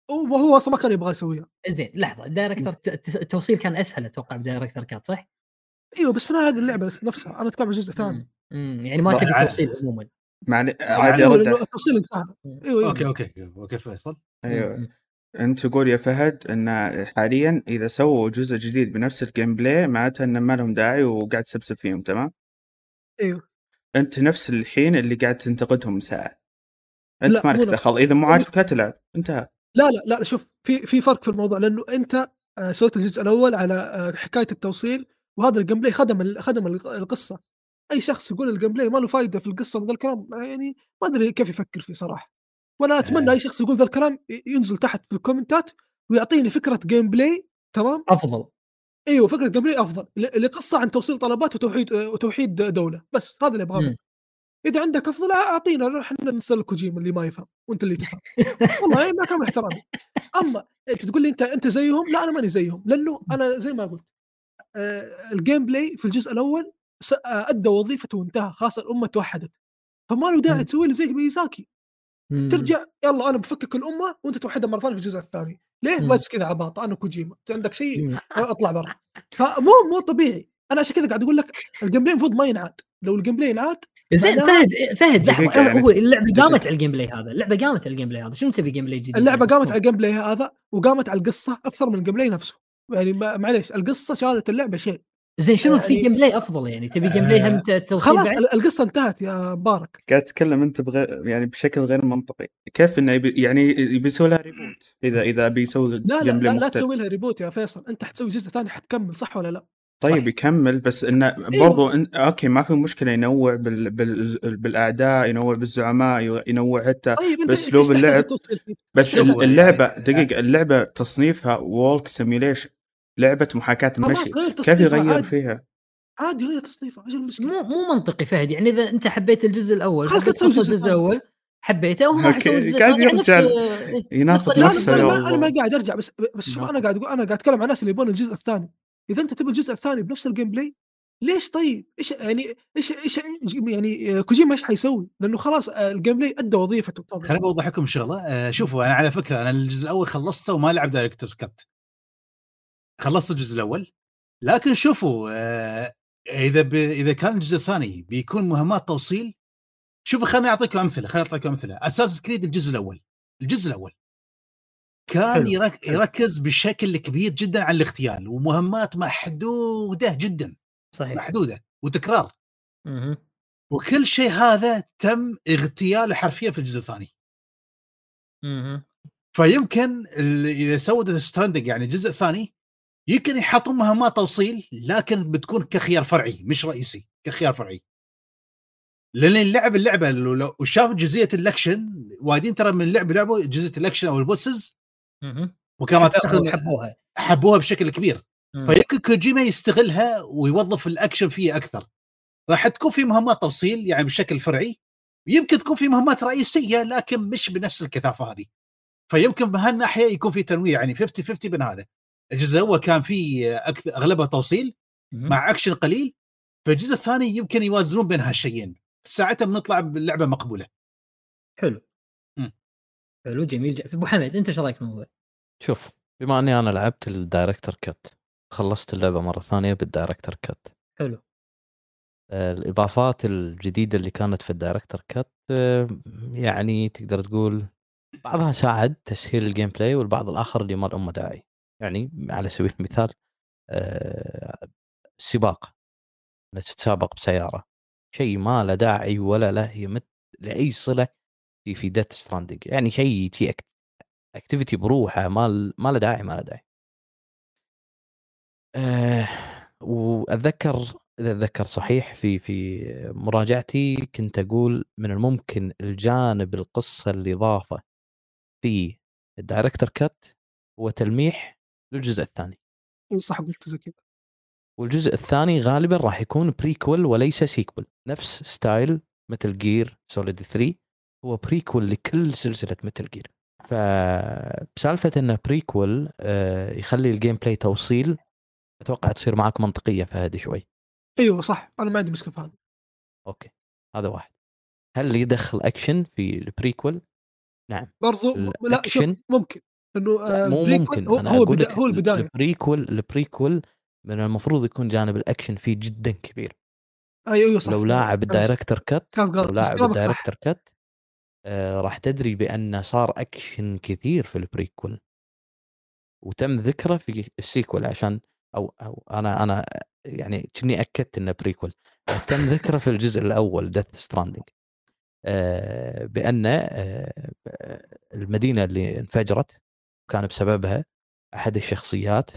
وهو أصلا ما كان يبغى يسويها. زين لحظة director's التوصيل كان أسهل أتوقع ب director's cut صح؟ أيوه بس في هذه اللعبة نفسها أنا أتكلم عن الجزء الثاني. مم. مم. يعني ما تبي توصيل عموما. معني عادي أيوه أرد. التوصيل انتهى. أيوه أيوه أوكي أوكي أوكي فيصل أيوه. أنت تقول يا فهد إن حاليا إذا سووا جزء جديد بنفس ال gameplay معناته إن ما لهم داعي وقاعد تسبسب فيهم تمام؟ أيوه. أنت نفس الحين اللي قاعد تنتقدهم من ساعة. أنت لا، ما لك دخل. إذا مو عاجبك لا تلعب انتهى. لا لا لا شوف في في فرق في الموضوع لأنه أنت آه، سويت الجزء الأول على آه، حكاية التوصيل وهذا ال gameplay خدم خدم الق- القصة. أي شخص يقول ال gameplay ما له فائده في القصة من الكلام يعني ما أدري كيف يفكر فيه صراحة. وأنا أتمنى آه. أي شخص يقول ذا الكلام ينزل تحت في ال commentات ويعطيني فكرة gameplay تمام؟ أفضل. إيوه فكرة gameplay أفضل لقصة عن توصيل طلبات وتوحيد وتوحيد دولة بس هذا اللي أبغاه. إذا عندك أفضل أعطينا إحنا نسال كوجيما اللي ما يفهم وأنت اللي تفهم. والله يعني مع كامل احترامي. أما أنت تقول لي أنت أنت زيهم؟ لا أنا ماني زيهم لأنه أنا زي ما قلت آه ال gameplay في الجزء الأول أدى وظيفته وانتهى خلاص الأمة توحدت. فما له داعي. تسوي لي زي ميزاكي. مم. ترجع يلا أنا بفكك الأمة وأنت توحدها مرة ثانية في الجزء الثاني. ليه؟ مم. بس كذا عباطه أنا كوجيما. عندك شيء. أطلع برا. فمو مو طبيعي. أنا عشان كذا قاعد أقول لك ال gameplay المفروض ما ينعاد. لو ال gameplay ينعاد زين فهد فهد لحظة يعني هو اللعبة. قامت على ال gameplay هذا؟ اللعبة قامت على ال gameplay هذا؟ شنو تبي gameplay جديد اللعبة يعني؟ قامت على ال gameplay هذا وقامت على القصة أكثر من ال gameplay نفسه. يعني ما- معليش القصة شالت اللعبة شيء. زين شنو في يعني- gameplay أفضل يعني تبي gameplay هم ت- توصيل خلاص بعد؟ ال- القصة انتهت يا مبارك قاعد تتكلم أنت بغير يعني بشكل غير منطقي كيف إنه يبي يعني يبي يسوي لها reboot إذا إذا بيسوي لا لا لا, لا. تسوي لها reboot يا فيصل أنت حتسوي جزء ثاني حتكمل صح ولا لا؟ طيب صح. يكمل بس إنه أيوة. برضو إن... أوكي ما في مشكلة ينوع بال... بال... بالأعداء ينوع بالزعماء ينوع حتى طيب تحتاج اللعب. بس اللعبة دقيقة اللعبة تصنيفها walk simulation لعبة محاكاة المشي كيف يغير عادي فيها؟ عادي غير تصنيفها إيش المشكلة؟ مو مو منطقي فهد يعني إذا أنت حبيت الجزء الأول خلاص الجزء. الأول حبيته وهم راح يسوون الجزء قاعد يناقض. نفسه يا أنا ما, أنا ما. قاعد أرجع بس بس شوف أنا قاعد أقول أنا قاعد أتكلم عن الناس اللي يبون الجزء الثاني إذا أنت تبي الجزء الثاني بنفس ال gameplay ليش طيب؟ إيش يعني إيش إيش يعني آه، كوجيما إيش حيسوي؟ لأنه خلاص آه، ال gameplay أدى وظيفته. خليني اوضح لكم شغلة آه شوفوا أنا على فكرة أنا الجزء الأول خلصته وما لعب director's cut خلصت الجزء الأول لكن شوفوا آه إذا ب... إذا كان الجزء الثاني بيكون مهمات توصيل شوفوا خليني أعطيكم أمثلة خليني أعطيكم أمثلة أساس كريد الجزء الأول الجزء الأول كان حلو. يرك... يركز بشكل كبير جدا على الاغتيال ومهمات محدودة جدا صحيح محدودة وتكرار مهم. وكل شيء هذا تم اغتياله حرفيا في الجزء الثاني مهم. فيمكن إذا سووا ستراندنج يعني الجزء الثاني يمكن يحطون مهمات توصيل لكن بتكون كخيار فرعي مش رئيسي كخيار فرعي. لأن اللعب اللعبة لو لو شاف جزئية الأكشن وايدين ترى من اللعب لعبوا جزئية الأكشن أو ال bosses. وكما تستخدم حبوها. حبوها بشكل كبير. فيمكن كوجيما يستغلها ويوظف الأكشن فيه أكثر. راح تكون في مهمات توصيل يعني بشكل فرعي يمكن تكون في مهمات رئيسية لكن مش بنفس الكثافة هذه. فيمكن بهالناحية يكون في تنويع يعني 50 50 بين هذا. الجزء الأول كان فيه أكثر أغلبها توصيل. مع أكشن قليل فالجزء الثاني يمكن يوازنون بين هالشيئين ساعتها بنطلع باللعبه مقبولة حلو مم. حلو جميل جميل. أبو حمد أنت إيش رأيك في الموضوع؟ شوف بما أني أنا لعبت ال director's cut خلصت اللعبة مرة ثانية بال director's cut حلو آه، الإضافات الجديدة اللي كانت في ال director's cut آه، يعني تقدر تقول بعضها ساعد تسهيل ال gameplay والبعض الآخر اللي ما أم داعي يعني على سبيل المثال آه، السباق انك تتسابق بسيارة. شيء ما له داعي ولا له يمت لأي صلة في في Death Stranding يعني شيء شيء activity بروحه ما ما له داعي ما له داعي. أه وأتذكر إذا أتذكر صحيح في في مراجعتي كنت أقول من الممكن الجانب القصة اللي ضافه في ال director's cut هو تلميح للجزء الثاني. صح قلت زي كذا. والجزء الثاني غالبا راح يكون prequel وليس sequel نفس style Metal Gear Solid 3 هو prequel لكل سلسلة Metal Gear فبسالفة إنه prequel آه، يخلي ال gameplay توصيل أتوقع تصير معك منطقية فهذه شوي. أيوه صح أنا ما عندي مشكلة في هذا. okay هذا واحد. هل يدخل اكشن في ال prequel نعم. برضو لا شوف؟ ممكن. إنه آه، مو ممكن. هو, أنا هو, لك هو البداية. ال prequel ال prequel من المفروض يكون جانب الأكشن فيه جدا كبير. أيوه أيوه صح لو لاعب ال director's cut لو لاعب. ال director's cut آه راح تدري بان صار أكشن كثير في ال prequel وتم ذكره في ال sequel عشان أو أو أنا أنا يعني كني أكدت إنه prequel آه، تم ذكره في الجزء الأول Death Stranding آه بان آه المدينة اللي انفجرت كان بسببها أحد الشخصيات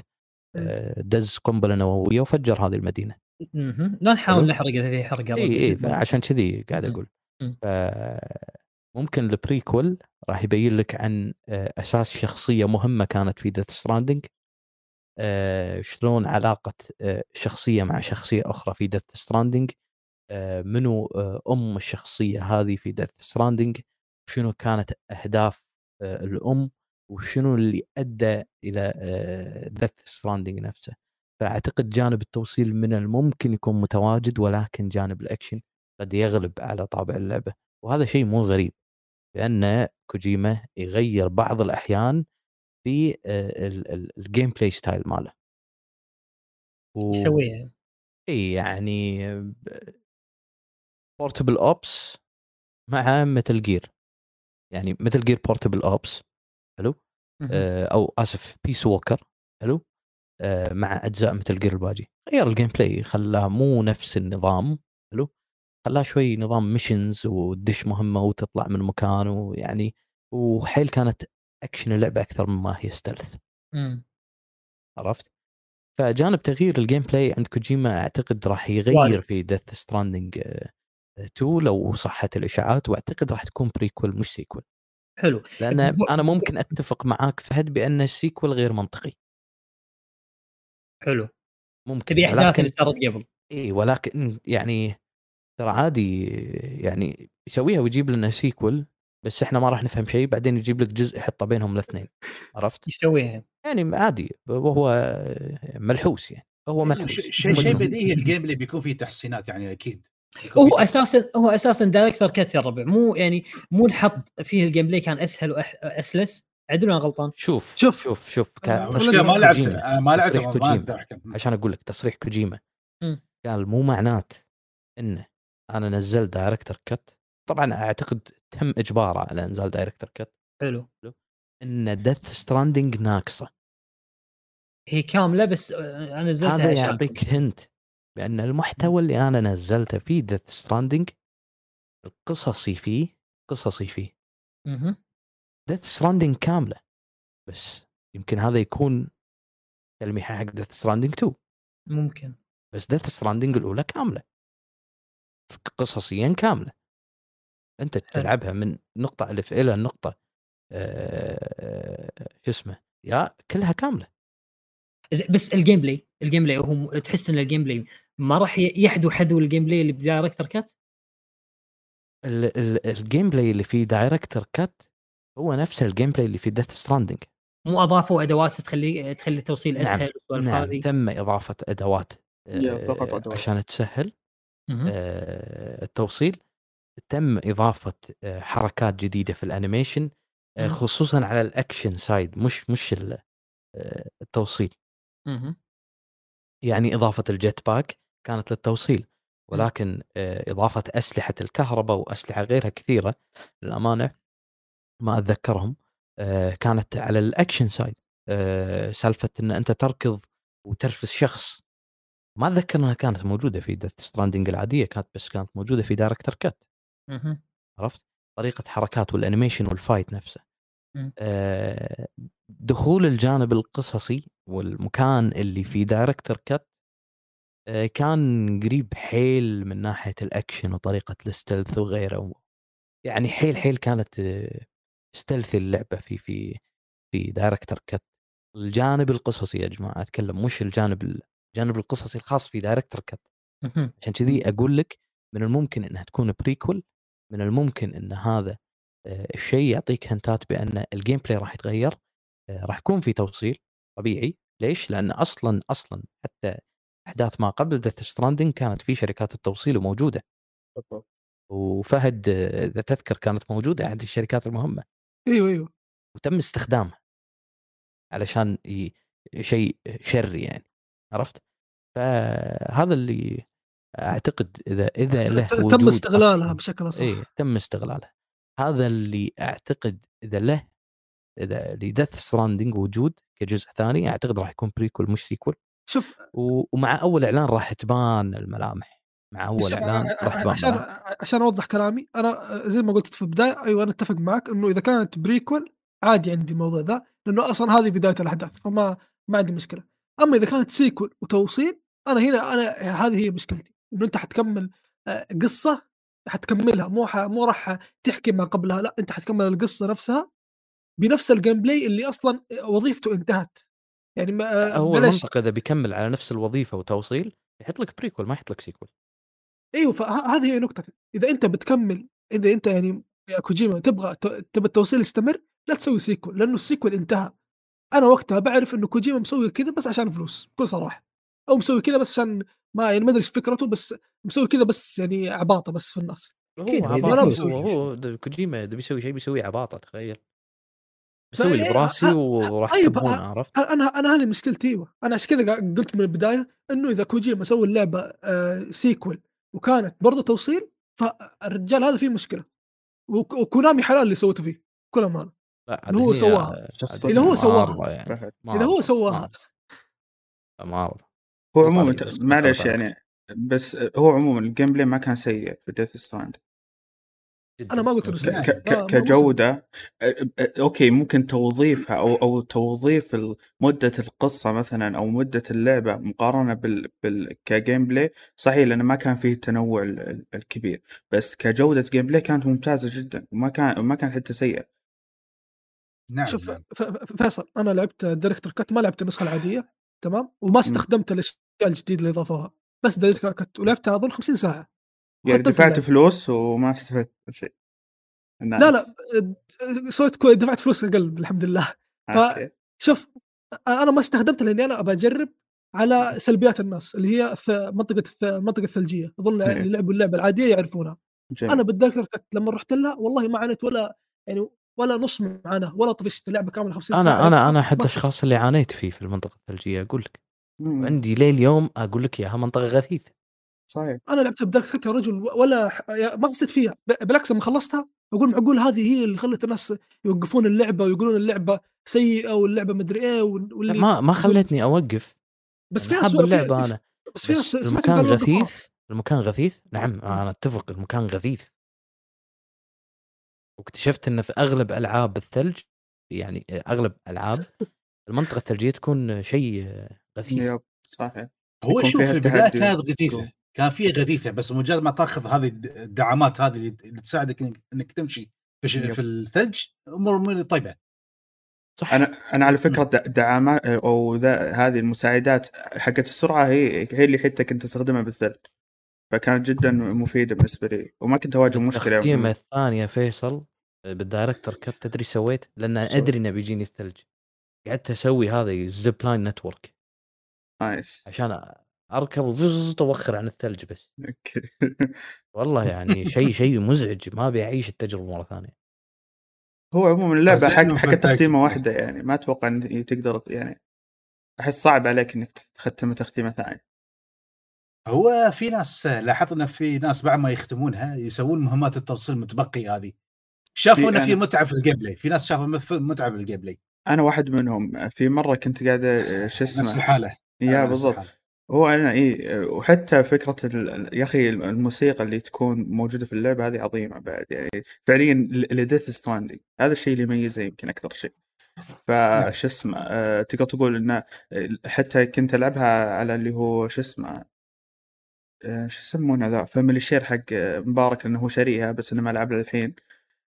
آه دز قنبلة نووية وفجر هذه المدينة مهم. لا نحاول. نحرق اذا في حرقه إي إي فعشان كذي قاعد مم. أقول مم. ف ممكن ال prequel راح يبين لك عن آه، أساس شخصية مهمة كانت في Death Stranding شلون علاقة آه، شخصية مع شخصية أخرى في Death Stranding منو آه، أم الشخصية هذه في Death Stranding شنو كانت أهداف آه، الأم وشنو اللي أدى إلى Death Stranding نفسه. فأعتقد جانب التوصيل من الممكن يكون متواجد ولكن جانب الأكشن قد يغلب على طابع اللعبة. وهذا شيء مو غريب لأن كوجيما يغير بعض الأحيان في آه، ال- ال- ال gameplay style ماله. و- يسويها. إي يعني Portable Ops مع Metal Gear يعني Metal Gear Portable Ops حلو. آه، أو آسف Peace Walker حلو آه، مع أجزاء Metal Gear الباجي غير ال gameplay خلاه مو نفس النظام حلو خلاه شوي نظام missions وتدش مهمة وتطلع من مكان ويعني وحيل كانت اكشن اللعبة أكثر مما هي stealth. عرفت؟ فجانب تغيير ال gameplay عند كوجيما أعتقد راح يغير. في Death Stranding 2 لو صحت الإشاعات وأعتقد راح تكون prequel مش sequel حلو. لأن أنا ممكن أتفق معاك فهد بأن ال sequel غير منطقي. حلو. ممكن تبي أحداث ولكن اللي صارت قبل. إي ولكن يعني ترى عادي يعني يسويها ويجيب لنا sequel بس إحنا ما راح نفهم شيء بعدين يجيب لك جزء يحطه بينهم الاثنين. عرفت؟ يسويها. يعني عادي وهو ملحوس يعني هو ملحوس شيء شيء. بديهي ال game اللي بيكون فيه تحسينات يعني أكيد. هو أساسا هو أساسا director's cut يا الربع مو يعني مو الحط فيه ال gameplay كان أسهل واسلس عدل ولا غلطان؟ شوف شوف. شوف شوف. آه، المشكلة تصريح ما لعبت ما لعبت كوجيما. أحكم. عشان أقول لك تصريح كوجيما. قال مو معنات إنه أنا نزلت director's cut طبعا أعتقد تم إجباره على انزال director's cut حلو. ان Death Stranding ناقصة. هي كاملة بس آه، أنا نزلتها هذا يعطيك hint بأن المحتوى اللي أنا نزلته في Death Stranding القصصي فيه قصصي فيه. Death Stranding كاملة. بس يمكن هذا يكون تلميحه حق Death Stranding 2 ممكن. بس Death Stranding الأولى كاملة. قصصيا كاملة. أنت تلعبها من نقطة ألف إلى النقطه آه، شو اسمه يا كلها كاملة. زين، بس ال gameplay ال gameplay هو تحس إن ال gameplay ما راح يحذو حذو ال gameplay اللي ب director's cut؟ ال- ال- ال gameplay اللي في director's cut هو نفس ال gameplay اللي في Death Stranding مو أضافوا أدوات تخلي تخلي التوصيل نعم، أسهل والسوالف نعم هذه تم إضافة أدوات فقط آه، أدوات. عشان تسهل. آه، التوصيل تم إضافة آه، حركات جديدة في ال animation آه،. خصوصا على ال action side مش مش ال- التوصيل. يعني إضافة ال jetpack كانت للتوصيل ولكن آه، إضافة أسلحة الكهرباء وأسلحة غيرها كثيرة للأمانة ما أتذكرهم كانت على ال action side سالفة إن أنت تركض وترفس شخص. ما أتذكر إنها كانت موجودة في Death Stranding العادية كانت بس كانت موجودة في director's cut. عرفت؟ طريقة حركات وال animation وال fight نفسه. مم. آه، دخول الجانب القصصي والمكان اللي في director's cut كان قريب حيل من ناحية الأكشن وطريقة ال stealth وغيره يعني حيل حيل كانت stealth اللعبة في في في Director Cut الجانب القصصي يا جماعة أتكلم مش الجانب الجانب القصصي الخاص في Director مهم. عشان كذي أقول لك من الممكن إنها تكون prequel من الممكن إن هذا آه، الشيء يعطيك hint ات بأن ال gameplay راح يتغير آه، راح يكون في توصيل طبيعي ليش؟ لأن أصلا أصلا حتى احداث ما قبل Death Stranding كانت في شركات التوصيل وموجوده بالضبط وفهد إذا تذكر كانت موجودة احد الشركات المهمة أيوه أيوه وتم استخدامها علشان. شيء شري يعني عرفت؟ فهذا اللي أعتقد إذا إذا له تم وجود استغلالها أصلاً. بشكل أصح إي تم استغلالها هذا اللي أعتقد إذا له إذا ل Death Stranding وجود كجزء ثاني أعتقد راح يكون prequel مش sequel شوف ومع أول إعلان راح تبان الملامح مع أول إعلان راح تبان عشان ملامح. عشان أوضح كلامي أنا زي ما قلت في البداية أيوه أنا أتفق معك إنه إذا كانت prequel عادي عندي الموضوع ذا لأنه أصلا هذه بداية الأحداث فما ما عندي مشكلة أما إذا كانت sequel وتوصيل أنا هنا أنا هذه هي مشكلتي إنه أنت حتكمل آه، قصة حتكملها مو ح... مو راح تحكي ما قبلها لا أنت حتكمل القصة نفسها بنفس ال gameplay اللي أصلا وظيفته انتهت يعني ما هو بلاش. المنطق إذا بيكمل على نفس الوظيفة وتوصيل يحط لك prequel ما يحط لك sequel أيوه فهذه هي نقطة. إذا أنت بتكمل إذا أنت يعني يا كوجيما تبغى تبغى التوصيل يستمر لا تسوي sequel لأنه ال sequel انتهى. أنا وقتها بعرف إنه كوجيما مسوي كذا بس عشان فلوس بكل صراحة. أو مسوي كذا بس عشان ما يعني ما أدري فكرته بس مسوي كذا بس يعني عباطة بس في الناس هو عباطة أنا هو, هو كوجيما إذا بيسوي شيء بيسوي عباطة تخيل. بيسوي اللي براسي وراح طيب، عرفت؟ أنا أنا هذه مشكلتي أيوه أنا عشان كذا قلت من البداية إنه إذا كوجيما سوى اللعبة آه سيكول وكانت برضه توصيل فالرجال هذا فيه مشكلة وك- وكونامي حلال اللي سوته فيه كل أمانة لا اللي هو سواها. شخصية إذا هو سواها. يعني. إذا هو سواها. لا، معارضة هو مو عموما معلش. يعني بس هو عموما ال gameplay ما كان سيء في Death Stranding أنا ما قلت إنه ك- سيء. كجودة okay ممكن توظيفها أو أو توظيف ال- مدة القصة مثلا أو مدة اللعبة مقارنة بال, بال ك gameplay صحيح لأنه ما كان فيه التنوع ال- ال- الكبير بس كجودة gameplay كانت ممتازة جدا وما كان ما كانت حتى سيئة. نعم شوف نعم. فيصل أنا لعبت Director Cut ما لعبت النسخة العادية تمام؟ وما استخدمت الأشياء الجديدة اللي إضافوها بس Director Cut ولعبتها أظن 50 ساعة. يعني دفعت. فلوس وما استفدت شيء لا لا سويت كوي دفعت فلوس أقل الحمد لله ف- okay شوف أنا ما استخدمتها لأني أنا أبى أجرب على سلبيات الناس اللي هي منطقة المنطقة الثلجية أظن إيه. اللي لعبوا اللعبه العادية يعرفونها جميل. أنا كت لما رحت لها والله ما عانيت ولا يعني ولا نص معاناه ولا طفشت اللعبة كاملة 50 ساعة أنا أنا أنا احد. الأشخاص اللي عانيت فيه في المنطقة الثلجية أقول لك مم. وعندي ليه اليوم أقول لك إياها منطقة غثيثة صحيح. أنا لعبت بدارك يا رجل ولا ما حسيت فيها. بالعكس لما خلصتها أقول معقول هذه هي اللي خلت الناس يوقفون اللعبة ويقولون اللعبة سيئة واللعبة مدري إيه وال- واللي ما ما خلتني أوقف. بس في حاب اللعبة أنا. بس في بس المكان. غثيث المكان غثيث؟ نعم أنا أتفق المكان غثيث. واكتشفت إن في أغلب ألعاب الثلج يعني أغلب ألعاب المنطقة الثلجية تكون شيء غثيث. صحيح. هو شوف في التحدي كانت. غثيثة. كان فيها غثيثة بس مجرد ما تأخذ هذه الد- الدعامات هذه اللي تساعدك إنك- إنك تمشي في, الثلج أمور طيبة. صح. أنا أنا على فكرة دعامات أو ذا هذه المساعدات حقت السرعة هي هي اللي حتى كنت استخدمها بالثلج. فكانت جدا مفيدة بالنسبة لي وما كنت أواجه مشكلة. التختيمه الثانية فيصل بال Director Cut تدري سويت؟ لأن سوي. أدري إنه بيجيني الثلج. قعدت أسوي هذه ال zipline network. nice. عشان أركب وزز اوخر عن الثلج بس. okay. والله يعني شيء شيء مزعج ما أبي أعيش التجربة مرة ثانية. هو عموما اللعبة حق حق. تختيمه واحدة يعني ما أتوقع إن تقدر يعني أحس صعب عليك إنك تختم تختيمه ثانية هو في ناس لاحظت إن في ناس بعد ما يختمونها يسوون مهمات التوصيل المتبقي هذه. شافوا في إن في أنا- متعة في ال gameplay في ناس شافوا مف- متعة في ال gameplay. أنا واحد منهم في مرة كنت قاعد شو نفس اسمه الحالة. يا نفس بالضبط. هو أنا اي وحتى فكرة ال- يا أخي الموسيقى اللي تكون موجودة في اللعبة هذه عظيمة بعد يعني فعليا ل Death Stranding هذا الشيء اللي يميزه يمكن أكثر شيء. فش اسمه آه، تقدر تقول انه حتى كنت ألعبها على اللي هو شو اسمه آه، شو يسمونه the family share حق آه، مبارك لأنه هو شاريها بس إنه ما لعبها الحين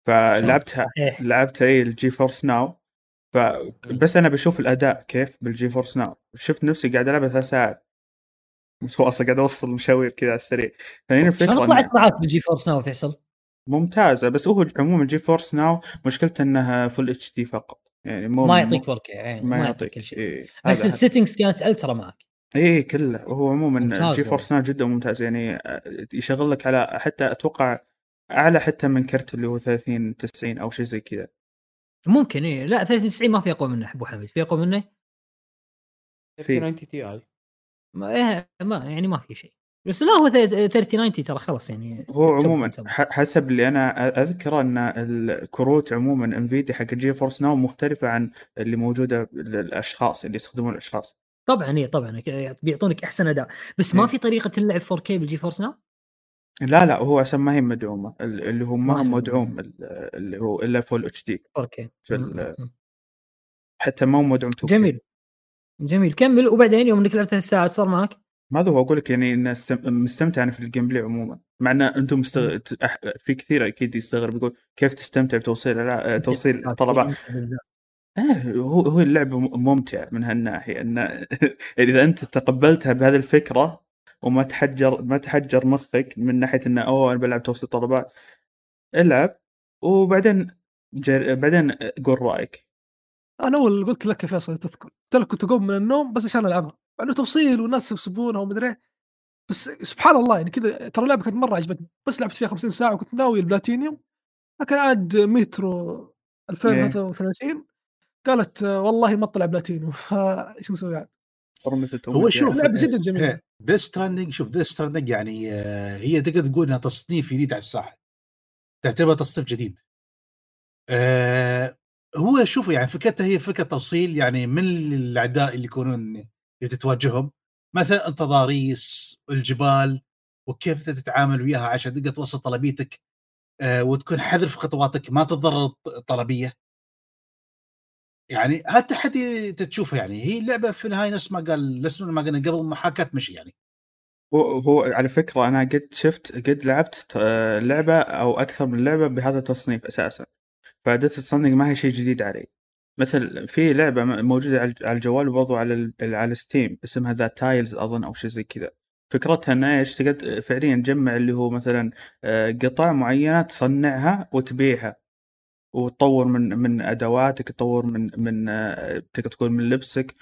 فلعبتها صحيح. لعبتها اي ال GeForce Now فبس أنا بشوف الأداء كيف بال GeForce Now شفت نفسي قاعد ألعبها ثلاث ساعات. متواصل قاعد أوصل مشاوير كذا على السريع. فهنا الفكرة شلون طلعت معاك بال GeForce Now فيصل؟ ممتازة بس هو عموما GeForce Now مشكلته إنها full HD فقط. يعني مو ما يعطيك 4K يعني ما ما يعطيك كل شيء. إيه. بس هذا حق- ال settings كانت ultra معك. اي كله. وهو عموما GeForce Now جدا ممتاز. يعني آه، يشغل لك على حتى أتوقع أعلى حتى من كرت اللي هو 30 90 أو شيء زي كذا. ممكن إيه. لا 93 ما في أقوى منه أبو حميد. في أقوى منه؟ في. 90 Ti. ما, إيه ما يعني ما في شيء. بس لا هو 3090 ترى خلاص يعني هو عموما حسب اللي أنا أذكره أن الكروت عموما Nvidia حق GeForce Now مختلفة عن اللي موجودة للأشخاص اللي يستخدمون الأشخاص. طبعا اي طبعا ك- بيعطونك أحسن أداء. بس ما إيه. في طريقة اللعب 4K بال GeForce Now لا لا هو عشان ما هي مدعومة. ال- اللي هو ما هي مدعوم ال- اللي هو إلا full HD 4K في حتى ما هو مدعوم 2K جميل. جميل. كمل وبعدين يوم انك لعبت ثلاث ساعات صار معك؟ ما هو أقول لك يعني ان مستمتع أنا في ال gameplay عموما. مع إن أنتم مستغ... في كثير أكيد يستغرب يقول كيف تستمتع بتوصيل ألع- توصيل طلبات إيه هو هو اللعبه م- ممتع من هالناحية. إنه يعني إذا أنت تقبلتها بهذه الفكرة وما تحجر ما تحجر مخك من ناحية إنه أوه أنا بلعب توصيل طلبات العب. وبعدين جر... بعدين قول رأيك. أنا أول قلت لك يا فيصل تذكر. قلت لك كنت أقوم من النوم بس عشان ألعبها. مع إنه توصيل والناس يسبسبونها ومدري إيه. بس سبحان الله يعني كذا ترى اللعبة كانت مرة عجبتني. بس لعبت فيها 50 ساعة وكنت ناوي البلاتينيوم. لكن عاد مترو 2033 قالت آه، والله ما طلع بلاتينيوم. إيش نسوي عاد؟ هو. شوف اللعبة جداً جميلة. إيه، Death Stranding شوف Death Stranding يعني آه، هي تقدر تقول إنها تصنيف جديد على الساحة. تعتبر تصنيف جديد. آه هو شوفوا يعني فكرتها هي فكرة توصيل يعني من الأعداء اللي يكونون اللي تتواجههم مثلا التضاريس الجبال وكيف تتعامل وياها عشان تقدر توصل طلبيتك آه وتكون حذر في خطواتك ما تتضرر الطلبية. يعني هذا التحدي تشوفه يعني. هي اللعبه في النهاية نفس ما قال نفس ما قلنا قبل محاكاه مشي يعني. هو على فكرة أنا قد شفت قد لعبت آه، لعبة أو أكثر من لعبة بهذا التصنيف أساسا. Stranding ما هي شيء جديد علي مثل في لعبة موجودة على الجوال وبرضو على على Steam اسمها The Tales أظن أو شيء زي كذا. فكرتها انها إيش تقدر فعليا تجمع اللي هو مثلا آه، قطع معينة تصنعها وتبيعها. وتطور من من أدواتك تطور من من آه، تقدر تقول من لبسك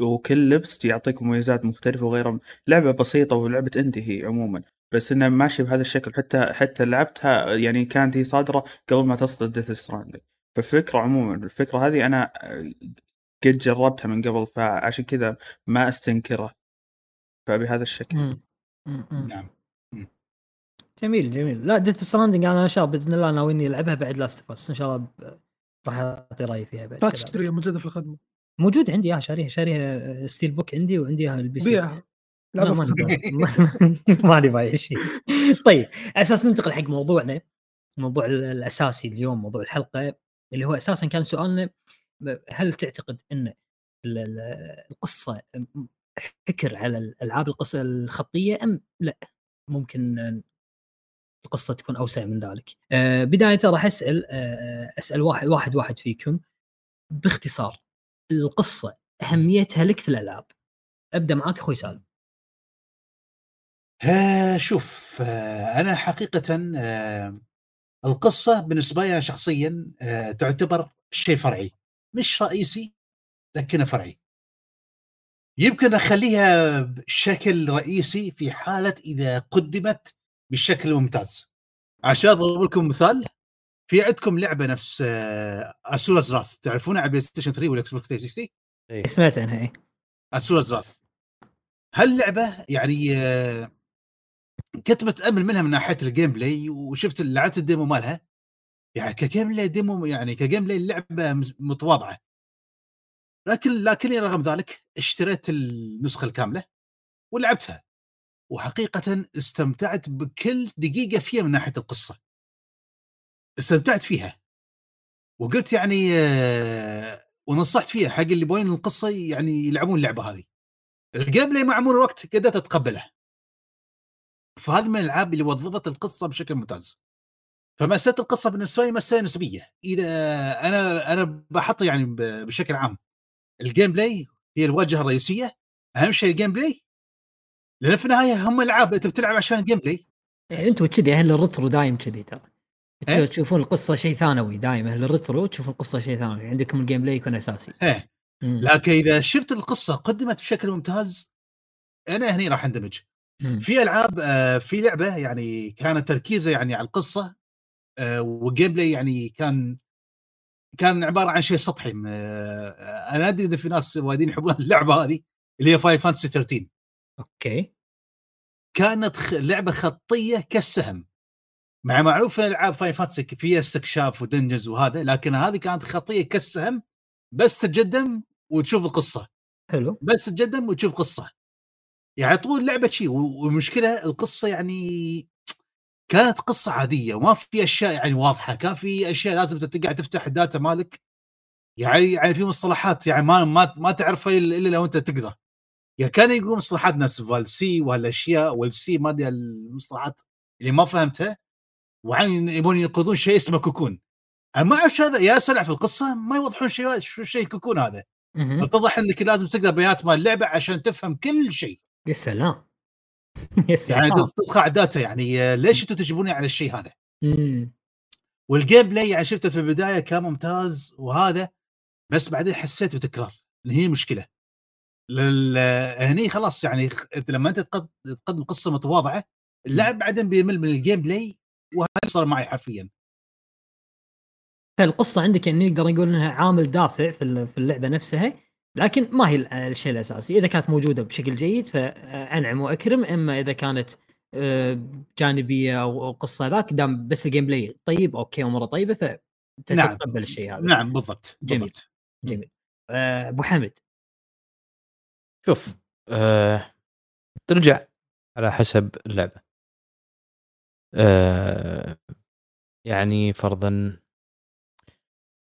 وكل لبس يعطيك مميزات مختلفة وغيرها لعبة بسيطة ولعبة انت هي عموما. بس انها ماشيه بهذا الشكل. حتى حتى لعبتها يعني كانت هي صادرة قبل ما تصدر Death Stranding فالفكرة عموما الفكرة هذه أنا قد جربتها من قبل فعشان كذا ما أستنكرها. فبهذا الشكل. نعم. جميل جميل. لا Death Stranding أنا إن شاء الله بإذن الله ناوي اني ألعبها بعد Last بس إن شاء الله راح أعطي رأيي فيها بعد لا تشتريها موجودة في الخدمة. موجود عندي اياها شاريها شاريها steelbook عندي وعندي إياها ال PC بيعها. ماني بايع شيء طيب على أساس ننتقل حق موضوعنا الموضوع الأساسي اليوم موضوع الحلقة اللي هو أساسا كان سؤالنا هل تعتقد إن القصة حكر على الالعاب القصة الخطية أم لا ممكن القصة تكون أوسع من ذلك. آه بداية راح أسأل آه أسأل واحد واحد واحد فيكم باختصار القصة أهميتها لك في الألعاب. أبدأ معاك أخوي سالم. آه شوف آه أنا حقيقه آه القصة بالنسبة لي أنا شخصيا آه تعتبر شيء فرعي مش رئيسي لكنه فرعي. يمكن أخليها بشكل رئيسي في حالة إذا قدمت بشكل ممتاز عشان أضرب لكم مثال في عندكم لعبة نفس Asura's Wrath تعرفونها على PlayStation 3 وال Xbox 360 إيه. سمعت عنها اي Asura's Wrath هاللعبة يعني كنت متأمل منها من ناحية ال gameplay وشفت لعبت ال demo مالها. يعني ك gameplay demo يعني ك gameplay اللعبه متواضعة. لكن لكني رغم ذلك اشتريت النسخة الكاملة ولعبتها. وحقيقة استمتعت بكل دقيقة فيها من ناحية القصة. استمتعت فيها. وقلت يعني آه، ونصحت فيها حق اللي يبغون القصة يعني يلعبون اللعبة هذه. ال gameplay مع مرور الوقت قدرت اتقبله فهذه من الألعاب اللي وظفت القصة بشكل ممتاز. فمساله القصة بالنسبة لي مساله نسبية. إذا أنا أنا بحط يعني بشكل عام ال gameplay هي الواجهة الرئيسية. أهم شيء ال gameplay لأن في النهاية هم العاب أنت بتلعب عشان ال gameplay أنتم كذي أهل ال retro دايم كذي ترى. إيه؟ تشوفون القصة شيء ثانوي دائما أهل ال retro تشوفون القصة شيء ثانوي. عندكم ال gameplay يكون أساسي. إيه. لكن إذا شفت القصة قدمت بشكل ممتاز أنا هني راح أندمج. في ألعاب آه في لعبة يعني كانت تركيزه يعني على القصة آه وال gameplay يعني كان كان عبارة عن شيء سطحي آه أنا أدري إن في ناس وايدين يحبون اللعبة هذه اللي هي Final Fantasy 13 okay. كانت خ... لعبة خطية كالسهم. مع معروف ألعاب Final Fantasy فيها استكشاف و dungeons وهذا لكن هذه كانت خطية كالسهم بس تتقدم وتشوف القصة. حلو. بس تتقدم وتشوف قصة. يعني طول اللعبة شيء والمشكلة القصة يعني كانت قصة عادية وما في أشياء يعني واضحة كان في أشياء لازم تقعد تفتح ال data مالك يعني يعني في مصطلحات يعني ما ما, ما تعرفها إلا لو أنت تقدر يعني كانوا يقولون مصطلحات ناس fal'Cie وهالاشياء وال l'Cie ما أدري المصطلحات اللي ما فهمتها وعين يبون ينقذون شيء اسمه Cocoon. أنا ما اعرف هذا؟ يا سلام في القصة ما يوضحون شيء شو شيء Cocoon هذا. اتضح إنك لازم تقرأ بيانات مال اللعبة عشان تفهم كل شيء. يا سلام. يا سلام. يعني تدخل data يعني ليش أنتم تجيبوني على الشيء هذا؟ وال gameplay يعني شفته في البداية كان ممتاز وهذا بس بعدين حسيت بتكرار اللي هي مشكلة. لل... هني خلاص يعني لما أنت تقدم قصة متواضعة اللاعب بعدين بيمل من ال gameplay وهذا صار معي حرفيا. القصة عندك يعني نقدر نقول إنها عامل دافع في اللعبة نفسها لكن ما هي الشيء الأساسي. إذا كانت موجودة بشكل جيد فأنعم وأكرم إما إذا كانت آه، جانبية أو قصة ذاك دام بس ال gameplay طيب okay اموره طيبة ف نعم. تتقبل الشيء هذا. نعم بالضبط جميل. بالضبط. جميل. آه، أبو حمد. شوف أه ترجع على حسب اللعبة. أه يعني فرضا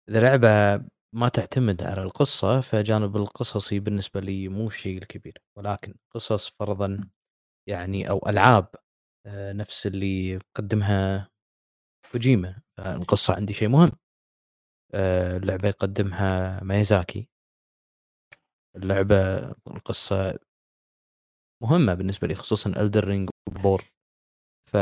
إذا لعبة ما تعتمد على القصة فجانب القصصي بالنسبة لي مو الشيء الكبير. ولكن قصص فرضا يعني أو ألعاب أه نفس اللي قدمها كوجيما. القصة عندي شيء مهم. أه اللعبة يقدمها ميزاكي اللعبة القصة مهمة بالنسبة لي خصوصا الدر رينج وبور ف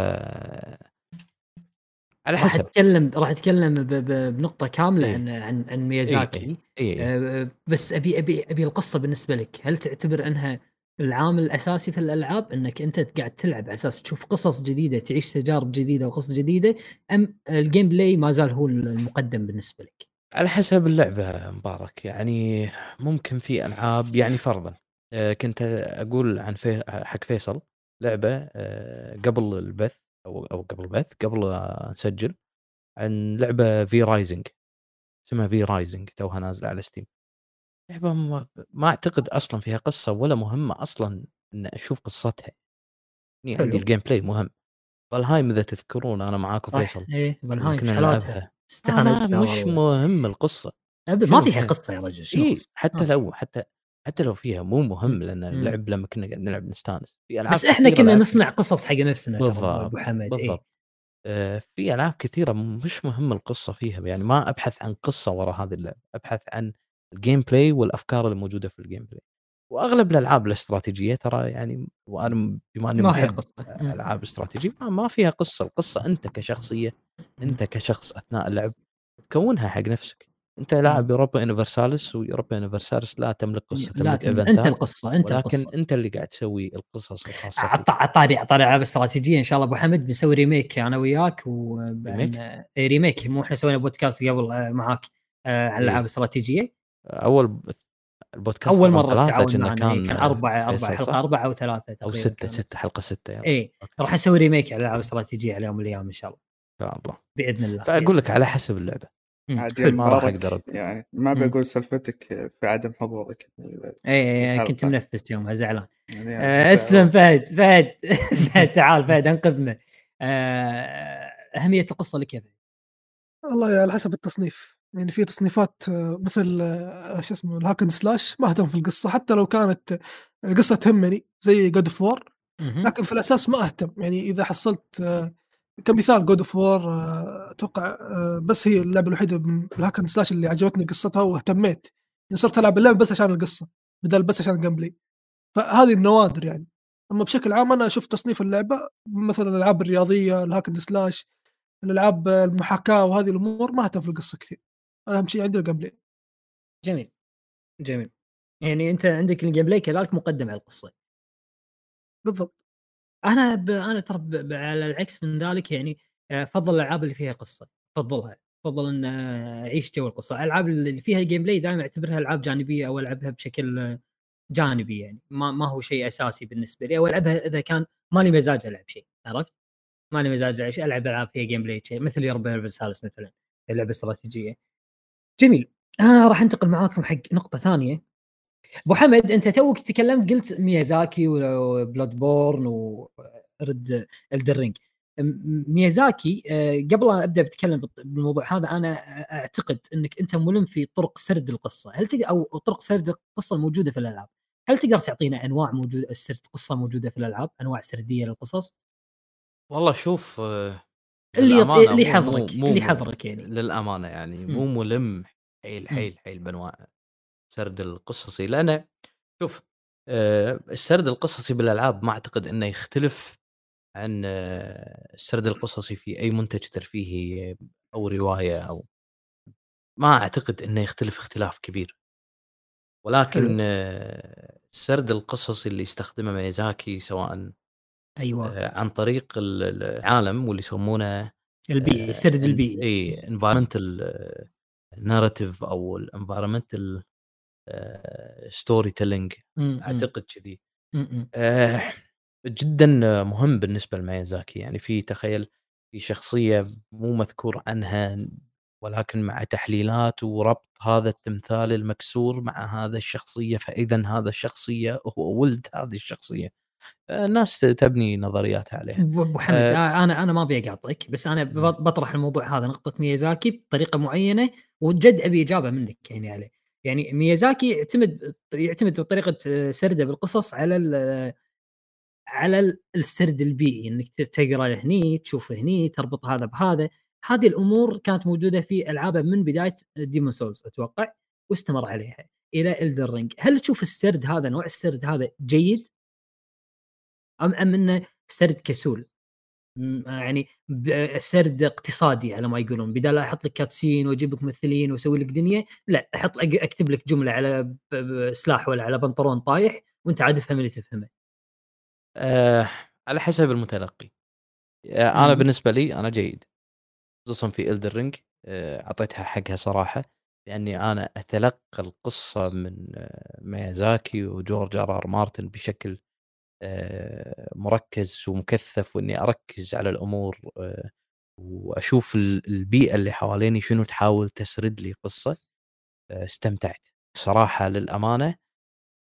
على حسب راح أتكلم راح اتكلم بنقطة كاملة إيه؟ عن عن عن ميازاكي إيه؟ إيه؟ إيه؟ أه بس أبي أبي أبي القصة بالنسبة لك هل تعتبر أنها العامل الأساسي في الألعاب أنك أنت قاعد تلعب على أساس تشوف قصص جديدة تعيش تجارب جديدة وقصص جديدة أم ال gameplay ما زال هو المقدم بالنسبة لك؟ على حسب اللعبة مبارك يعني ممكن في ألعاب يعني فرضا آه، كنت أقول عن في حق فيصل لعبة آه، قبل البث أو أو قبل البث قبل نسجل عن لعبة في V Rising اسمها V Rising توها نازلة على Steam لعبة ما, ما أعتقد أصلا فيها قصة ولا مهمة أصلا إن أشوف قصتها. يعني عندي ال gameplay مهم. Valheim إذا تذكرون أنا معاكم فيصل. إيه حالاتها استانست مش مهم القصة. ما فيها قصة يا رجل شنو إيه حتى آه. لو حتى حتى لو فيها مو مهم لأن اللعب لما كنا قاعد نلعب نستانس. في ألعاب بس إحنا كنا نصنع قصص حق نفسنا بالضبط أبو حمد إيه. بالضبط. إيه؟ في ألعاب كثيرة مش مهم القصة فيها يعني ما أبحث عن قصة وراء هذه اللعبه أبحث عن ال gameplay والأفكار الموجودة في ال gameplay وأغلب الألعاب الاستراتيجية ترى يعني وأنا بما أني ما فيها قصة. ألعاب استراتيجية ما فيها قصة. القصة أنت كشخصية أنت كشخص أثناء اللعب تكونها حق نفسك. أنت لاعب Europa Universalis و Europa Universalis لا تملك قصة لا تملك أنت القصة أنت ولكن القصة. أنت اللي قاعد تسوي القصص الخاصة عطاري عطاري العاب استراتيجية إن شاء الله أبو حمد بنسوي remake أنا وياك و remake؟ remake مو إحنا سوينا بودكاست قبل آه، معاك آه، عن الالعاب الاستراتيجيه أول البودكاست أول مرة تعاوننا كان كان أربع أربع حلقة أربعة أو ثلاثة أو سته ستة حلقة ستة يعني. اي راح نسوي remake على الالعاب الاستراتيجيه على يوم من الأيام إن شاء الله. إن شاء الله. بإذن الله فأقول لك على حسب اللعبة. عادي ما راح أقدر يعني ما بقول سلفتك في عدم حضورك اي اي كنت منفس يومها زعلان. يعني آه اسلم فهد فهد فهد تعال فهد انقذنا. آه أهمية القصة لك يا فهد. والله على حسب التصنيف. يعني في تصنيفات آه، مثل شو اسمه ال hack and slash ما أهتم في القصة. حتى لو كانت القصة تهمني زي God of War لكن في الأساس ما أهتم. يعني إذا حصلت آه، كمثال God of War أتوقع آه، بس هي اللعبة الوحيدة من ال hack and slash اللي عجبتني قصتها واهتميت. يعني صرت ألعب اللعبة بس عشان القصة بدل بس عشان ال gameplay فهذه النوادر يعني. أما بشكل عام أنا أشوف تصنيف اللعبة مثلا الألعاب الرياضية ال hack and slash الألعاب المحاكاة وهذه الأمور ما اهتم في القصة كثير. أهم شيء عندي ال gameplay جميل. جميل. يعني أنت عندك ال gameplay كذلك مقدم على القصة. بالضبط. أنا ب... أنا ترى ب... على العكس من ذلك يعني أفضل الألعاب اللي فيها قصة افضلها افضل إن أعيش جو القصة. الألعاب اللي فيها gameplay دائما أعتبرها ألعاب جانبية أو ألعبها بشكل جانبي يعني ما ما هو شيء أساسي بالنسبة لي أو ألعبها إذا كان مالي مزاج ألعب شيء عرفت؟ مالي مزاج ألعب شيء ألعب ألعاب فيها gameplay شيء مثل Europa Universalis مثلا لعبة استراتيجية. جميل آه راح أنتقل معاكم حق نقطة ثانية. أبو حمد أنت توك تكلمت قلت ميازاكي و Bloodborne و Elden Ring ميازاكي آه، قبل أن أبدأ بتكلم بالموضوع هذا أنا أعتقد إنك أنت ملم في طرق سرد القصة. هل تقدر أو طرق سرد القصة الموجوده في الألعاب؟ هل تقدر تعطينا أنواع موجوده سرد قصة موجودة في الألعاب؟ أنواع سردية للقصص؟ والله شوف آه، اللي اللي حضرك اللي حضرك يعني. للأمانة يعني مو ملم حيل حيل حيل بأنواع السرد القصصي لأن شوف آه، السرد القصصي بالألعاب ما أعتقد إنه يختلف عن آه، السرد القصصي في أي منتج ترفيهي أو رواية أو ما أعتقد إنه يختلف اختلاف كبير. ولكن آه، السرد القصصي اللي يستخدمه ميزاكي سواء أيوه. عن طريق العالم واللي يسمونه البيئي السرد البيئي اي environmental narrative أو ال environmental storytelling إمم، إمم. أعتقد كذي إمم،. آه، جدا مهم بالنسبة لميازاكي يعني في تخيل في شخصية مو مذكور عنها ولكن مع تحليلات وربط هذا التمثال المكسور مع هذا الشخصية فاذا هذا الشخصية هو ولد هذه الشخصية آه، الناس تبني نظريات عليها أبو حمد آه، آه أنا أنا ما أبي أقاطعك بس أنا. بطرح الموضوع هذا نقطة ميازاكي بطريقة معينة وجد أبي إجابة منك يعني عليه يعني ميازاكي يعتمد يعتمد بطريقه سرده بالقصص على على السرد البيئي إنك تقرأ هني تشوف هني تربط هذا بهذا. هذه الأمور كانت موجودة في العابه من بداية Demon's Souls أتوقع واستمر عليها إلى Elden Ring هل تشوف السرد هذا نوع السرد هذا جيد؟ أم أم إنه سرد كسول؟ يعني سرد اقتصادي على ما يقولون بدال أحط لك cutscene وأجيب لك ممثلين وأسوي لك دنيا لا أحط أكتب لك جملة على سلاح ولا على بنطلون طايح وأنت عاد افهم اللي تفهمه. أه على حسب المتلقي. آه، أنا بالنسبة لي أنا جيد. خصوصا في Elden Ring آه، أعطيتها حقها صراحة لأني أنا أتلقى القصة من آه، ميازاكي وجورج آر آر مارتن بشكل مركز ومكثف وإني أركز على الأمور آه، وأشوف البيئة اللي حواليني شنو تحاول تسرد لي قصة. آه، استمتعت. صراحة للأمانة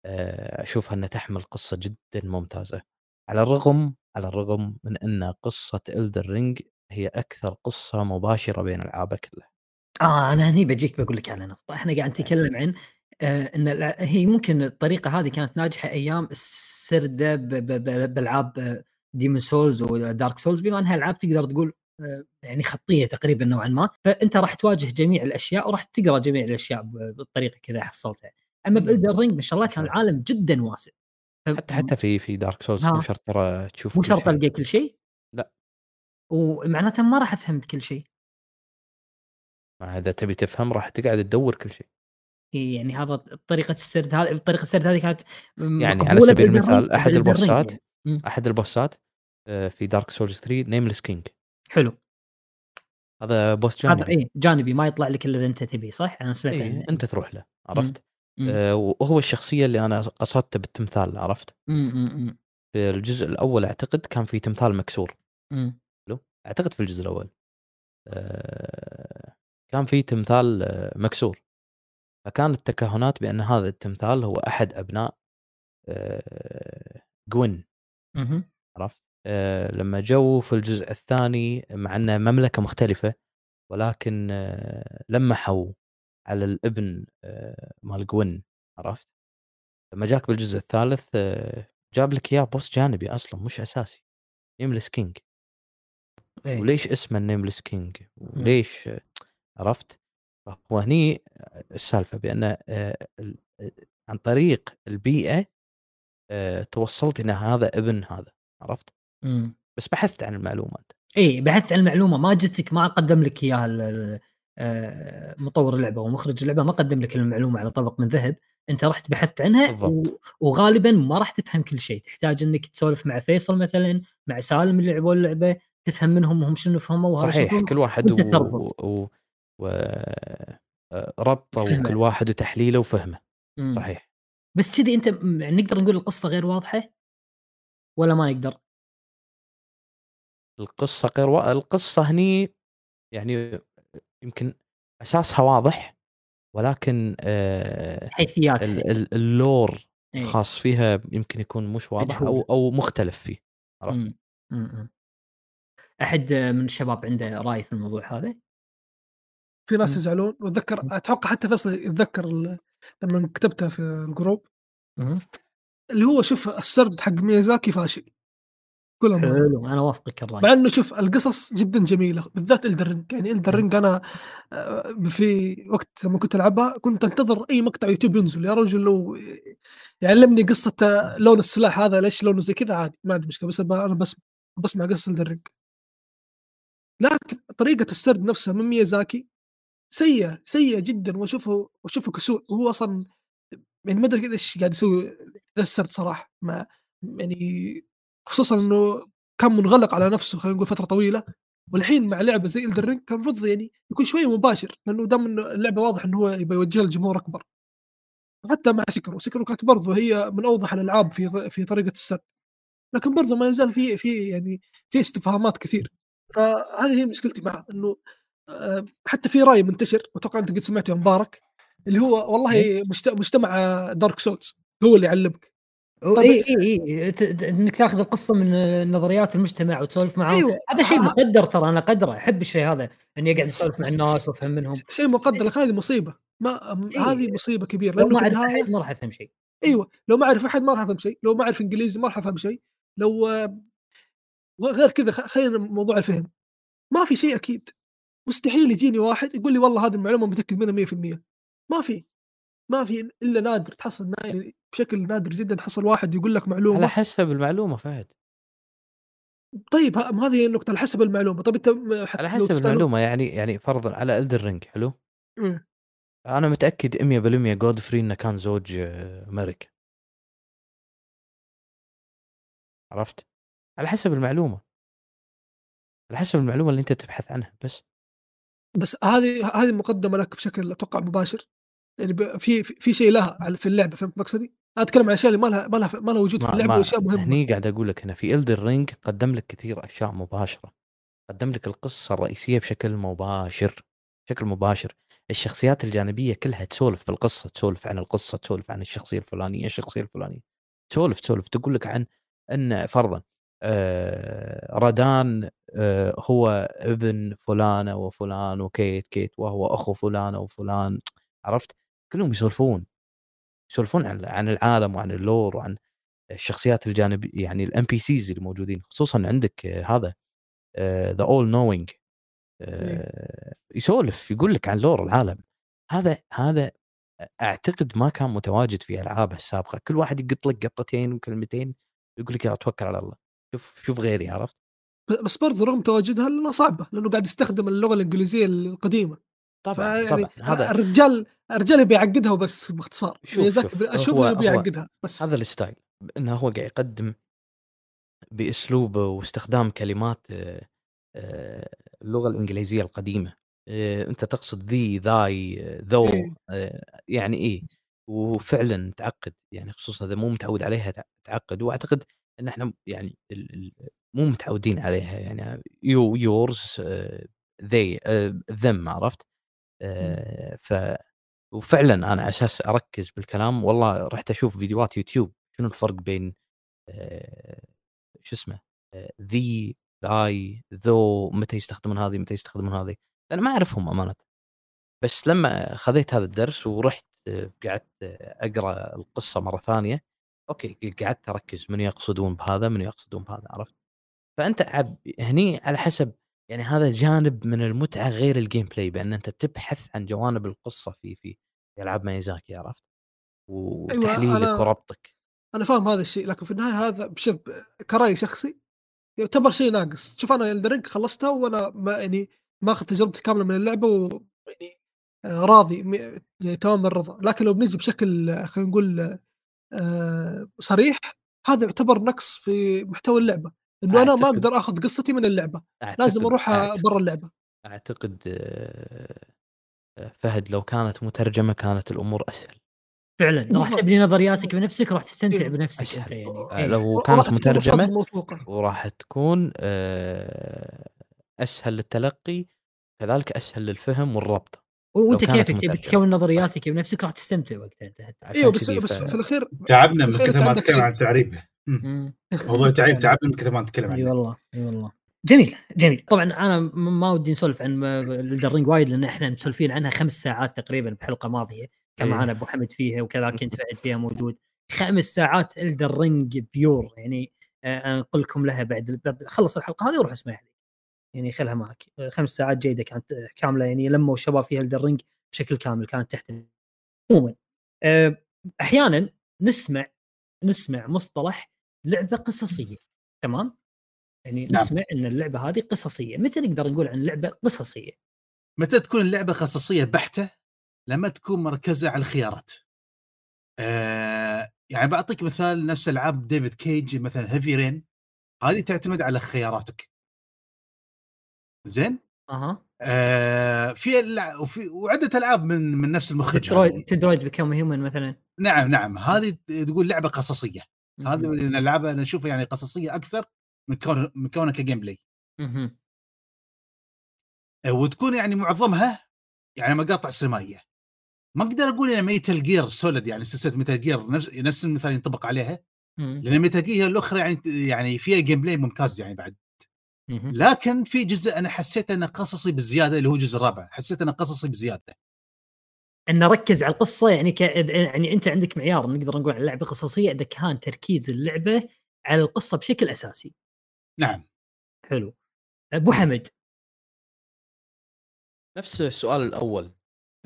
أشوفها إنها تحمل قصة جدا ممتازة. على الرغم على الرغم من إن قصة Elden Ring هي أكثر قصة مباشرة بين العابة كلها. آه أنا هني بجيك بقول لك على نقطة. إحنا قاعد نتكلم عن آه، إن هي ممكن الطريقة هذه كانت ناجحة أيام السرده بالعاب Demon's Souls و Dark Souls بما إنها ألعاب تقدر تقول آه، يعني خطية تقريبا نوعا ما. فأنت راح تواجه جميع الأشياء وراح تقرأ جميع الأشياء بالطريقة كذا حصلتها. أما ب Elden Ring ما شاء الله كان العالم جدا واسع. حتى حتى في في Dark Souls مو شرط ترى تشوف مو شرط تلقى كل شيء؟ لا. ومعناته ما راح أفهم كل شيء. إذا تبي تفهم راح تقعد تدور كل شيء. يعني هذا طريقة السرد هذه طريقة السرد هذه كانت يعني على سبيل المثال أحد البوسات يعني. أحد البوسات آه، في Dark Souls 3 Nameless King حلو هذا boss جانبي هذا إي جانبي ما يطلع لك إلا إذا أنت تبي صح؟ أنا سمعت إيه عنه أنت تروح له عرفت؟ آه وهو الشخصية اللي أنا قصدته بالتمثال عرفت؟ مم. في الجزء الأول أعتقد كان في تمثال مكسور حلو؟ أعتقد في الجزء الأول آه كان في تمثال آه، مكسور فكانت التكهنات بأن هذا التمثال هو أحد أبناء آه، جوين عرفت؟ آه، لما جو في الجزء الثاني مع أنه مملكة مختلفة ولكن لمحوا على الابن مال Gwyn عرفت؟ لما جاك بالجزء الثالث جاب لك إياه boss جانبي أصلا مش أساسي Nameless King إيه. وليش اسمه Nameless King وليش عرفت؟ وهني السالفة بأن آه، آه، عن طريق البيئة آه، توصلت ان هذا ابن هذا عرفت؟ امم بس بحثت عن المعلومات. إي بحثت عن المعلومة. ما جتك ما قدم لك إياها مطور اللعبة ومخرج اللعبة ما قدم لك المعلومة على طبق من ذهب. أنت رحت بحثت عنها بالضبط. وغالبا ما راح تفهم كل شيء. تحتاج إنك تسولف مع فيصل مثلا مع سالم اللي لعبوا اللعبة تفهم منهم هم شنو فهموا صحيح كل واحد و... و... و... آه، وكل واحد وتحليله وفهمه مم. صحيح بس كذي أنت يعني نقدر نقول القصة غير واضحة ولا ما نقدر؟ القصة غير و... القصة هني يعني يمكن أساسها واضح ولكن آه حيثيات ال lore إيه. الخاص فيها يمكن يكون مش واضح أو أو مختلف فيه عرفت؟ أحد من الشباب عنده رأي في الموضوع هذا؟ في ناس يزعلون واتذكر أتوقع حتى فيصل يتذكر لما كتبتها في الجروب. اللي هو شوف السرد حق ميازاكي فاشل كل حلو أنا وافقك الرأي. مع إنه شوف القصص جدا جميلة بالذات Elden Ring يعني Elden Ring أنا آه، في وقت لما كنت ألعبها كنت أنتظر أي مقطع يوتيوب ينزل. يا رجل لو يعلمني قصة لون السلاح هذا ليش لونه زي كذا؟ عادي ما عندي مشكلة بس أنا بس بسمع قصه Elden Ring لكن طريقة السرد نفسها من ميازاكي سيئة سيئة جدا وأشوفه وأشوفه كسول. وهو أصلا يعني ما أدري إيش قاعد يسوي السرد صراحة. مع يعني خصوصا إنه كان منغلق على نفسه خلينا نقول فترة طويلة. والحين مع لعبة زي Elden Ring كان المفروض يعني يكون شوية مباشر لأنه دام إنه اللعبة واضح إنه هو يبغى يوجهها لجمهور أكبر. حتى مع Sekiro Sekiro كانت برضو هي من أوضح الألعاب في في طريقة السرد لكن برضو ما يزال في في يعني في استفهامات كثير. فهذه هي مشكلتي معه إنه حتى في رأي منتشر وأتوقع أنت قد سمعته مبارك اللي هو والله إيه. مجتمع Dark Souls هو اللي يعلمك. اي اي اي إنك تاخذ القصة من نظريات المجتمع وتسولف معهم. أيوة. هذا شيء مقدر ترى أنا قدره أحب الشيء هذا إني أقعد أسولف مع الناس وأفهم منهم. شيء مقدر لك هذه مصيبة. ما إيه. هذه مصيبة كبيرة لأنه ما أعرف أحد ما راح أفهم شيء. أيوه. لو ما أعرف أحد ما راح أفهم شيء لو ما أعرف إنجليزي ما راح أفهم شيء. لو غير كذا خلينا موضوع الفهم. ما في شيء أكيد. مستحيل يجيني واحد يقول لي والله هذه المعلومة متأكد منها 100% ما في ما في إلا نادر تحصل يعني بشكل نادر جدا تحصل واحد يقول لك معلومة. على حسب المعلومة فهد. طيب هذه النقطة على حسب المعلومة، طيب أنت على حسب المعلومة يعني يعني فرضا على Elden Ring حلو؟ إمم. أنا متأكد 100% Godfrey إنه كان زوج آه، ملك عرفت؟ على حسب المعلومة. على حسب المعلومة اللي أنت تبحث عنها بس. بس هذه هذه مقدمة لك بشكل أتوقع مباشر. يعني في في شيء لها في اللعبة فهمت مقصدي؟ أنا أتكلم عن الاشياء اللي ما لها ما لها ما لها وجود في اللعبة وأشياء مهمة. هني قاعد أقول لك هنا في الدر رينج قدم لك كثير أشياء مباشرة. قدم لك القصة الرئيسية بشكل مباشر بشكل مباشر. الشخصيات الجانبية كلها تسولف بالقصة تسولف عن القصة تسولف عن الشخصية الفلانية الشخصية الفلانية. تسولف تسولف تقول لك عن إن فرضا آه Radahn هو ابن فلانة وفلان وكيت كيت وهو أخو فلانة وفلان عرفت؟ كلهم يسولفون يسولفون عن عن العالم وعن ال lore وعن الشخصيات الجانبيه يعني ال NPCs اللي موجودين خصوصا عندك هذا the All-Knowing يسولف يقول لك عن lore العالم. هذا هذا أعتقد ما كان متواجد في ألعابه السابقة. كل واحد يقط لك قطتين وكلمتين يقول لك يلا توكل على الله. شوف شوف غيري عرفت؟ بس برضه رغم تواجدها لأنها صعبة لأنه قاعد يستخدم اللغة الإنجليزية القديمة. طبعا طبعا هذا الرجال الرجال بيعقدها وبس باختصار. شوف شوف أشوف إنه بيعقدها بس. هذا الستايل إنه هو قاعد يقدم باسلوب واستخدام كلمات آه، آه، اللغة الإنجليزية القديمة. آه، أنت تقصد thee thy thou إيه. يعني إيه. وفعلا تعقد يعني خصوصا إذا مو متعود عليها تعقد. وأعتقد إن إحنا يعني مو متعودين عليها يعني you yours they them عرفت؟ آه، ف وفعلا أنا على أساس أركز بالكلام والله رحت أشوف فيديوهات يوتيوب شنو الفرق بين آه، شو اسمه thee thy thou متى يستخدمون هذه متى يستخدمون هذه لأن ما أعرفهم أمانة. بس لما خذيت هذا الدرس ورحت آه، قعدت أقرأ القصة مرة ثانية أوكي قعدت أركز من يقصدون بهذا من يقصدون بهذا عرفت؟ فأنت عب هني على حسب يعني هذا جانب من المتعة غير ال gameplay بأن أنت تبحث عن جوانب القصة في في ألعاب ميازاكي عرفت؟ وتحليلك أيوة وربطك أنا فاهم هذا الشيء لكن في النهاية هذا بشوف كرأي شخصي يعتبر شيء ناقص. شوف أنا الدرينج خلصتها وأنا ما يعني ماخذ تجربتي كاملة من اللعبة ويعني آه، راضي يعني تمام الرضا. لكن لو بنجي بشكل خلينا نقول آه، صريح هذا يعتبر نقص في محتوى اللعبة. إنه أنا ما أقدر آخذ قصتي من اللعبة لازم أروح برا اللعبة. أعتقد آه، آه، فهد لو كانت مترجمة كانت الأمور أسهل. فعلا راح تبني نظرياتك بنفسك وراح تستمتع إيه. بنفسك أسهل. أنت يعني. إيه. لو كانت مترجمة وراح تكون أسهل للتلقي كذلك أسهل للفهم والربط وأنت كيفك تبي تكون نظرياتك بنفسك راح تستمتع وقتها أنت إيوه بس بس في الأخير تعبنا من كثر ما نتكلم عن التعريب موضوع تعب تعبنا من كثر ما نتكلم عنه. اي والله إي والله. جميل جميل. طبعا أنا ما ودي نسولف عن Elden Ring وايد لأن إحنا مسولفين عنها خمس ساعات تقريبا بحلقة ماضية كان معنا إيه. أبو حمد فيها وكذا كنت بعد فيها موجود. خمس ساعات Elden Ring pure يعني انقل لكم لها بعد خلص الحلقة هذه وروح اسمعها. يعني خلها معك. خمس ساعات جيدة كانت كاملة يعني لموا الشباب فيها Elden Ring بشكل كامل كانت تحت عموما. أحيانا نسمع نسمع مصطلح لعبة قصصية تمام؟ يعني نعم. نسمع إن اللعبة هذه قصصية، متى نقدر نقول عن لعبة قصصية؟ متى تكون اللعبة قصصية بحتة؟ لما تكون مركزة على الخيارات. آه يعني بعطيك مثال نفس ألعاب ديفيد كيج مثلا هيفي رين هذه تعتمد على خياراتك. زين؟ أها آه في وفي وعدة ألعاب من من نفس المخرج تدرويد تدرويد بيكم هيومن مثلا نعم نعم هذه تقول لعبة قصصية هذه من الألعاب أنا أشوفها يعني قصصية أكثر من كون من كونها ك gameplay. وتكون يعني معظمها يعني مقاطع سينمائية. ما أقدر أقول إن Metal Gear Solid يعني سلسلة Metal Gear نفس نفس المثال ينطبق عليها لأن Metal Gear الأخرى يعني يعني فيها gameplay ممتاز يعني بعد. لكن في جزء أنا حسيت إنه قصصي بزيادة اللي هو الجزء الرابع. حسيت إنه قصصي بزيادة. انه ركز على القصة يعني ك... يعني أنت عندك معيار نقدر نقول على اللعبة قصصيه إذا كان تركيز اللعبة على القصة بشكل أساسي. نعم. حلو. أبو حمد. نفس السؤال الأول.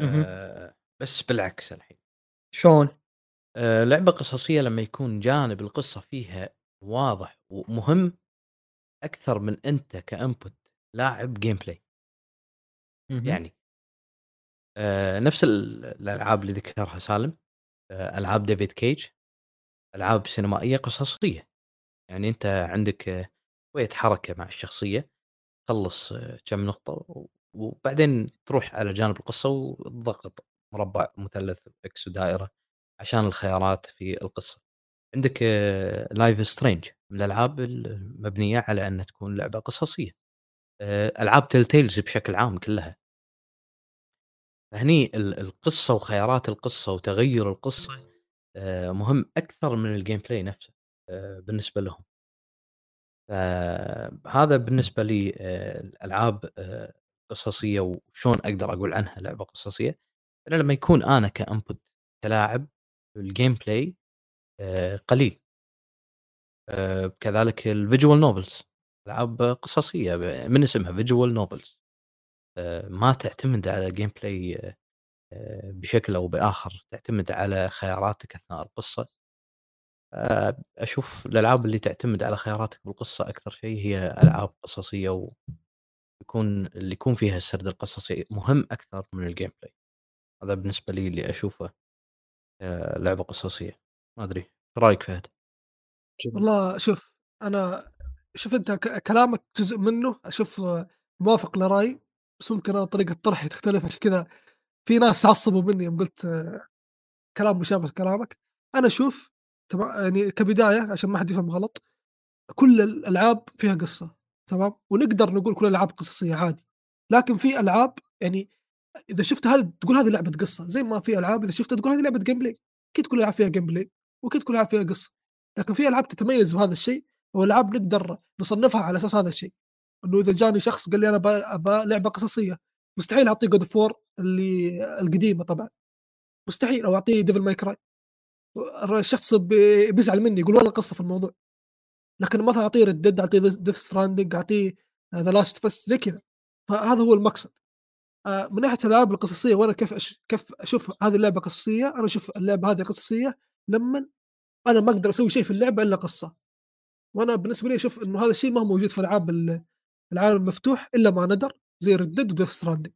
آه بس بالعكس الحين. شلون؟ آه لعبة قصصية لما يكون جانب القصة فيها واضح ومهم أكثر من أنت ك input لاعب gameplay يعني نفس الألعاب اللي ذكرها سالم آه ألعاب David Cage ألعاب سينمائية قصصية. يعني أنت عندك شوية حركة مع الشخصية تخلص آه، كم نقطة وبعدين تروح على جانب القصة وتضغط مربع مثلث X ودائرة عشان الخيارات في القصة. عندك Life is Strange من الألعاب المبنية على ان تكون لعبة قصصية. آه، ألعاب Telltale بشكل عام كلها. هني القصة وخيارات القصة وتغير القصة آه، مهم أكثر من ال gameplay نفسه آه، بالنسبة لهم. فهذا بالنسبة لي الألعاب قصصية وشلون أقدر أقول عنها لعبة قصصية. إلا لما يكون أنا ك input كلاعب ال gameplay قليل. كذلك ال visual novels ألعاب قصصية من اسمها visual novels ما تعتمد على gameplay بشكل أو بآخر تعتمد على خياراتك أثناء القصة. أشوف الألعاب اللي تعتمد على خياراتك بالقصة أكثر شيء هي ألعاب قصصية ويكون اللي يكون فيها السرد القصصي مهم أكثر من ال gameplay هذا بالنسبة لي اللي أشوفه لعبة قصصية. ما أدري رأيك فهد؟ والله شوف أنا شوف أنت كلامك جزء منه أشوف موافق لرايي بس ممكن أنا طريقة طرحي تختلف عشان كذا في ناس عصبوا مني يوم قلت كلام مشابه لكلامك. أنا أشوف يعني كبداية عشان ما حد يفهم غلط كل الألعاب فيها قصة تمام؟ ونقدر نقول كل الألعاب قصصية عادي. لكن في ألعاب يعني إذا شفت هذا تقول هذه لعبة قصة زي ما في ألعاب إذا شفتها تقول هذه لعبة gameplay أكيد كل الألعاب فيها gameplay وأكيد كل الألعاب فيها قصة. لكن في ألعاب تتميز بهذا الشيء والألعاب نقدر نصنفها على أساس هذا الشيء. إنه إذا جاني شخص قال لي أنا ابى لعبة قصصية مستحيل أعطيه God of War اللي القديمة طبعا. مستحيل أو أعطيه Devil May Cry الشخص بيزعل مني يقول والله قصة في الموضوع. لكن مثلا أعطيه Red Dead أعطيه Death Stranding أعطيه The Last of Us زي كذا. فهذا هو المقصد. آه، من ناحية الألعاب القصصية وأنا كيف أش... كيف أشوف هذه اللعبة قصصية أنا أشوف اللعبة هذه قصصية لما أنا ما أقدر أسوي شيء في اللعبة إلا قصة. وأنا بالنسبة لي أشوف إنه هذا الشيء ما هو موجود في ألعاب العالم المفتوح إلا ما ندر زي Red Dead و Death Stranding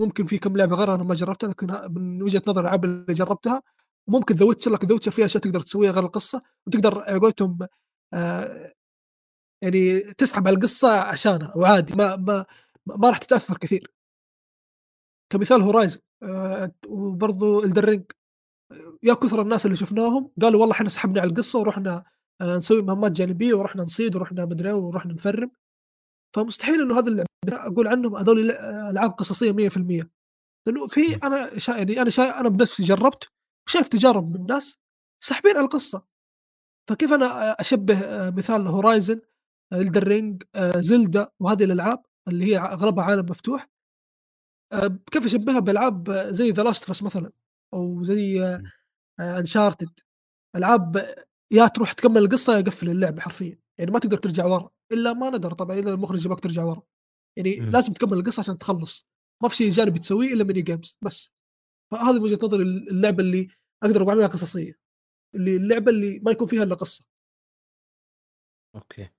ممكن في كم لعبة غيرها أنا ما جربتها لكن من وجهة نظر الالعاب اللي جربتها ممكن The Witcher لكن The Witcher فيها اشياء تقدر تسويها غير القصة وتقدر على قولتهم آه يعني تسحب على القصة عشانها وعادي ما ما ما راح تتأثر كثير. كمثال Horizon آه وبرضو Elden Ring يا كثر الناس اللي شفناهم قالوا والله إحنا سحبنا على القصة ورحنا آه نسوي مهمات جانبية ورحنا نصيد ورحنا مدري ورحنا نفرم. فمستحيل إنه هذا اللعبه أقول عنهم هذول ألعاب قصصية 100% لأنه في أنا شا يعني أنا شا أنا بنفسي جربت وشايف تجارب من الناس ساحبين على القصة. فكيف أنا أشبه آه، مثال Horizon Elden Ring Zelda وهذه الألعاب اللي هي أغلبها عالم مفتوح. آه، كيف أشبهها بألعاب زي The Last مثلا؟ أو زي Uncharted آه، ألعاب يا تروح تكمل القصة يا قفل اللعبة حرفيا. يعني ما تقدر ترجع ورا إلا ما ندر طبعا إذا المخرج يبغاك ترجع ورا. يعني م. لازم تكمل القصة عشان تخلص. ما في شيء جانبي تسويه إلا mini games بس. فهذه وجهة نظري اللعبة اللي أقدر أقول عنها قصصية. اللي اللعبة اللي ما يكون فيها إلا قصة. okay.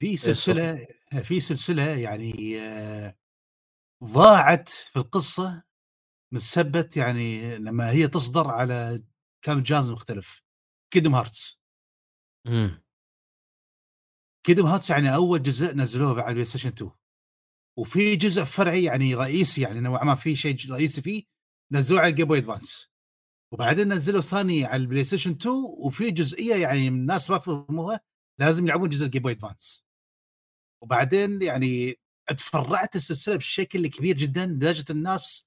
في إيه، سلسلة في سلسلة يعني ضاعت في القصة بسبة يعني لما هي تصدر على كم جهاز مختلف. Kingdom Hearts إمم. Kingdom Hearts يعني أول جزء نزلوه على ال PlayStation 2 وفي جزء فرعي يعني رئيسي يعني نوعا ما في شيء رئيسي فيه نزلوه على ال Game Boy Advance وبعدين نزلوا ثاني على ال PlayStation 2 وفي جزئية يعني الناس ما فهموها لازم يلعبون جزء ال Game Boy Advance وبعدين يعني تفرعت السلسلة بشكل كبير جدا لدرجة الناس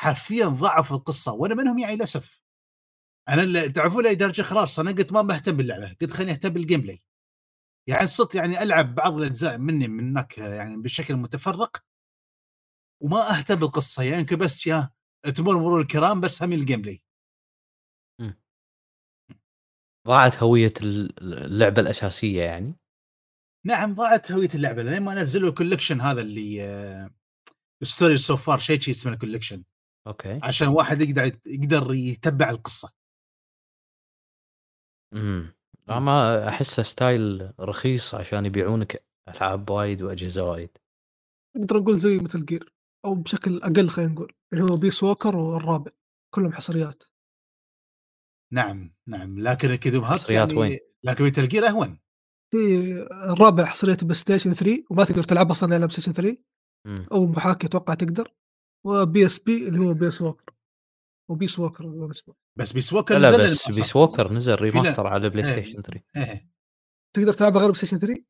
حرفيا ضيعوا القصة وأنا منهم يعني للأسف. أنا تعرفون لأي درجة؟ خلاص أنا قلت ما مهتم باللعبة قلت خليني أهتم بال gameplay يعني صرت يعني ألعب بعض الأجزاء من هني من هناك يعني بشكل متفرق. وما أهتم بالقصة يعني يمكن بس يا تمر مرور الكرام بس هم ال gameplay ضاعت هوية اللعبة الأساسية يعني؟ نعم ضاعت هوية اللعبة لين ما نزلوا ال collection هذا اللي Story So Far شيء شيء اسمه ال collection okay. عشان واحد يقدر يقدر يتبع القصة. امم ما أحسه style رخيص عشان يبيعونك ألعاب وايد وأجهزة وايد. نقدر نقول زي Metal Gear أو بشكل أقل خلينا نقول اللي هو Peace Walker والرابع كلهم حصريات. نعم نعم لكن هاتس حصريات يعني وين؟ لكن Metal Gear أهون. في الرابع حصرية PlayStation 3 وما تقدر تلعب أصلا على PlayStation 3 مم. أو محاكي أتوقع تقدر. و PSP اللي هو Peace Walker و Peace Walker بس Peace Walker لا لا نزل بس. Peace Walker نزل remaster على Play إيه. Station 3 إيه تقدر تلعبها غير PlayStation 3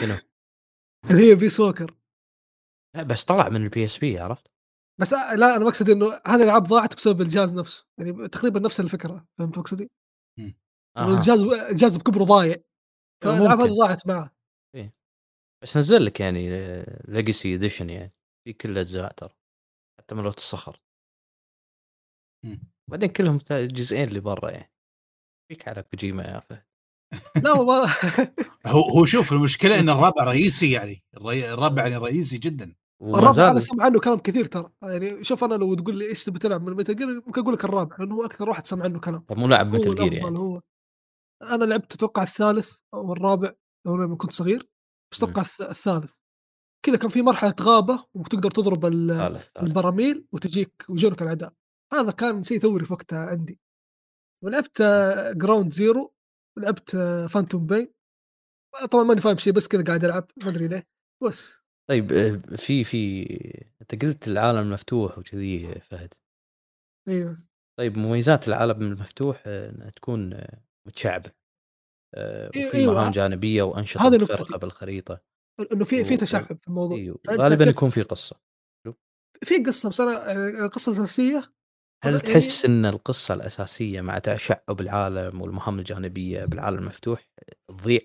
شنو؟ اللي هي Peace Walker لا بس طلع من ال PSP عرفت؟ بس لا أنا مقصدي إنه هذه الالعاب ضاعت بسبب الجهاز نفسه يعني تقريبا نفس الفكرة فهمت مقصدي؟ أها. الجهاز الجهاز بكبره ضايع فالألعاب هذه. ضاعت معه بس نزل لك يعني legacy edition يعني في كل الأجزاء ترى حتى ملوت الصخر مم. بعدين كلهم جزئين اللي برا يعني. فيك على كوجيما يا فهد. لا هو ما هو هو شوف المشكلة إن الرابع رئيسي يعني الرابع يعني رئيسي جدا. الرابع أنا سمع عنه كلام كثير ترى. يعني شوف أنا لو تقول لي إيش تبي تلعب من Metal Gear ممكن أقول لك الرابع لأنه هو أكثر واحد سمع عنه كلام. طب مو لاعب Metal Gear يعني. هو. أنا لعبت أتوقع الثالث أو الرابع لما كنت صغير بس. أتوقع الث- الثالث. كذا كان في مرحلة غابة وتقدر تضرب البراميل وتجيك ويجونك الأعداء. هذا كان شيء ثوري في وقتها عندي. ولعبت Ground Zero لعبت Phantom Pain طبعا ماني فاهم شيء بس كذا قاعد ألعب ما أدري ليه. بس. طيب آه، في في أنت قلت العالم مفتوح وكذي فهد. أيوه. طيب مميزات العالم المفتوح آه، إنها تكون آه، متشعبة. وفي أيوة، مهام جانبية وأنشطة متفرقة. بالخريطة. إنه في في تشعب في الموضوع. إيوه. غالبا يكون في قصة. في قصة بس أنا القصة الاساسيه هل يعني- تحس إن القصة الأساسية مع تشعب العالم والمهام الجانبية بالعالم المفتوح تضيع؟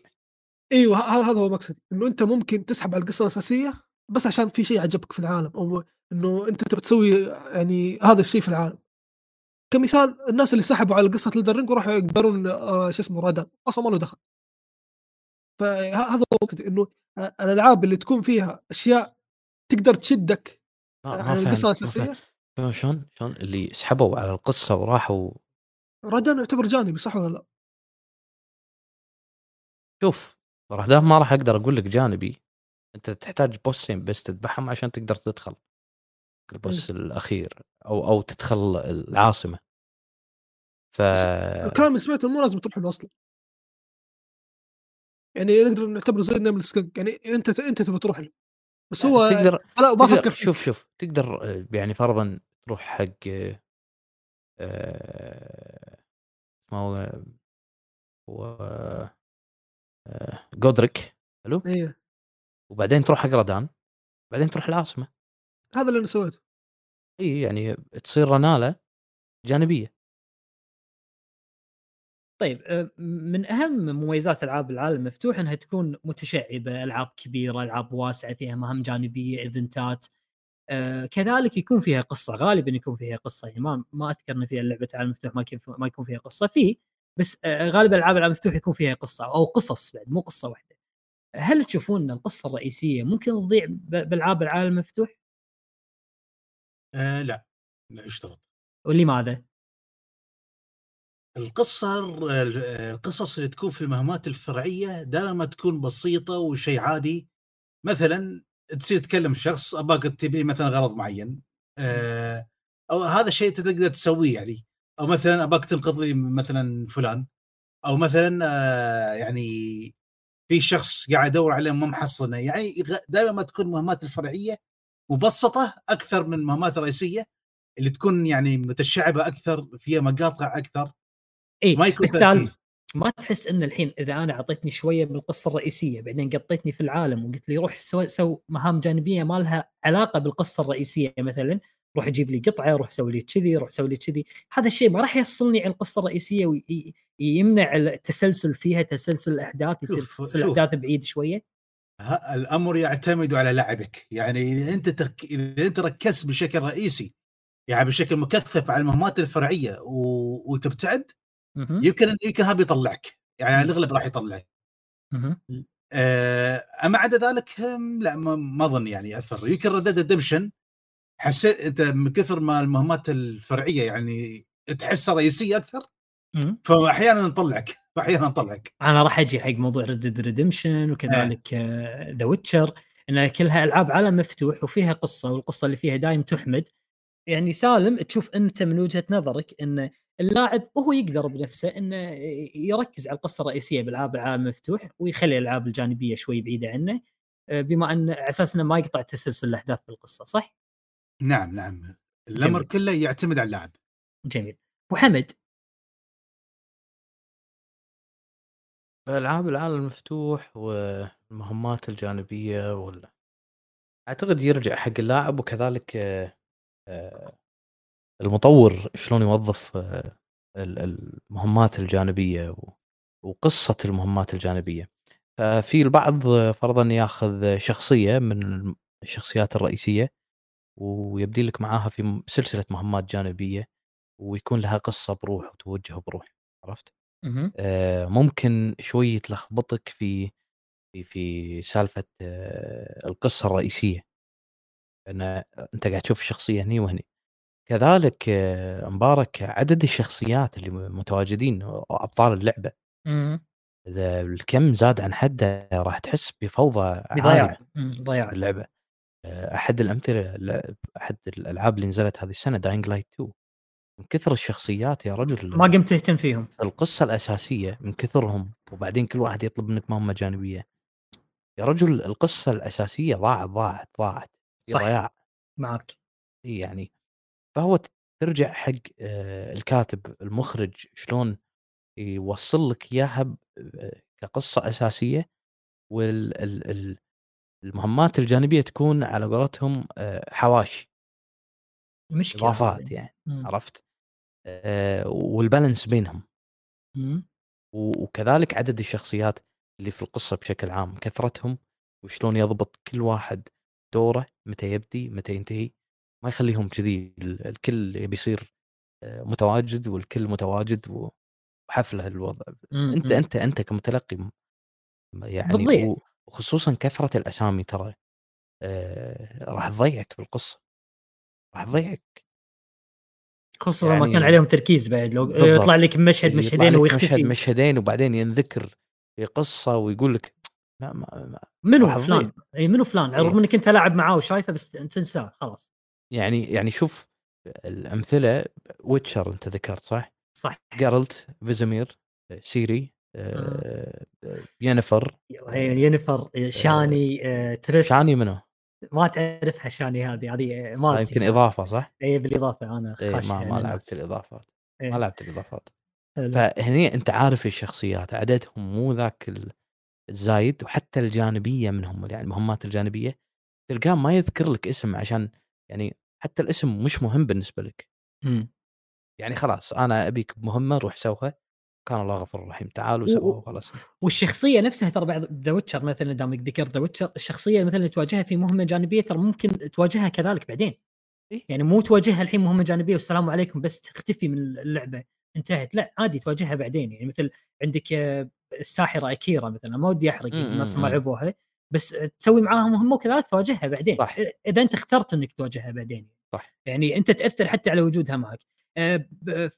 إيوه ه- هذا هو مقصدي إنه أنت ممكن تسحب على القصة الأساسية بس عشان في شيء عجبك في العالم أو إنه أنت تبي تسوي يعني هذا الشيء في العالم كمثال الناس اللي سحبوا على قصة ليدرينج وراحوا يقدرون آه، شو اسمه رادان أصلا ما له دخل فهذا هو مقصدي إنه آه، الألعاب اللي تكون فيها أشياء تقدر تشدك ما, ما عن فهمت القصة ما الاساسيه فهمت. فاهم شلون؟ شلون؟ اللي سحبوا على القصة وراحوا رادان يعتبر جانبي صح ولا لا؟ شوف ده ما راح أقدر أقول لك جانبي. أنت تحتاج بوسين بس تذبحهم عشان تقدر تدخل. البوس الأخير أو أو تدخل العاصمة. ف الكلام اللي سمعته مو لازم تروح له أصلا. يعني نقدر نعتبره زي نمل سكنك يعني أنت أنت تبي تروح له. بس هو تقدر لا ما تقدر فكر. شوف شوف تقدر آه، يعني فرضا تروح حق آه، ما هو آه، جودريك حلو؟ إيه. وبعدين تروح حق رادان بعدين تروح العاصمة. هذا اللي أنا سويته. إي يعني تصير رنالة جانبية. طيب آه، من أهم مميزات ألعاب العالم المفتوح إنها تكون متشعبة ألعاب كبيرة ألعاب واسعة فيها مهام جانبية إيفنتات. آه كذلك يكون فيها قصة غالبا يكون فيها قصة يعني ما ما أذكر إن في لعبه العالم المفتوح ما يكون ما يكون فيها قصة. في بس آه غالبا العاب العالم المفتوح يكون فيها قصة أو قصص بعد مو قصة واحدة. هل تشوفون إن القصة الرئيسية ممكن تضيع بالعاب العالم المفتوح؟ آه لا. لا يشترط. ولماذا؟ القصة القصص اللي تكون في المهمات الفرعية دائما تكون بسيطة وشيء عادي. مثلا تصير تكلم شخص اباك تبي مثلا غرض معين آه، أو هذا الشيء أنت تقدر تسويه يعني. أو مثلا اباك تنقذ لي مثلا فلان. أو مثلا آه، يعني في شخص قاعد يدور عليه ما محصله. يعني دائما ما تكون المهمات الفرعية مبسطة أكثر من المهمات الرئيسية اللي تكون يعني متشعبة أكثر فيها مقاطع أكثر. اي ما يكون بس ما تحس إن الحين إذا أنا أعطيتني شوية من القصة الرئيسية بعدين قطيتني في العالم وقلت لي روح سو, سو مهام جانبية ما لها علاقة بالقصة الرئيسية مثلا روح جيب لي قطعة روح سوي لي كذي روح سوي لي كذي. هذا الشيء ما راح يفصلني عن القصة الرئيسية ويمنع التسلسل فيها تسلسل الأحداث يصير تسلسل الأحداث بعيد شوية. الأمر يعتمد على لعبك. يعني إذا أنت ترك... إذا أنت ركزت بشكل رئيسي يعني بشكل مكثف على المهمات الفرعية و... وتبتعد يمكن يمكن هذا بيطلعك يعني الأغلب راح يطلعك. آه، أما عدا ذلك لا ما أظن يعني أثر. يمكن ردد ديمشن حسيت إنت من كثر ما المهمات الفرعية يعني تحسها رئيسية أكثر فاحيانا نطلعك أحيانا نطلعك أنا راح أجي حق موضوع Red Dead Redemption وكذلك The Witcher انها كلها ألعاب عالم مفتوح وفيها قصة والقصة اللي فيها دايم تحمد. يعني سالم تشوف أنت من وجهة نظرك إن اللاعب هو يقدر بنفسه إنه يركز على القصة الرئيسية بألعاب العالم مفتوح ويخلي الألعاب الجانبية شوي بعيدة عنه آه، بما أن على أساس إنه ما يقطع تسلسل الأحداث بالقصة صح؟ نعم نعم. الأمر كله يعتمد على اللاعب. جميل. وحمد العاب العالم المفتوح والمهمات الجانبية ولا أعتقد يرجع حق اللاعب وكذلك آه، آه، المطور شلون يوظف آه، المهمات الجانبية وقصة المهمات الجانبية. ففي البعض فرضا ياخذ شخصية من الشخصيات الرئيسية ويبدي لك معاها في سلسلة مهمات جانبية ويكون لها قصة بروح وتوجه بروح عرفت؟ آه ممكن شوي تلخبطك في في في سالفة آه القصة الرئيسية. إن أنت قاعد تشوف الشخصية هني وهني. كذلك آه مبارك عدد الشخصيات اللي متواجدين أبطال اللعبة. إذا الكم زاد عن حده راح تحس بفوضى عالية ضياع اللعبة. آه، أحد الأمثلة أحد الألعاب اللي نزلت هذه السنة Dying Light 2 من كثر الشخصيات يا رجل ما قمت تهتم فيهم. القصة الأساسية من كثرهم وبعدين كل واحد يطلب منك مهمه جانبية. يا رجل القصة الأساسية ضاعت ضاعت ضاعت. صح. ضياع. معك. يعني فهو ترجع حق آه، الكاتب المخرج شلون يوصل لك إياها آه، كقصة أساسية والمهمات الجانبية تكون على قولتهم آه، حواشي. مشكلة إضافات يعني مم. عرفت؟ والبالانس بينهم. مم. وكذلك عدد الشخصيات اللي في القصة بشكل عام كثرتهم وشلون يضبط كل واحد دوره متى يبدي متى ينتهي. ما يخليهم كذي الكل يبي يصير آه، متواجد والكل متواجد وحفلة الوضع. مم. أنت أنت أنت كمتلقي يعني وخصوصا كثرة الأسامي ترى آه راح تضيعك بالقصة. راح تضيعك. خصوصا يعني... ما كان عليهم تركيز بعد لو بالضبط. يطلع لك مشهد مشهدين ويختفي. مشهد مشهدين وبعدين ينذكر في قصة ويقول لك لا ما, ما منو فلان؟ إي منو فلان؟ رغم إنك أنت لاعب معاه وشايفه بس تنساه خلاص. يعني يعني شوف الأمثلة Witcher أنت ذكرت صح؟ صح Geralt Vesemir Ciri آه. Yennefer Yennefer Shani آه. Triss Shani منو؟ ما تعرفها Shani هذه هذه ما يمكن إضافة صح؟ اي بالإضافة أنا إيه ما ما لعبت الإضافات إيه. ما لعبت الإضافات فهني أنت عارف الشخصيات عددهم مو ذاك الزايد وحتى الجانبية منهم يعني المهمات الجانبية تلقاه ما يذكر لك اسم عشان يعني حتى الاسم مش مهم بالنسبة لك. إمم. يعني خلاص أنا أبيك بمهمه روح سوها. كان الله غفور رحيم. تعال وسووا وخلاص. والشخصية نفسها ترى بعد The Witcher مثلا دامك ذكرت The Witcher الشخصية مثلا اللي تواجهها في مهمة جانبية ترى ممكن تواجهها كذلك بعدين. إيه؟ يعني مو تواجهها الحين مهمة جانبية والسلام عليكم بس تختفي من اللعبة انتهت. لا عادي تواجهها بعدين. يعني مثل عندك آه، الساحرة اكيرا مثلا ما ودي أحرق الناس ما لعبوها. بس تسوي معاها مهمة وكذلك تواجهها بعدين. صح. اذا أنت اخترت إنك تواجهها بعدين. صح. يعني أنت تأثر حتى على وجودها معك. آه،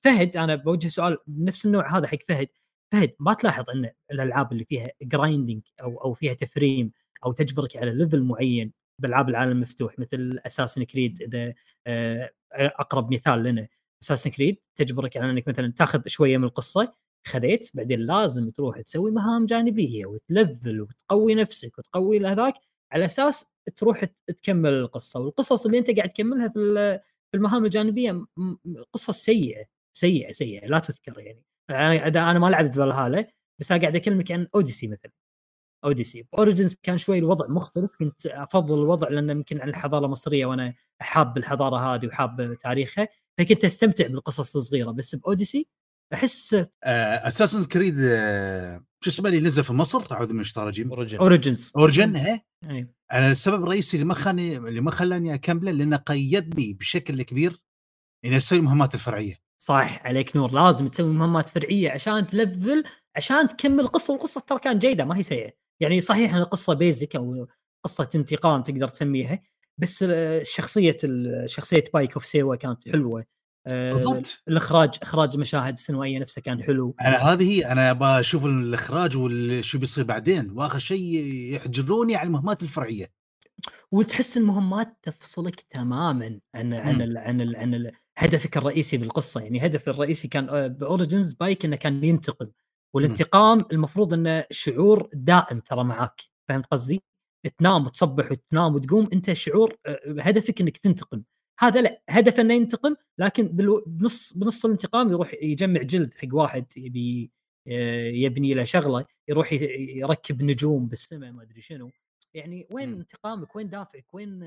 فهد أنا بوجه سؤال بنفس النوع هذا حق فهد. فهد ما تلاحظ إن الألعاب اللي فيها جرايندنج أو أو فيها تفريم أو تجبرك على level معين بالعاب العالم المفتوح مثل Assassin's Creed إذا آه، أقرب مثال لنا Assassin's Creed تجبرك على إنك مثلا تاخذ شوية من القصة خذيت بعدين لازم تروح تسوي مهام جانبية وتلفل وتقوي نفسك وتقوي هذاك على أساس تروح تكمل القصة. والقصص اللي أنت قاعد تكملها في في المهام الجانبية قصص سيئة سيئة سيئة لا تذكر يعني. أنا ما لعبت فالهالا بس أنا قاعد أكلمك عن Odyssey مثلا. Odyssey Origins كان شوي الوضع مختلف كنت أفضل الوضع لأن يمكن عن الحضارة المصرية وأنا حاب الحضارة هذه وحاب تاريخها فكنت أستمتع بالقصص الصغيرة. بس ب Odyssey أحس Assassin's Creed شو اسمه اللي نزل في مصر؟ أعوذ من الشيطان الرجيم. Origins Origin إيه؟ أنا السبب الرئيسي اللي ما خاني اللي ما خلاني أكمله لأنه قيدني بشكل كبير اني أسوي المهمات الفرعية. صح عليك نور. لازم تسوي مهمات فرعية عشان تلفل عشان تكمل القصة والقصة ترى كانت جيدة ما هي سيئة. يعني صحيح إن القصة basic أو قصة انتقام تقدر تسميها بس شخصية شخصية Bayek of Siwa كانت حلوة. آه، بالضبط. الإخراج إخراج المشاهد السينمائيه نفسها كان حلو. أنا هذه هي أنا أبغى أشوف الإخراج وشو بيصير بعدين وآخر شيء يحجروني على المهمات الفرعية. وتحس المهمات تفصلك تماما عن عن ال عن ال عن ال هدفك الرئيسي بالقصة. يعني هدف الرئيسي كان آه، ب Origins Bayek إنه كان ينتقم. والانتقام المفروض انه شعور دائم ترى معاك. فهمت قصدي؟ تنام وتصبح وتنام وتقوم أنت شعور آه، هدفك إنك تنتقم. هذا لا هدفه إنه ينتقم لكن بنص بنص الانتقام يروح يجمع جلد حق واحد يبي آه، يبني له شغلة يروح يركب نجوم بالسماء ما أدري شنو. يعني وين م. انتقامك؟ وين دافعك؟ وين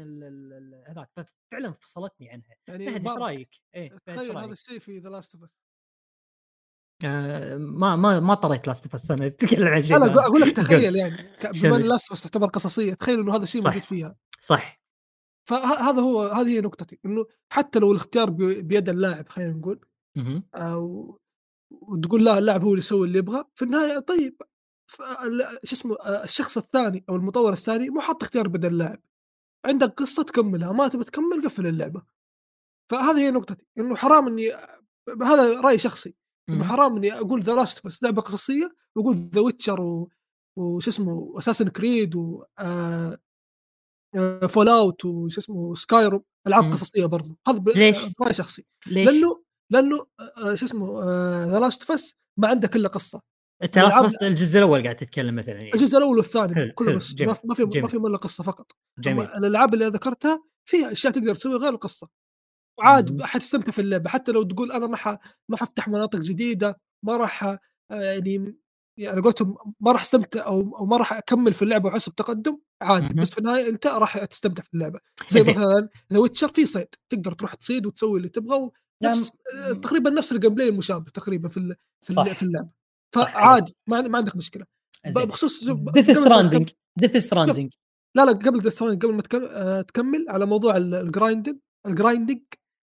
هذاك؟ ففعلا فصلتني عنها. يعني فهد إيش رأيك؟ إيه تخيل هذا الشيء في ذا لاست اوف آه ما ما ما طريت Last of أنا أتكلم عن شيء أنا أقول لك تخيل يعني بما إن لاست اوف تعتبر قصصية تخيل إنه هذا الشيء موجود فيها. صح. فهذا هو هذه هي نقطتي إنه حتى لو الاختيار بيد اللاعب خلينا نقول أو وتقول لا اللاعب هو اللي يسوي اللي يبغى في النهاية طيب شو اسمه الشخص الثاني أو المطور الثاني مو حاط اختيار بيد اللاعب. عندك قصة تكملها ما تبي تكمل قفل اللعبة. فهذه هي نقطتي إنه حرام إني هذا رأي شخصي إنه حرام إني أقول The Last of Us لعبة قصصية وأقول The Witcher و... وش اسمه Assassin's Creed و آه... Fallout وش اسمه Skyrim ألعاب قصصية برضو. هذا ليش؟ رأي شخصي. ليش؟ لأنه لأنه شو اسمه The Last of Us ما عنده الا قصة. انت بس الجزء الأول قاعد تتكلم مثلا يعني. الجزء الأول والثاني كله بس ما في ما في الا قصة فقط. جميل. الألعاب اللي ذكرتها فيها أشياء تقدر تسوي غير القصة. وعاد حتستمتع في اللعبة. حتى لو تقول أنا ما ما حفتح مناطق جديدة ما راح آه، يعني يعني قلتهم ما راح أستمتع أو أو ما راح أكمل في اللعبة وحسب تقدم عادي بس في النهاية أنت راح تستمتع في اللعبة. زي مثلا The Witcher في صيد تقدر تروح تصيد وتسوي اللي تبغى نفس نعم. تقريبا نفس ال gameplay المشابه تقريبا في في اللعبة. فعادي ما ما عندك مشكلة. بخصوص Death Stranding Death Stranding لا لا قبل Death Stranding قبل ما آه، تكمل على موضوع ال grinding ال grinding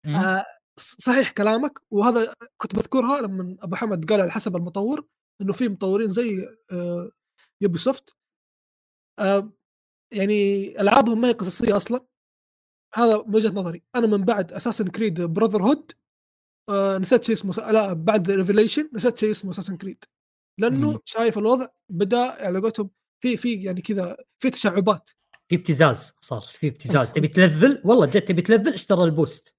آه صحيح كلامك وهذا كنت بذكرها لما أبو حمد قال على حسب المطور إنه في مطورين زي آه Ubisoft آه يعني ألعابهم ما هي قصصية أصلا. هذا من وجهة نظري. أنا من بعد Assassin's Creed Brotherhood آه نسيت شيء اسمه لا بعد Revelations نسيت شيء اسمه Assassin's Creed لأنه مم. شايف الوضع بدأ على قولتهم في في يعني كذا في تشعبات. في ابتزاز صار في ابتزاز. تبي تلفل؟ والله جد تبي تلفل؟ اشترى ال boost.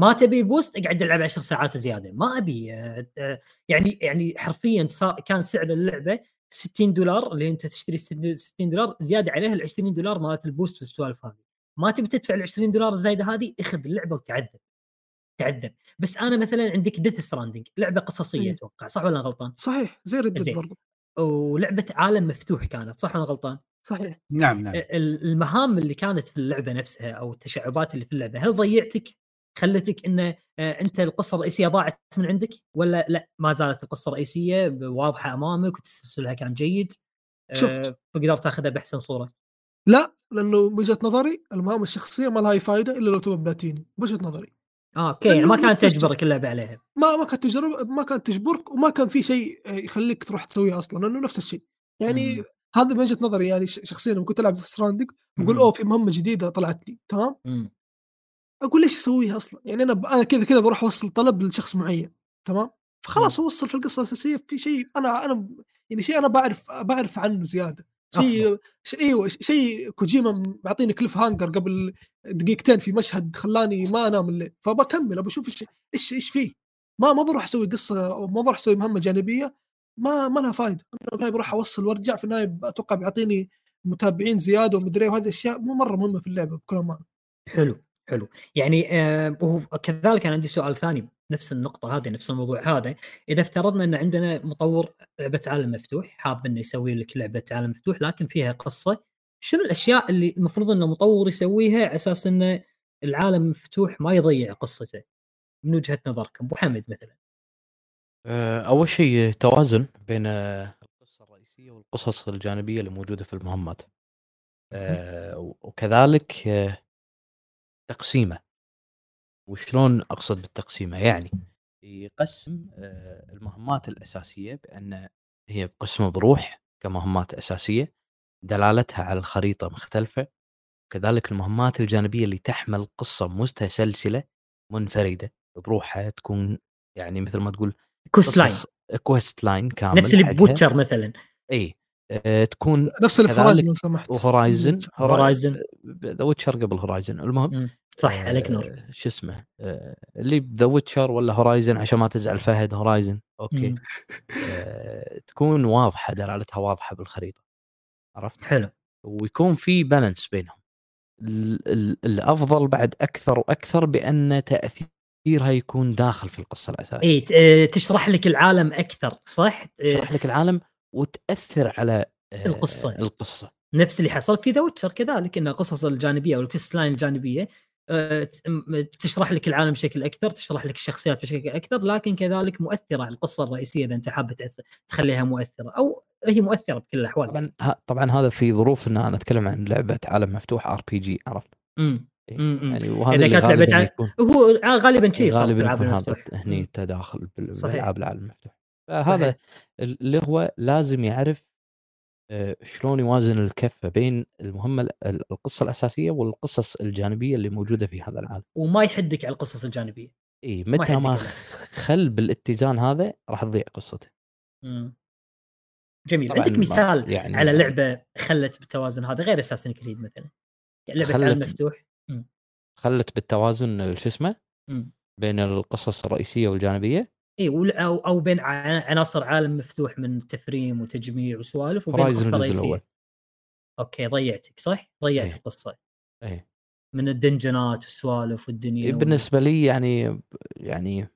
ما تبي boost اقعد العب 10 ساعات زيادة. ما أبي. آه، آه، يعني يعني حرفيا كان سعر اللعبة 60 دولار اللي أنت تشتري 60 دولار زيادة عليها ال 20 دولار مالت ال boost والسوالف هذه. ما تبي تدفع ال 20 دولار الزايدة هذه؟ اخذ اللعبة وتعذب. تعذب. بس أنا مثلا عندك Death Stranding لعبة قصصية أتوقع صح ولا غلطان؟ صحيح زي ردد برضو. ولعبة عالم مفتوح كانت صح ولا غلطان؟ صحيح. نعم نعم. المهام اللي كانت في اللعبة نفسها أو التشعبات اللي في اللعبة هل ضيعتك؟ خلتك إن آه، أنت القصة الرئيسية ضاعت من عندك؟ ولا لا ما زالت القصة الرئيسية واضحة أمامك وتسلسلها كان جيد شفت. آه، فقدرت تاخذها بأحسن صورة. لا لأنه من وجهه نظري المهام الشخصية ما لها اي فائده إلا لو تبى بلاتيني بوجهة نظري. آه okay يعني ما كانت تجبرك اللعبة عليها. ما ما كانت تجبر ما كانت تجبرك وما كان في شيء يخليك تروح تسويه أصلا لأنه نفس الشيء. يعني. هذا من وجهه نظري يعني شخصيا لما كنت ألعب في Stranding بقول أوه في مهمة جديدة طلعت لي تمام. أقول ليش أسويها أصلا؟ يعني أنا أنا كذا كذا بروح أوصل طلب لشخص معين تمام؟ فخلاص أوصل في القصة الأساسية في شيء أنا أنا يعني شيء أنا بعرف بعرف عنه زيادة. شيء شيء أيوه شيء كوجيما معطيني cliffhanger قبل دقيقتين في مشهد خلاني ما أنام الليل فبكمل ابى أشوف إيش إيش إيش فيه. ما ما بروح أسوي قصة أو ما بروح أسوي مهمة جانبية ما ما لها فائده أنا في النهاية بروح أوصل وأرجع في النهاية أتوقع بيعطيني متابعين زيادة ومدري إيه، وهذه الاشياء مو مرة مهمة في اللعبة بكل أمانة. حلو. حلو. يعني آه وهو كذلك أنا عندي سؤال ثاني نفس النقطة هذه نفس الموضوع هذا. إذا افترضنا إن عندنا مطور لعبة عالم مفتوح حاب إنه يسوي لك لعبة عالم مفتوح لكن فيها قصة شنو الأشياء اللي المفروض انه مطور يسويها على أساس انه العالم مفتوح ما يضيع قصته؟ من وجهة نظركم أبو حمد مثلا. آه، أول شيء توازن بين آه، القصة الرئيسية والقصص الجانبية اللي موجودة في المهمات. آه، وكذلك تقسيمه وشلون أقصد بالتقسيمة؟ يعني يقسم المهمات الأساسية بأن هي قسمه بروح كمهمات أساسية دلالتها على الخريطه مختلفة. كذلك المهمات الجانبية اللي تحمل قصة متسلسله منفردة بروحها تكون يعني مثل ما تقول quest line. quest line كامل نفس اللي Witcher مثلا. اي تكون نفس ال Horizon لو سمحت. و Horizon Horizon The Witcher قبل Horizon المهم صح آه عليك نور. شو اسمه آه اللي The Witcher ولا Horizon عشان ما تزعل فهد Horizon okay. آه تكون واضحة دلالتها واضحة بالخريطة. عرفت؟ حلو. ويكون في balance بينهم. الأفضل بعد أكثر وأكثر بأن تأثيرها يكون داخل في القصة الأساسية. اي تشرح لك العالم أكثر صح؟ تشرح لك العالم وتأثر على القصة. القصة. نفس اللي حصل في The Witcher كذلك إن القصص الجانبية أو ال quest line الجانبية تشرح لك العالم بشكل أكثر تشرح لك الشخصيات بشكل أكثر لكن كذلك مؤثرة على القصة الرئيسية إذا أنت حاب تخليها مؤثرة أو هي مؤثرة بكل الأحوال. طبعا طبعا هذا في ظروف إن أنا أتكلم عن لعبة عالم مفتوح RPG عرفت؟ امم يعني وهذا إذا كانت لعبة هو غالبا شيء غالبا يكون هذا هني تداخل بالالعاب العالم المفتوح. فهذا اللي هو لازم يعرف آه، شلون يوازن الكفة بين المهمة القصة الأساسية والقصص الجانبية اللي موجودة في هذا العالم. وما يحدك على القصص الجانبية. إي متى ما, ما خل بالاتزان هذا راح تضيع قصته. امم جميل. عندك مثال يعني على لعبة خلت بالتوازن هذا غير اساسن كريد مثلا. يعني لعبة عالم مفتوح. خلت بالتوازن شو اسمه؟ بين القصص الرئيسية والجانبية. اي أو أو بين عناصر عالم مفتوح من تفريم وتجميع وسوالف وبين قصة رئيسية okay ضيعتك صح؟ ضيعت أيه. القصة إيه من الدنجنات والسوالف والدنيا إيه بالنسبة لي يعني يعني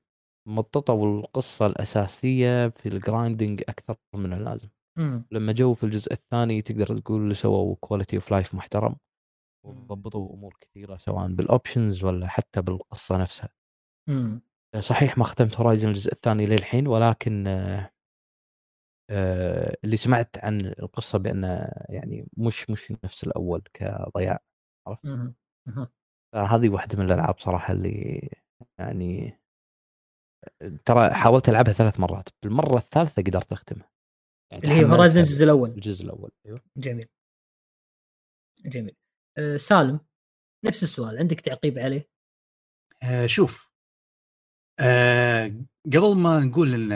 مططوا القصة الأساسية في ال grinding أكثر من اللازم مم. لما جو في الجزء الثاني تقدر تقول سووا quality of life محترم وضبطوا أمور كثيرة سواء بال options ولا حتى بالقصة نفسها مم. صحيح ما ختمت Horizon الجزء الثاني للحين ولكن آه آه اللي سمعت عن القصة بانه يعني مش مش نفس الأول كضياع عرفت؟ فهذه واحدة من الألعاب صراحة اللي يعني ترى حاولت ألعبها ثلاث مرات بالمرة الثالثة قدرت أختمها. يعني اللي هي Horizon الجزء الأول. الجزء الأول أيوه. جميل. جميل. أه سالم نفس السؤال عندك تعقيب عليه؟ أه شوف أه قبل ما نقول إن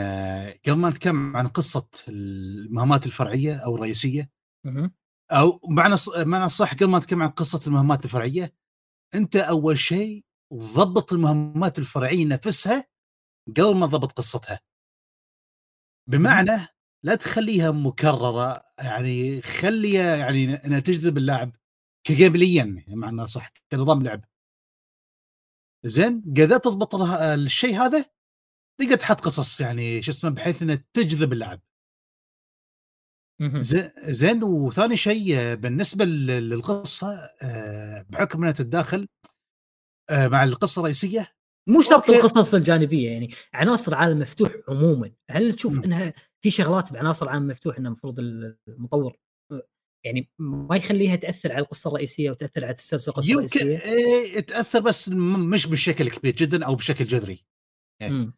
قبل ما نتكلم عن قصة المهمات الفرعية أو الرئيسية أو معنى معنى صح قبل ما نتكلم عن قصة المهمات الفرعية أنت أول شيء ضبط المهمات الفرعية نفسها قبل ما تضبط قصتها. بمعنى لا تخليها مكررة يعني خليها يعني انها تجذب اللاعب كجيمليا معنى صح كنظام لعب. زين قدرت تضبط الشيء هذا؟ تقدر تحط قصص يعني شو اسمه بحيث انها تجذب اللاعب زين وثاني شيء بالنسبة للقصة آه، بحكم إنها تتداخل آه، مع القصة الرئيسية. مو شرط القصص الجانبية يعني عناصر عالم مفتوح عموما. هل تشوف. إنها في شغلات بعناصر عالم مفتوح إنه المفروض المطور يعني ما يخليها تأثر على القصة الرئيسية وتأثر على تسلسل القصة الرئيسية؟ يمكن إيه تأثر بس مش بشكل كبير جدا أو بشكل جذري. يعني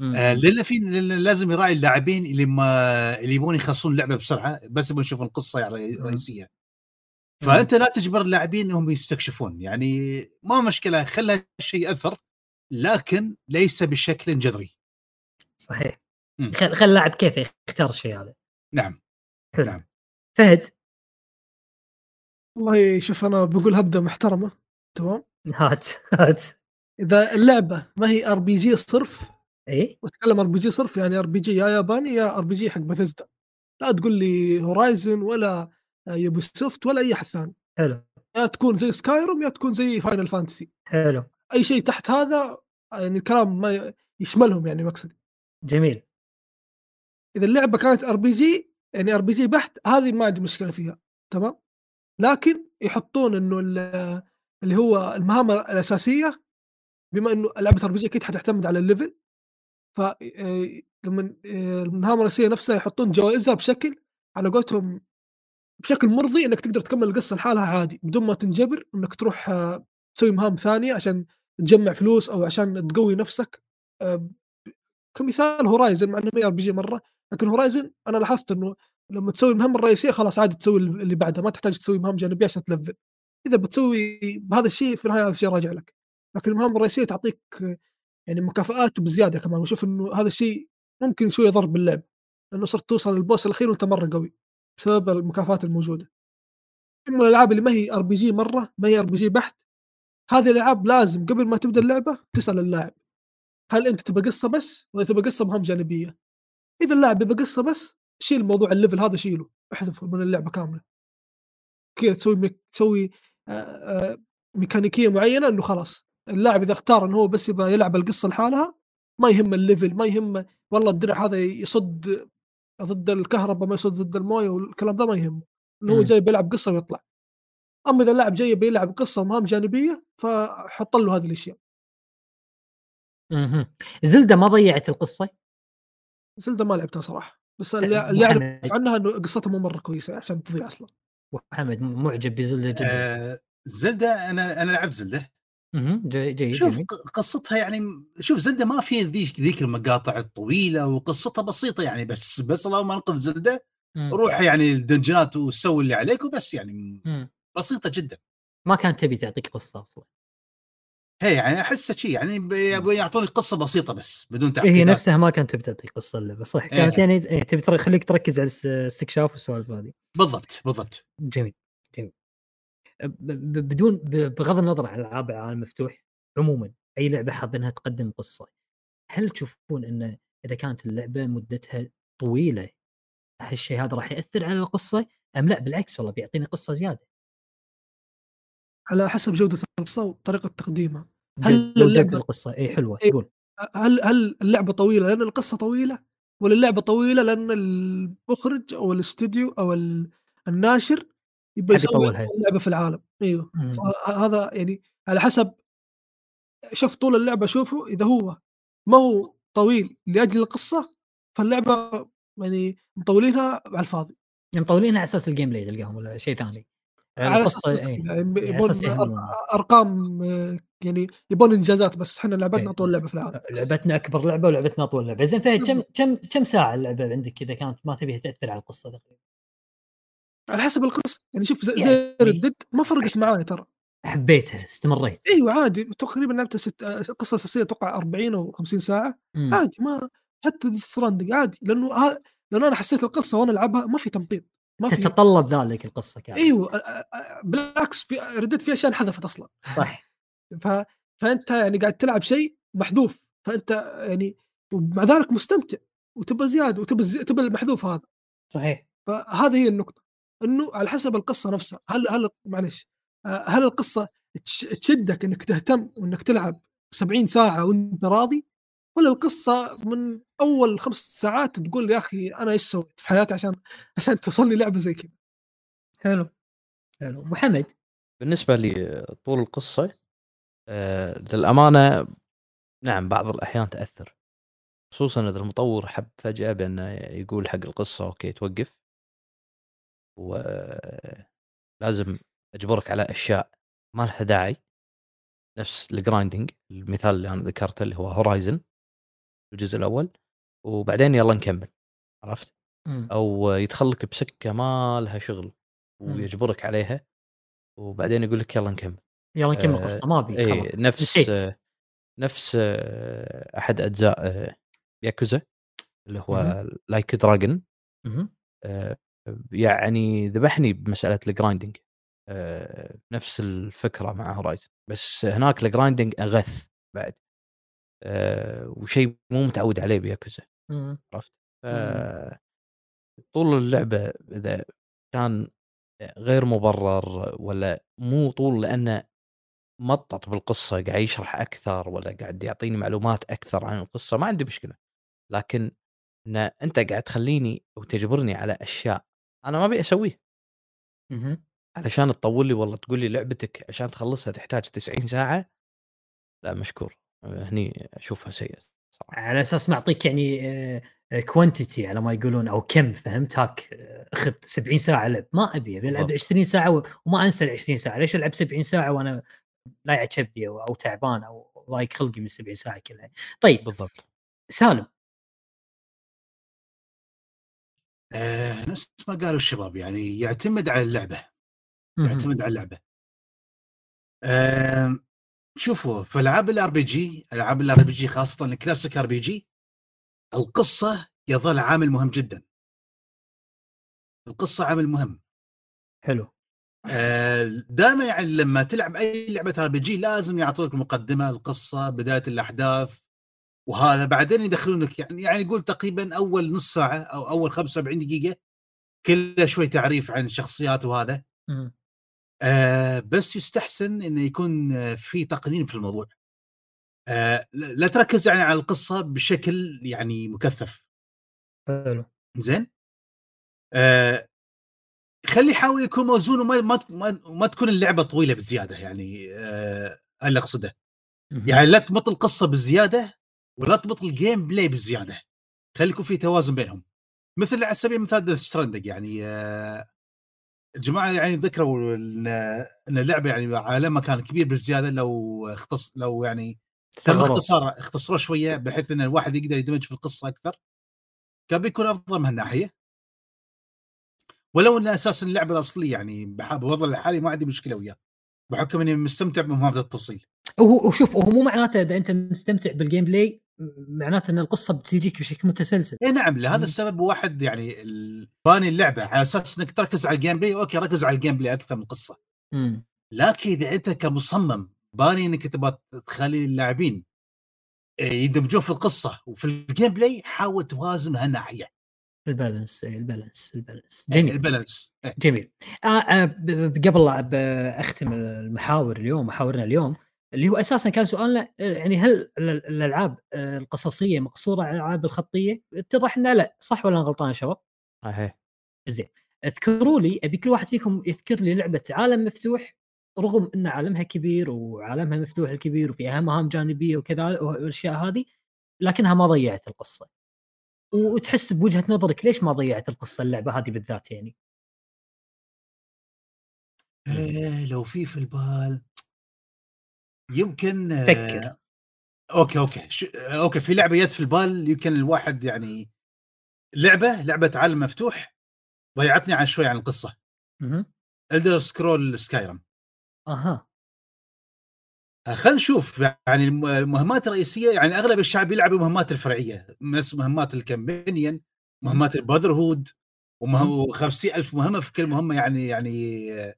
آه لأن في لازم يراعي اللاعبين اللي ما اللي يبون يخلصون اللعبة بسرعة بس يبون يشوفون القصة يعني الرئيسيه فأنت لا تجبر اللاعبين إنهم يستكشفون. يعني ما مشكلة خلها شيء يأثر لكن ليس بشكل جذري. صحيح. خل خل اللاعب كيف يختار الشيء هذا؟ نعم. حلو. نعم. فهد والله شوف أنا بقول هبدأ محترمة تمام؟ هات هات. إذا اللعبة ما هي RPG صرف إيه؟ وأتكلم RPG صرف يعني RPG يا ياباني يا RPG حق بثزدا لا تقول لي Horizon ولا Ubisoft ولا أي أحد ثاني. حلو. يا تكون زي Skyrim يا تكون زي Final Fantasy حلو. أي شيء تحت هذا يعني الكلام ما يشملهم يعني مقصدي. جميل. إذا اللعبة كانت RPG يعني RPG بحت هذه ما عندي مشكلة فيها تمام؟ لكن يحطون إنه اللي هو المهام الأساسية بما إنه لعبه RPG أكيد حتعتمد على ال level ف لما المهام الرئيسية نفسها يحطون جوائزها بشكل على قولتهم بشكل مرضي إنك تقدر تكمل القصة لحالها عادي بدون ما تنجبر إنك تروح تسوي مهام ثانية عشان تجمع فلوس أو عشان تقوي نفسك. كمثال Horizon مع إنه ما RPG مرة لكن Horizon أنا لاحظت إنه لما تسوي المهمه الرئيسية خلاص عادي تسوي اللي بعدها ما تحتاج تسوي مهام جانبية عشان تلفل. إذا بتسوي بهذا الشيء في النهاية هذا الشيء راجع لك. لكن المهام الرئيسية تعطيك يعني مكافآت بزيادة كمان وشوف إنه هذا الشيء ممكن شوية ضرب باللعب. لأنه صرت توصل لل boss الأخير وأنت مرة قوي بسبب المكافآت الموجودة. أما الألعاب اللي ما هي RPG مرة ما هي RPG بحت هذه الألعاب لازم قبل ما تبدأ اللعبة تسأل اللاعب. هل أنت تبغى قصة بس ولا تبغى قصة مهام جانبية؟ إذا اللاعب يبغى قصة بس شيل موضوع ال level هذا شيله احذفه من اللعبة كاملة. كذا تسوي ميك... تسوي ميكانيكية معينة إنه خلاص اللاعب إذا اختار إنه هو بس يبغى يلعب القصة لحالها ما يهم الليفل ما يهم والله الدرع هذا يصد ضد الكهرباء ما يصد ضد الموية والكلام ده ما يهمه إنه هو جاي بيلعب قصة ويطلع. أما إذا اللاعب جاي بيلعب قصة ومهام جانبية فحط له هذه الأشياء. أها زلدة ما ضيعت القصة؟ زلدة ما لعبتها صراحة. بس اللي, اعرف عنها إنه قصتها مو مرة كويسة عشان تضيع أصلا. وحمد معجب بزلدة جدا آه زلدة أنا أنا لعبت زلدة. جيد شوف جميل. قصتها يعني شوف زلدة ما في ذيك ذيك المقاطع الطويلة وقصتها بسيطة يعني بس بس اللهم انقذ زلدة روح يعني الدنجنات وسوي اللي عليك وبس يعني مم. بسيطة جدا. ما كانت تبي تعطيك قصة أصلا. هي يعني أحسها شيء يعني يعطوني قصة بسيطة بس بدون تعقيدات. هي نفسها ما كانت تبي تعطيك قصه اللعبه صح إيه. كانت يعني إيه تبي تخليك تركز على الاستكشاف والسوالف هذه. بالضبط بالضبط. جميل جميل. بدون بغض النظر عن العاب العالم المفتوح عموما أي لعبة حابينها تقدم قصة هل تشوفون إن إذا كانت اللعبة مدتها طويلة هالشيء هذا راح يأثر على القصة؟ أم لا بالعكس والله بيعطيني قصة زيادة. على حسب جودة القصة وطريقة تقديمها. هل اللعبة القصة اي حلوة إيه قول. هل هل اللعبة طويلة لأن القصة طويلة ولا اللعبة طويلة لأن المخرج أو الاستوديو أو الناشر يبغى يسوي اللعبة في العالم؟ إيوه. هذا يعني على حسب شوف طول اللعبة اشوفه إذا هو ما هو طويل لأجل القصة فاللعبة يعني مطولينها على الفاضي. مطولينها على أساس ال gameplay تلقاهم ولا شيء ثاني؟ على أساس إيه. يبون أرقام يعني يبون إنجازات بس إحنا لعبتنا إيه. أطول لعبة في العالم. لعبتنا أكبر لعبة ولعبتنا أطول لعبة. زين فهد كم كم كم ساعة اللعبة عندك اذا كانت ما تبيها تأثر على القصة تقريبا؟ على حسب القصة. يعني شوف زي يعني ردد ما فرقت معاي ترى. حبيتها استمريت. أيوه عادي. تقريبا لعبت ست قصة أساسية أتوقع 40 أو 50 ساعة. مم. عادي ما حتى ستراندنج عادي. لأنه ها... لأنه أنا حسيت القصة وأنا ألعبها ما في تمطيط. ما في. تتطلب ذلك القصة كانت إيوه بالعكس في ردت في اشياء انحذفت أصلا. صح ف... فأنت يعني قاعد تلعب شيء محذوف فأنت يعني ومع ذلك مستمتع وتبى زياده وتبى زي... تبى المحذوف هذا. صحيح. فهذه هي النقطة إنه على حسب القصة نفسها هل هل معلش هل القصة تشدك إنك تهتم وإنك تلعب 70 ساعة وأنت راضي؟ ولا القصة من أول خمس ساعات تقول يا أخي أنا إيش سويت في حياتي عشان عشان توصل لي لعبة زي كذا. حلو حلو. محمد. بالنسبة لي طول القصة آه للأمانة نعم بعض الأحيان تأثر. خصوصا إذا المطور حب فجأة بأنه يقول حق القصة okay توقف. ولازم أجبرك على أشياء ما لها داعي. نفس ال grinding المثال اللي أنا ذكرته اللي هو Horizon الجزء الأول وبعدين يلا نكمل عرفت؟ م. أو يدخل لك بسكة ما لها شغل ويجبرك عليها وبعدين يقول لك يلا نكمل. يلا نكمل آه القصة ما أبي إي نفس آه نفس آه أحد أجزاء آه ياكوزا اللي هو Like a Dragon آه يعني ذبحني بمسألة ال grinding آه نفس الفكرة مع Horizon بس هناك ال grinding أغث بعد. آه وشيء مو متعود عليه بياكوزا إمم. عرفت؟ إمم. طول اللعبة إذا كان غير مبرر ولا مو طول لأنه مطط بالقصة قاعد يشرح أكثر ولا قاعد يعطيني معلومات أكثر عن القصة ما عندي مشكلة لكن إن أنت قاعد تخليني وتجبرني على أشياء أنا ما أبي اسويه اهم. علشان تطول لي والله تقول لي لعبتك عشان تخلصها تحتاج 90 ساعة لا مشكور هني أشوفها سيئة صراحة على أساس معطيك يعني كوانتيتي على ما يقولون أو كم فهمت؟ هاك آه، أخذ 70 ساعة لعب، ما أبي، أبي ألعب بالضبط. 20 ساعة و وما أنسى ال20 ساعة، ليش ألعب 70 ساعة وأنا لايع كبدي أو أو تعبان أو ضايق خلقي من ال70 ساعة كلها. طيب بالضبط سالم آه نفس ما قالوا الشباب يعني يعتمد على اللعبة. يعتمد على اللعبة آه شوفوا في العاب ال RPG ألعاب ال RPG خاصة ال classic RPG القصة يظل عامل مهم جدا القصة عامل مهم حلو. دائما يعني لما تلعب أي لعبة RPG لازم يعطوك المقدمه القصة بداية الأحداث وهذا بعدين يدخلونك يعني يعني يقول تقريبا أول نص ساعة أو أول 75 دقيقة كله شوي تعريف عن الشخصيات وهذا. آه بس يستحسن إنه يكون في تقنين في الموضوع. آه لا تركز يعني على القصة بشكل يعني مكثف. حلو. زين؟ آه خلي يحاول يكون موزون وما ما ما, ما تكون اللعبة طويلة بزيادة يعني آه اللي أقصده. يعني لا تمط القصة بزيادة ولا تمط ال gameplay بزيادة. خلي يكون في توازن بينهم. مثل على سبيل المثال Death Stranding يعني آه، الجماعه يعني ذكروا ان إن اللعبة يعني عالمها كان كبير بالزيادة لو اختص لو يعني تم. اختصار اختصروه شوية بحيث إن الواحد يقدر يندمج في القصة أكثر. كان بيكون أفضل من هالناحية. ولو إن أساسا اللعبة الأصلية يعني بوضع الحالي ما عندي مشكلة وياه. بحكم إني مستمتع بمهمات التوصيل. وهو وشوف هو مو معناته إذا أنت مستمتع بال gameplay معناته إن القصة بتجيك بشكل متسلسل. اي نعم لهذا. السبب واحد يعني باني اللعبة على أساس إنك تركز على ال gameplay okay ركز على ال gameplay أكثر من القصة لكن إذا أنت كمصمم باني إنك تبغى تخلي اللاعبين يندمجون في القصة وفي ال gameplay حاول توازن هالناحيه البالانس إيه، البالانس البالانس. جميل. البالانس. إيه. جميل. آه آه قبل أختم المحاور اليوم محاورنا اليوم اللي هو أساسا كان سؤالنا يعني هل ال- الألعاب القصصية مقصورة على الألعاب الخطية؟ اتضح انه لا صح ولا أنا غلطان يا شباب؟ صحيح زين اذكروا لي أبي كل واحد فيكم يذكر لي لعبة عالم مفتوح رغم إن عالمها كبير وعالمها مفتوح الكبير وفيها مهام جانبية وكذا والأشياء هذه لكنها ما ضيعت القصة. وتحس بوجهة نظرك ليش ما ضيعت القصة اللعبة هذه بالذات يعني؟ إيه لو في في البال يمكن آه، فكر. Okay. Okay ش... okay في لعبة جت في البال يمكن الواحد يعني لعبة لعبة عالم مفتوح ضيعتني عن شوي عن القصة. أها Elder Scrolls Skyrim أها. خلينا نشوف. يعني الم- المهمات الرئيسية يعني أغلب الشعب يلعب المهمات الفرعية. بس مهمات ال Companions مهمات ال Brotherhood و50 ألف مهمة في كل مهمة يعني يعني آه،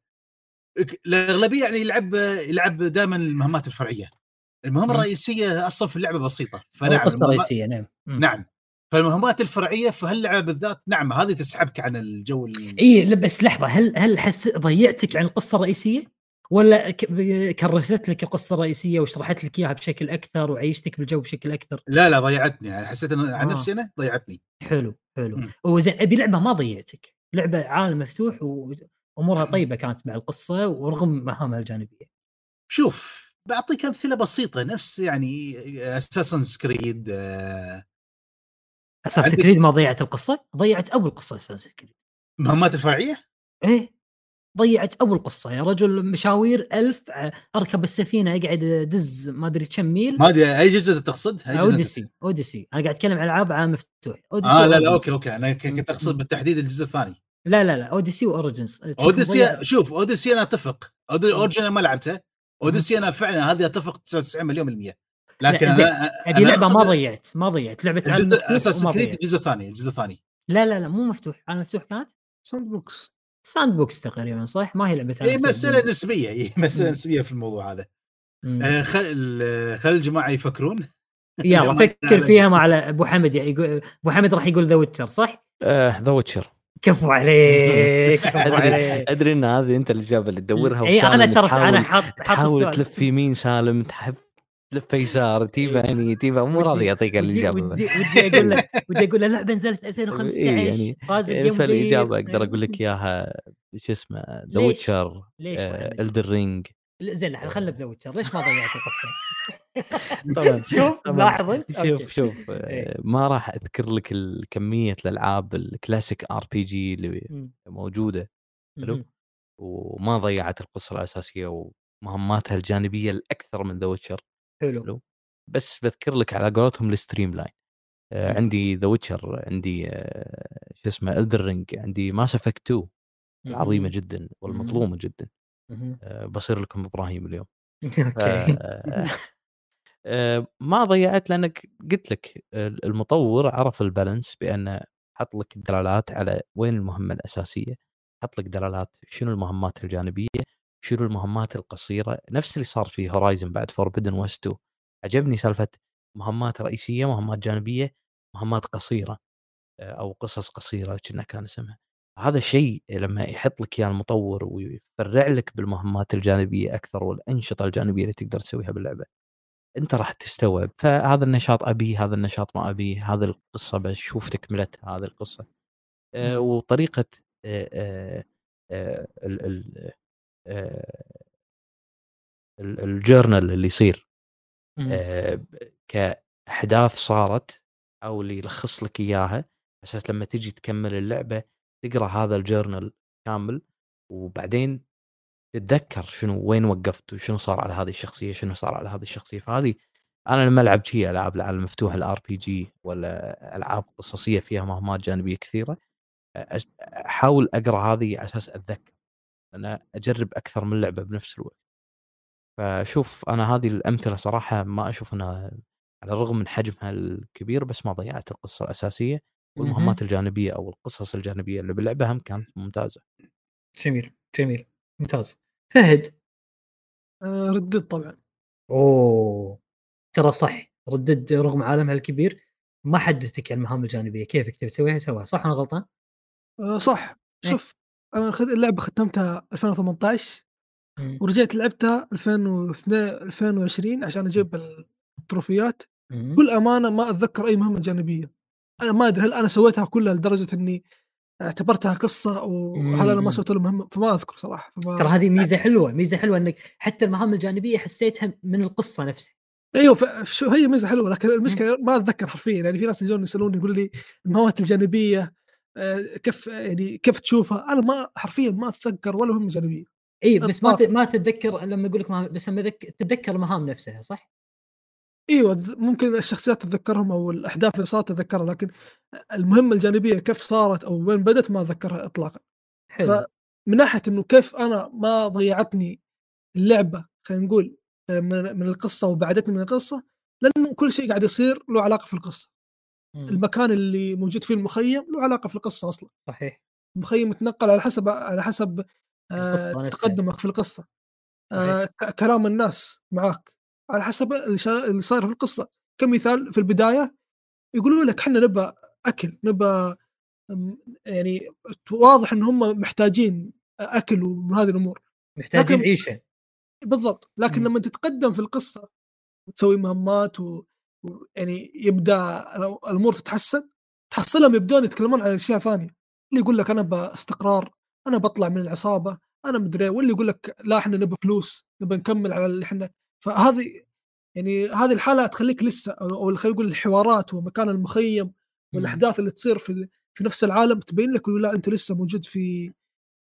الأغلبية يعني يلعب يلعب دائما المهمات الفرعية المهمة. الرئيسية أصلا في اللعبة بسيطة فنعم القصة الرئيسيه نعم. نعم فالمهمات الفرعية في هاللعبة بالذات نعم هذه تسحبك عن الجو ال- إي بس لحظة هل هل حس ضيعتك عن القصة الرئيسية؟ ولا كرست لك القصة الرئيسية وشرحت لك إياها بشكل أكثر وعيشتك بالجو بشكل أكثر؟ لا لا ضيعتني يعني حسيت عن آه. نفسي أنا ضيعتني حلو حلو. وزين أبي لعبة ما ضيعتك، لعبة عالم مفتوح وامورها مم. طيبة كانت مع القصة ورغم مهامها الجانبية. شوف بعطيك أمثلة بسيطة نفس يعني Assassin's Creed Assassin's عندك- Creed ما ضيعت القصة؟ ضيعت أول قصة Assassin's Creed. مهمات الفرعيه إيه ضيعت أول قصة يا رجل مشاوير ألف ع- أركب السفينة اقعد ادز ما أدري كم ميل ما أدري أي جزء تقصد؟ اوديسي اوديسي أنا قاعد أتكلم عن ألعاب عالم مفتوح Odyssey آه لا لا. okay okay أنا كنت أقصد بالتحديد الجزء الثاني لا لا لا اوديسي واوريجنز اوديسي شوف اوديسي أنا أتفق. أنا ما لعبته. Odyssey أنا فعلا هذه أتفق 99 مليون بالمية لكن لا، أنا أنا لعبة ما ضيعت ما ضيعت. لعبة الجزء Assassin's Creed الجزء الثاني الجزء الثاني لا لا لا مو مفتوح. عالم مفتوح كانت؟ sandbox sandbox تقريبا صح؟ ما هي لعبة اي. مسألة نسبية. اي مسألة. نسبية في الموضوع هذا. آه، خل خل الجماعة يفكرون. يلا فكر فيها مع أبو حمد يعني يقول أبو حمد راح يقول ذا ويتشر صح؟ ذا ويتشر كفو عليك كفو أدري عليك أدري إن هذه أنت الاجابه اللي تدورها اي أنا ترى أنا حاط حاط تحاول. تلف يمين سالم تحب تلف يسار تيبا يعني تيبا مو راضي يعطيك الاجابه ودي ودي أقول لك ودي أقول له لعبه نزلت 2015 إيه يعني- فاز ال game فالاجابه. أقدر أقول لك إياها شو اسمه The؟ Witcher؟ Elden Ring لا، زين لحظة، خلنا ب The Witcher ليش ما ضيعت القصة؟ طبعا شوف. لاحظ أنت شوف. شوف إيه. آه، ما راح أذكر لك كميه الألعاب ال classic RPG اللي. موجودة حلو. وما ضيعت القصة الأساسية ومهماتها الجانبية الأكثر من The Witcher حلو. بس بذكر لك على قولتهم ال streamline آه،. عندي The Witcher عندي آه، شو اسمه Elden Ring عندي Mass Effect 2 العظيمه. جدا والمظلومة جدا بصير لكم إبراهيم اليوم. Okay. آه، ما ضيعت لأنك قلت لك ال- المطور عرف ال balance بانه حط لك الدلالات على وين المهمة الأساسية حط لك دلالات شنو المهمات الجانبية شنو المهمات القصيرة. نفس اللي صار في هورايزن بعد فوربدن ويست 2 عجبني سالفة مهمات رئيسية مهمات جانبية مهمات قصيرة آه، أو قصص قصيرة كنا كان اسمها. هذا الشيء لما يحط لك إياه المطور ويفرع لك بالمهمات الجانبية أكثر والأنشطة الجانبية اللي تقدر تسويها باللعبة أنت راح تستوعب. فهذا النشاط ابيه هذا النشاط ما ابيه هذا القصة بشوف تكملتها هذه القصة. آه، وطريقة آه، آه، آه، ال- ال- آه، ال- ال journal اللي يصير. آه، كأحداث صارت أو اللي يلخص لك إياها أساس لما تجي تكمل اللعبة تقرأ هذا ال journal كامل وبعدين تتذكر شنو وين وقفت وشنو صار على هذه الشخصية شنو صار على هذه الشخصية. فهذه أنا لما العب شي ألعاب العالم المفتوح ال RPG ولا ألعاب قصصية فيها مهمات جانبية كثيرة أحاول أقرأ هذه على أساس أتذكر أنا أجرب أكثر من لعبة بنفس الوقت. فشوف أنا هذه الأمثلة صراحة ما أشوف أنها على الرغم من حجمها الكبير بس ما ضيعت القصة الأساسية. والمهمات الجانبية أو القصص الجانبية اللي باللعبه هم كانت ممتازة. جميل جميل ممتاز. فهد؟ آه، ردد طبعا. أوه. ترى صح ردد رغم عالمها الكبير ما حدثك عن المهام الجانبية كيفك تبي تسويها؟ سواها صح أنا غلطان؟ آه، صح. إيه. شوف أنا خد اللعبة ختمتها 2018 مم. ورجعت لعبتها 2002 2020 عشان أجيب التروفيات. مم. بكل أمانة ما أتذكر أي مهمة جانبية. أنا ما أدري هل أنا سويتها كلها لدرجة إني اعتبرتها قصة وهذا أنا. ما سويت له مهمه فما أذكر صراحة فما ترى هذه ميزة حلوة ميزة حلوة إنك حتى المهام الجانبية حسيتها من القصة نفسها أيوه شو هي ميزة حلوة لكن المشكلة ما أتذكر حرفيا يعني في ناس يجون يسألوني يقولوا لي المهمات الجانبية آه، كيف يعني كيف تشوفها؟ أنا ما حرفيا ما أتذكر ولا مهمة جانبية اي بس ما. ما تتذكر لما أقول لك بس لما ذك- تتذكر المهام نفسها صح؟ إيوه ممكن الشخصيات تتذكرهم أو الأحداث اللي صارت تتذكرها لكن المهمة الجانبية كيف صارت أو وين بدت ما أتذكرها اطلاقا. حلو. فمن ناحية إنه كيف أنا ما ضيعتني اللعبة خلينا نقول آه، من من القصة وبعدتني من القصة لأنه كل شيء قاعد يصير له علاقة في القصة. مم. المكان اللي موجود فيه المخيم له علاقة في القصة أصلا. صحيح. المخيم يتنقل على حسب على حسب آه،. تقدمك في القصة. آه، كلام الناس معاك. على حسب اللي صاير في القصة. كمثال في البداية يقولوا لك إحنا نبى أكل نبى يعني واضح إن هم محتاجين أكل ومن هذه الأمور. محتاجين لكن- عيشة. بالضبط. لكن مم. لما تتقدم في القصة وتسوي مهمات و... و... يعني يبدأ الأمور تتحسن تحصلهم يبدون يتكلمون عن أشياء ثانية. اللي يقول لك أنا باستقرار أنا بطلع من العصابة أنا مدري واللي يقول لك لا إحنا نبى فلوس نبى نكمل على اللي إحنا فهذه يعني هذه الحالة تخليك لسه أو خلينا نقول الحوارات ومكان المخيم والأحداث اللي تصير في في نفس العالم تبين لك إنه لا أنت لسه موجود في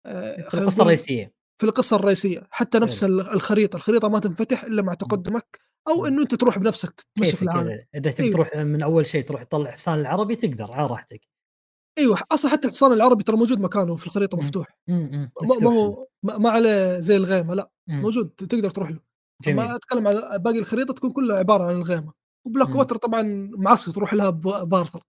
آه، في القصة الرئيسية في القصة الرئيسية حتى نفس ال- الخريطة الخريطة ما تنفتح إلا مع تقدمك أو. إنه أنت تروح بنفسك تتمشى في العالم إذا تبي أيوه. تروح من أول شيء تروح تطلع حصان العربي تقدر على راحتك أيوه أصلا حتى الحصان العربي ترى موجود مكانه في الخريطة. مفتوح. ما. هو ما عليه زي الغيمة لا. موجود تقدر تروح له جميل ما أتكلم على باقي الخريطة تكون كلها عبارة عن الغيمه و Black مم. Water طبعا معصي تروح لها ب Arthur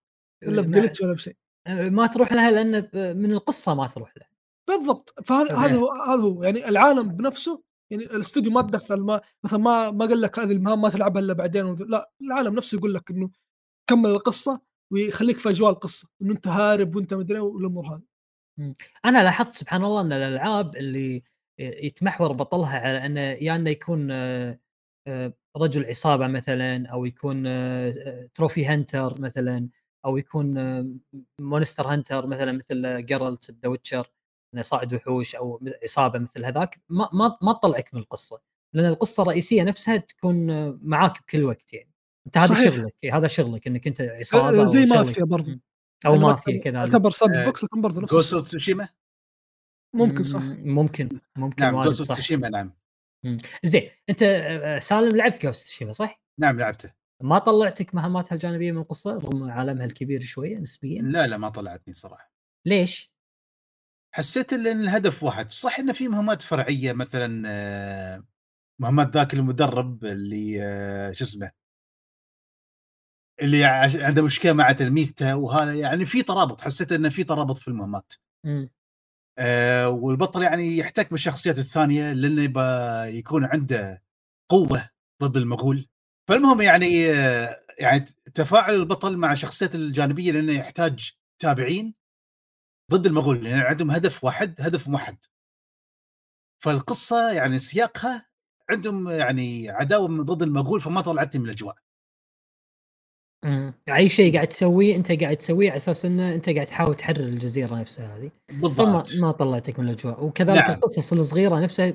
ولا ما- ب glitch ولا بشيء. ما تروح لها لأن من القصة ما تروح لها. بالضبط. فهذا. هذا هو هذا هو. يعني العالم بنفسه يعني الاستوديو ما تدخل ما مثلا ما ما قال لك هذه المهام ما تلعبها إلا بعدين لا العالم نفسه يقول لك إنه كمل القصة ويخليك في أجواء القصة إنه أنت هارب وأنت مدري والأمور هذه. أنا لاحظت سبحان الله إن الألعاب اللي يتمحور بطلها على انه يا يعني أنه يكون آه، آه، رجل عصابة مثلا أو يكون trophy آه، hunter مثلا أو يكون monster hunter مثلا مثل Geralt The Witcher أنه صائد وحوش أو عصابة مثل هذاك. ما ما ما تطلعك من القصة لأن القصة الرئيسية نفسها تكون معاك بكل وقت يعني. أنت هذا شغلك هذا شغلك إنك أنت عصابة زي مافيا برضه أو مافيا كذا يعتبر sandbox لكن برضه نفس Ghost Tsushima ممكن صح. ممكن ممكن نعم Ghost Tsushima نعم. زين انت آه، سالم لعبت جوست تسوشيما صح؟ نعم لعبته. ما طلعتك مهاماتها الجانبيه من القصة؟ رغم عالمها الكبير شوية نسبيا؟ لا لا ما طلعتني صراحة. ليش؟ حسيت إن الهدف واحد. صح انه في مهمات فرعية مثلا آه، مهمات ذاك المدرب اللي آه، شو اسمه؟ اللي عنده مشكلة مع تلميذته وهذا يعني في ترابط. حسيت انه في ترابط في المهمات آه والبطل يعني يحتك بالشخصيات الثانية لأنه يبقى يكون عنده قوة ضد المغول. فالمهم يعني آه يعني تفاعل البطل مع الشخصيات الجانبية لأنه يحتاج تابعين ضد المغول لأن يعني عندهم هدف واحد هدف موحد. فالقصة يعني سياقها عندهم يعني عداوة ضد المغول فما طلعتني من الأجواء. امم أي شيء قاعد تسويه أنت قاعد تسويه على أساس إنه أنت قاعد تحاول تحرر الجزيرة نفسها هذه. بالضبط. ما طلعتك من الأجواء. وكذلك نعم. القصص الصغيرة نفسها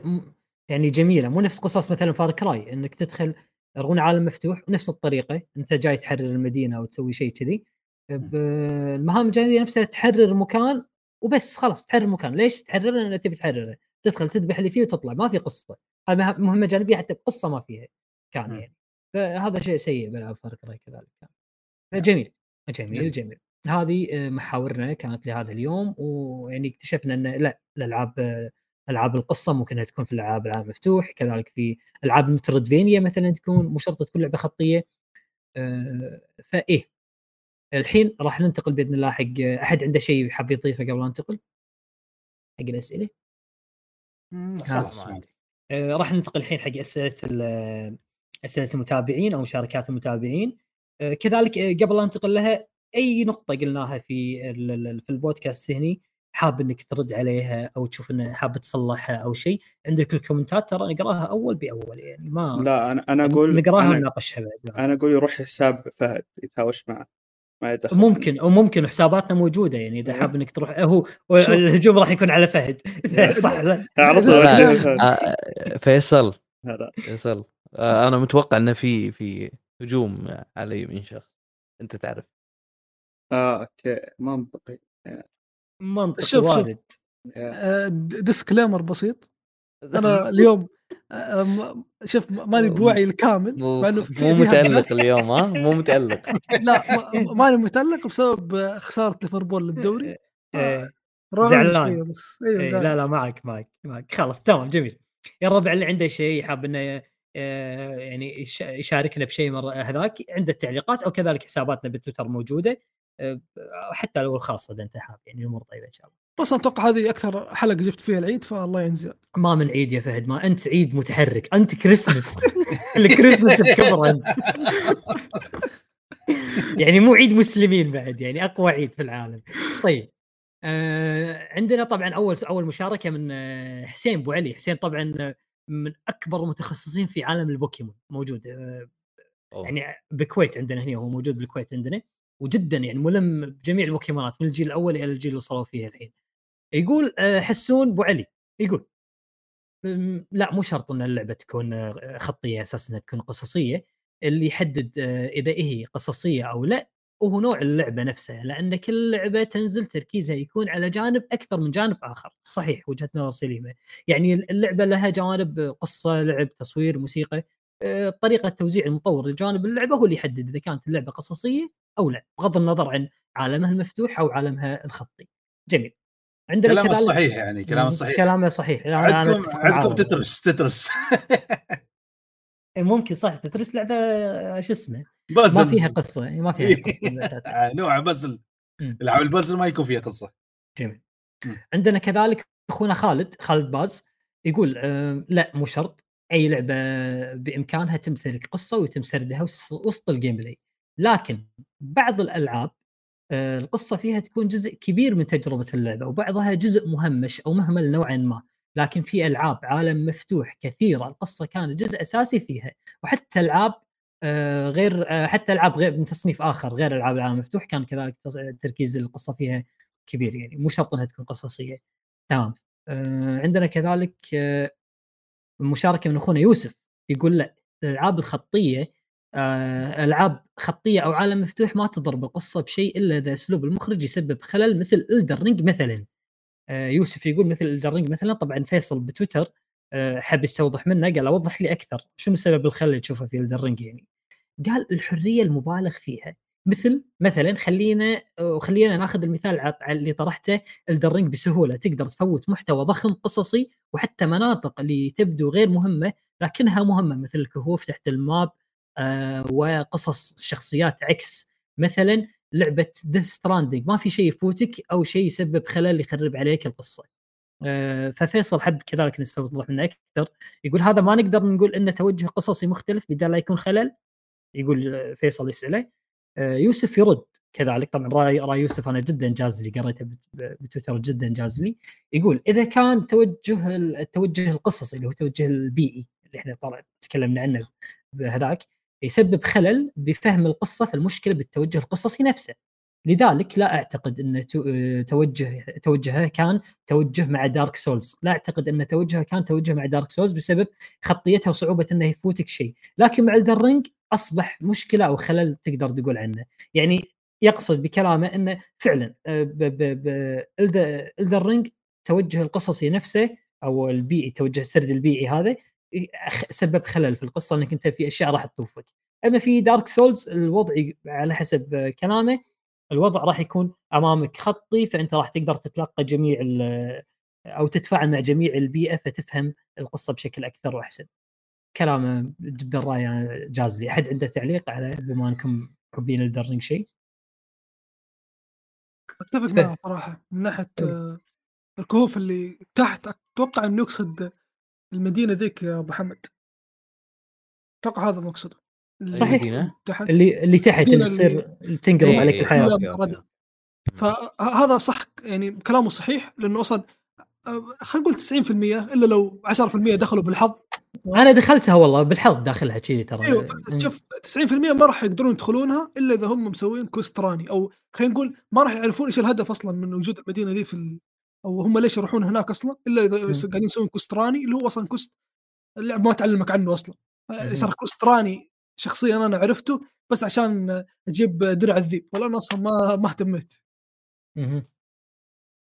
يعني جميلة. مو نفس قصص مثلا Far Cry إنك تدخل رغم عالم مفتوح ونفس الطريقة. أنت جاي تحرر المدينة أو تسوي شيء كذي. المهام الجانبية نفسها تحرر مكان وبس خلاص تحرر مكان ليش تحرره؟ لأن تبي تحرره. تدخل تذبح اللي فيه وتطلع. ما في قصة. هذه مهمة جانبية حتى بقصه ما فيها. كان يعني. فهذا شيء سيء بالعاب Far Cry كذلك كان. جميل جميل جميل. هذه آه، محاورنا كانت لهذا اليوم ويعني اكتشفنا إن لا الألعاب ألعاب القصة ممكن تكون في العاب العالم مفتوح كذلك في ألعاب مترودفينيا مثلا تكون مو شرط تكون لعبة خطية. آه، فإيه الحين راح ننتقل بإذن الله حق أحد عنده شيء حاب يضيفه قبل لا ننتقل؟ حق الأسئلة؟ خلاص آه راح ننتقل الحين حق أسئلة أسئلة المتابعين أو مشاركات المتابعين. آه، كذلك آه، قبل لا انتقل لها أي نقطة قلناها في في البودكاست هني حاب إنك ترد عليها أو تشوف إنه حاب تصلحها أو شيء عندك الكومنتات ترى نقراها أول بأول يعني ما لا أنا أنا أقول نقراها ونناقشها بعد أنا أقول يروح حساب فهد يتهاوش معه ما يدخل ممكن أو ممكن حساباتنا موجودة يعني إذا حاب إنك تروح هو الهجوم راح يكون على فهد. صح لا. آه، فيصل. فيصل أنا متوقع إنه في في هجوم علي من شخص أنت تعرف. آه okay منطقي. منطقي شوف آه disclaimer بسيط. أنا اليوم آه شوف ماني بوعي الكامل مو, مو متألق اليوم ها؟ مو متألق. لا ماني متألق بسبب خسارة ليفربول للدوري. آه زعلان. بس إيه لا لا معك معك معك. خلاص تمام جميل. يا الربع اللي عنده شيء حاب إنه آه، يعني يشاركنا بشيء مرة هذاك عند التعليقات أو كذلك حساباتنا بالتويتر موجودة آه، حتى لو الخاصة إذا أنت حاب يعني الأمور طيبة إن شاء الله. بس أتوقع هذه أكثر حلقة جبت فيها العيد فالله يعين زياد. ما من عيد يا فهد ما أنت عيد متحرك أنت كريسمس الكريسماس بكبر أنت. يعني مو عيد مسلمين بعد يعني أقوى عيد في العالم. طيب آه عندنا طبعا أول أول مشاركة من آه، حسين أبو علي، حسين طبعا من أكبر متخصصين في عالم البوكيمون موجود آه، أوه. يعني بالكويت عندنا هنا هو موجود بالكويت عندنا وجدا يعني ملم بجميع البوكيمونات من الجيل الأول إلى الجيل اللي وصلوا فيه الحين يقول آه، حسون أبو علي يقول لا مو شرط إن اللعبة تكون آه، خطية أساس إنها تكون قصصية اللي يحدد إذا هي قصصية أو لا وهو نوع اللعبة نفسها لأن كل لعبة تنزل تركيزها يكون على جانب أكثر من جانب آخر صحيح وجهة نظر سليمة. يعني اللعبة لها جوانب قصة لعب تصوير موسيقى آه، طريقة توزيع المطور لجانب اللعبة هو اللي يحدد إذا كانت اللعبة قصصية أو لا بغض النظر عن عالمها المفتوح أو عالمها الخطي. جميل. عندنا كلام صحيح يعني كلام صحيح. كلامه صحيح. عندكم عندكم تترس تترس. ممكن صح تترس لعبة شو اسمه؟ بازل. ما فيها قصة يعني ما فيها قصة نوع بازل. العاب البازل ما يكون فيها قصة. جميل. عندنا كذلك أخونا خالد خالد باز يقول آه لا مو شرط. أي لعبة بإمكانها تمتلك قصة ويتم سردها وسط ال gameplay لكن بعض الألعاب آه القصة فيها تكون جزء كبير من تجربة اللعبة وبعضها جزء مهمش أو مهمل نوعا ما. لكن في ألعاب عالم مفتوح كثيرة القصة كانت جزء أساسي فيها. وحتى ألعاب آه غير آه حتى ألعاب غير من تصنيف آخر غير ألعاب العالم المفتوح كان كذلك تركيز القصة فيها كبير يعني مو شرط إنها تكون قصصية. تمام. آه عندنا كذلك آه مشاركة من أخونا يوسف يقول لا الألعاب الخطية آه ألعاب خطية أو عالم مفتوح ما تضرب القصة بشيء إلا إذا أسلوب المخرج يسبب خلل مثل Elden Ring مثلا. آه يوسف يقول مثل Elden Ring مثلا طبعا فيصل بتويتر آه حب يستوضح منه؟ قال أوضح لي أكثر شنو سبب الخلل اللي تشوفه في Elden Ring يعني؟ قال الحرية المبالغ فيها. مثل مثلا خلينا خلينا ناخذ المثال اللي طرحته Elden Ring بسهولة. تقدر تفوت محتوى ضخم قصصي وحتى مناطق اللي تبدو غير مهمة لكنها مهمة مثل الكهوف تحت ال map آه وقصص شخصيات عكس. مثلا لعبة Death Stranding ما في شيء يفوتك أو شيء يسبب خلل يخرب عليك القصة. آه ففيصل حب كذلك نستوضح منه أكثر. يقول هذا ما نقدر نقول إنه توجه قصصي مختلف بدل لا يكون خلل. يقول فيصل يساله آه، يوسف يرد كذلك. طبعا رأي رأي يوسف أنا جدا جاز لي قريته بتويتر جدا جاز لي يقول إذا كان توجه التوجه القصصي اللي هو التوجه البيئي اللي إحنا تكلمنا عنه بهذاك يسبب خلل بفهم القصة فالمشكلة بالتوجه القصصي نفسه. لذلك لا أعتقد أن توجه توجهه كان توجه مع Dark Souls، لا أعتقد أن توجهه كان توجه مع Dark Souls بسبب خطيتها وصعوبة إنه يفوتك شيء، لكن مع Elden Ring أصبح مشكلة أو خلل تقدر تقول عنه، يعني يقصد بكلامه إنه فعلا Elden Ring توجه القصصي نفسه أو البيئي توجه السرد البيئي هذا سبب خلل في القصة إنك أنت في أشياء راح تطوفك. أما في Dark Souls الوضع على حسب كلامه الوضع راح يكون أمامك خطي فأنت راح تقدر تتلقى جميع أو تتفاعل مع جميع البيئة فتفهم القصة بشكل أكثر وأحسن. كلام جدا رائع جاز لي، أحد عنده تعليق على بما انكم محبين الدرنج شيء؟ أتفق معه صراحة. من ناحية آه، الكهوف اللي تحت أتوقع إنه يقصد المدينة ذيك يا أبو حمد. أتوقع هذا مقصده. صحيح. تحت. اللي اللي تحت اللي تصير تنقلب عليك إيه، الحياة. فهذا صح يعني كلامه صحيح لأنه أصلا آه، خلينا نقول 90% إلا لو 10% دخلوا بالحظ. أنا دخلتها والله بالحظ داخلها كذي ترى. إيوه شوف 90% ما راح يقدرون يدخلونها إلا إذا هم مسوين quest Ranni أو خلينا نقول ما راح يعرفون إيش الهدف أصلا من وجود المدينة ذي في ال... أو هم ليش يروحون هناك أصلا إلا إذا قاعدين يسوون quest Ranni اللي هو أصلا quest اللعب ما تعلمك عنه أصلا. ترى quest Ranni شخصيا أنا عرفته بس عشان أجيب درع الذيب ولا أنا أصلا ما ما اهتميت.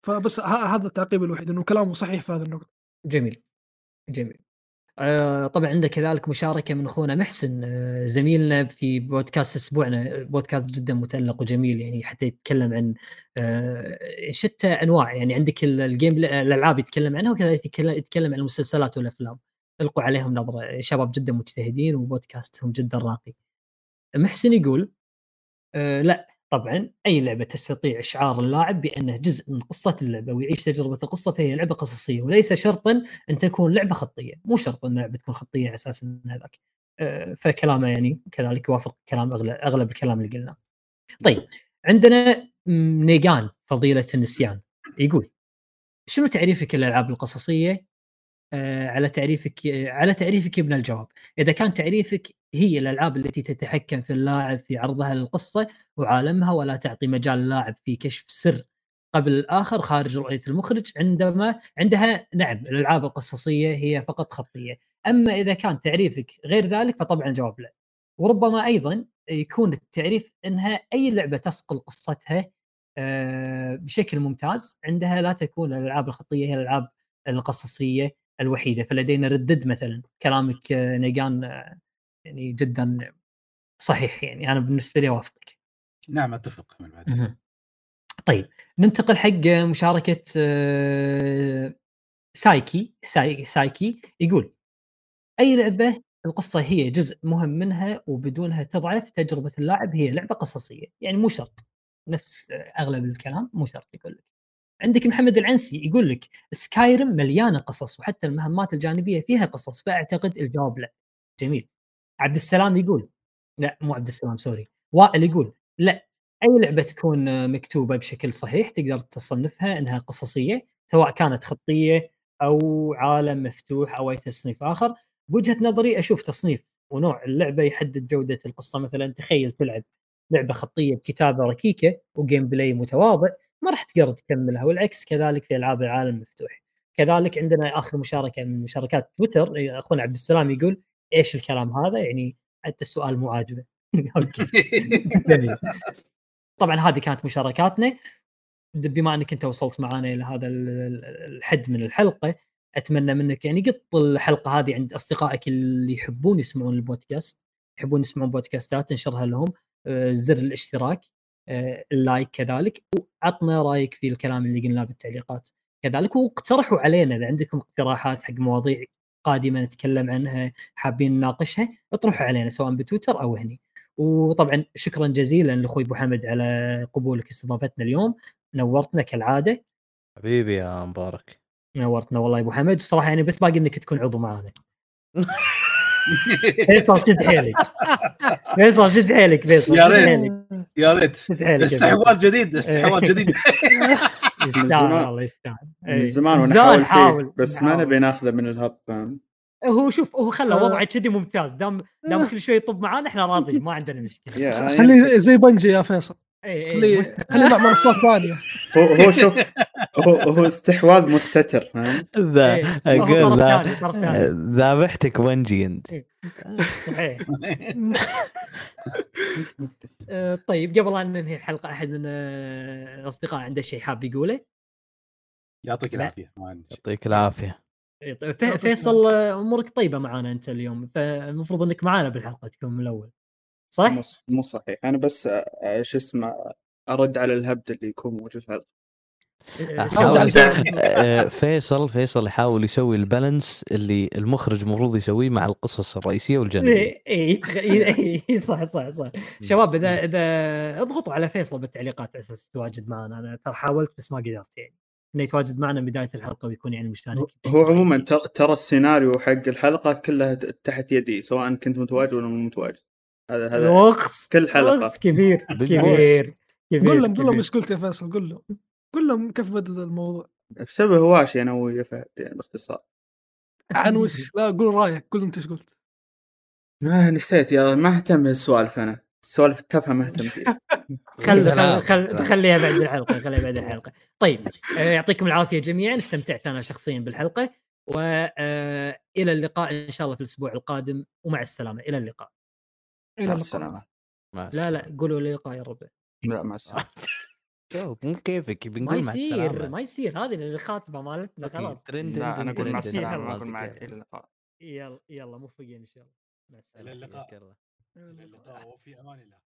فبس هذا التعقيب الوحيد إنه كلامه صحيح في هذه النقطة. جميل جميل. آه طبعا عندك كذلك مشاركة من أخونا محسن آه زميلنا في بودكاست أسبوعنا بودكاست جدا متألق وجميل يعني حتى يتكلم عن آه شتى أنواع يعني عندك ال game الألعاب يتكلم عنها وكذلك يتكلم عن المسلسلات والأفلام. القوا عليهم نظرة شباب جدا مجتهدين وبودكاستهم جدا راقي. محسن يقول آه لا طبعا أي لعبة تستطيع إشعار اللاعب بأنه جزء من قصة اللعبة ويعيش تجربة القصة فهي لعبة قصصية وليس شرطا أن تكون لعبة خطية، مو شرط أن اللعبة تكون خطية على أساس إن هذاك. آه فكلامه يعني كذلك يوافق كلام أغلب أغلب الكلام اللي قلناه. طيب عندنا نيجان فضيلة النسيان يقول شنو تعريفك للألعاب القصصية على تعريفك على تعريفك ابن الجواب. إذا كان تعريفك هي الألعاب التي تتحكم في اللاعب في عرضها للقصة وعالمها ولا تعطي مجال للاعب في كشف سر قبل الآخر خارج رؤية المخرج عندما عندها نعم الألعاب القصصية هي فقط خطية. أما إذا كان تعريفك غير ذلك فطبعا الجواب لا. وربما أيضا يكون التعريف إنها أي لعبة تسقل قصتها آه، بشكل ممتاز عندها لا تكون الألعاب الخطية هي الألعاب القصصية. الوحيدة فلدينا Red Dead مثلا كلامك آه، Negan آه، يعني جدا صحيح يعني أنا بالنسبة لي أوافقك. نعم أتفق من بعد. طيب ننتقل حق مشاركة آه، سايكي سايكي يقول أي لعبة القصة هي جزء مهم منها وبدونها تضعف تجربة اللاعب هي لعبة قصصية يعني مو شرط. نفس أغلب الكلام مو شرط يقول لك. عندك محمد العنسي يقول لك Skyrim مليانة قصص وحتى المهمات الجانبية فيها قصص فأعتقد الجواب لا. جميل. عبد السلام يقول لا مو عبد السلام سوري وائل يقول لا أي لعبة تكون مكتوبة بشكل صحيح تقدر تصنفها إنها قصصية سواء كانت خطية أو عالم مفتوح أو أي تصنيف آخر. بوجهة نظري أشوف تصنيف ونوع اللعبة يحدد جودة القصة. مثلا تخيل تلعب لعبة خطية بكتابة ركيكة وجيم بلاي متواضع ما راح تقدر تكملها والعكس كذلك في ألعاب العالم المفتوح. كذلك عندنا آخر مشاركة من مشاركات تويتر أخونا عبد السلام يقول إيش الكلام هذا؟ يعني حتى السؤال مو عاجبه. طبعا هذه كانت مشاركاتنا. بما أنك أنت وصلت معنا إلى هذا الحد من الحلقة أتمنى منك يعني قط الحلقة هذه عند أصدقائك اللي يحبون يسمعون البودكاست يحبون يسمعون بودكاستات انشرها لهم. آه، زر الاشتراك. اللايك كذلك وعطنا رأيك في الكلام اللي قلناه بالتعليقات. كذلك واقترحوا علينا إذا عندكم اقتراحات حق مواضيع قادمة نتكلم عنها حابين نناقشها اطرحوا علينا سواء بتويتر أو هني. وطبعا شكرا جزيلا لأخوي أبو حمد على قبولك استضافتنا اليوم. نورتنا كالعادة. حبيبي يا مبارك. نورتنا والله يا أبو حمد. بصراحه يعني بس باقي إنك تكون عضو معنا فيصل شد حيلك. فيصل شد حيلك فيصل يا ريت. يا ريت. شد حيلك استحواذ جديد استحواذ جديد. يستاهل والله يستاهل. من إيه. زمان ونحاول فيه بس ما نبي ناخذه من الهب فاهم؟ هو شوف هو خلى وضعه كذي ممتاز. دام دام آه. كل شوي يطب معانا إحنا راضيين ما عندنا مشكلة. خليه زي بنجي يا فيصل. خليه خليه مع منصات ثانية هو هو شوف هو هو استحواذ مستتر فاهم ذا أقول ذابحتك بنجي انت صحيح. آه، طيب قبل أن ننهي الحلقة أحد من الاصدقاء عنده شيء حاب يقوله؟ يعطيك العافية يعطيك العافية. إيه، طيب، فيصل أمورك طيبة معنا أنت اليوم فالمفروض إنك معنا بالحلقة تكون من الأول. صح؟ مو صحيح. أنا بس شو اسمه أرد على الهبد اللي يكون موجود في الحلقة آه، فيصل فيصل يحاول يسوي البالانس اللي المخرج المفروض يسويه مع القصص الرئيسية والجانبية. اي اي صح صح صح. شباب إذا إذا اضغطوا على فيصل بالتعليقات على أساس تواجد معنا أنا ترى حاولت بس ما قدرت يعني. إنه يتواجد معنا من بداية الحلقة ويكون يعني مشارك هو عموما ترى السيناريو حق الحلقة كلها تحت يدي سواء كنت متواجد ولا مو متواجد. هذا هذا وقص كل حلقة. وقص كبير كبير قول لهم قول لهم إيش قلت يا فيصل قول لهم. قول لهم كيف بدأ الموضوع. بسبب هواشي أنا ويا فهد يعني باختصار. عن وش؟ لا قول رأيك قول أنت إيش قلت. ما نسيت يا ما أهتم بالسوالف أنا. السوالف التافهة ما أهتم فيها. خل خل خل خليها بعد الحلقة خليها بعد الحلقة. طيب آه، يعطيكم العافية جميعا. استمتعت أنا شخصيا بالحلقة والى آه، اللقاء إن شاء الله في الأسبوع القادم ومع السلامة. إلى اللقاء. إلى السلامة. لا لا قولوا إلى اللقاء يا ربع. لا مع السلامة. مو كيفك بنقول مع السلامة. ما يصير ما يصير هذه الخاتمه مالتنا خلاص. ترند لا أنا أقول مع السلامة ما أقول معك إلى اللقاء. يلا يلا موفقين إن شاء الله. مع السلامة. إلى اللقاء إلى اللقاء وفي أمان الله.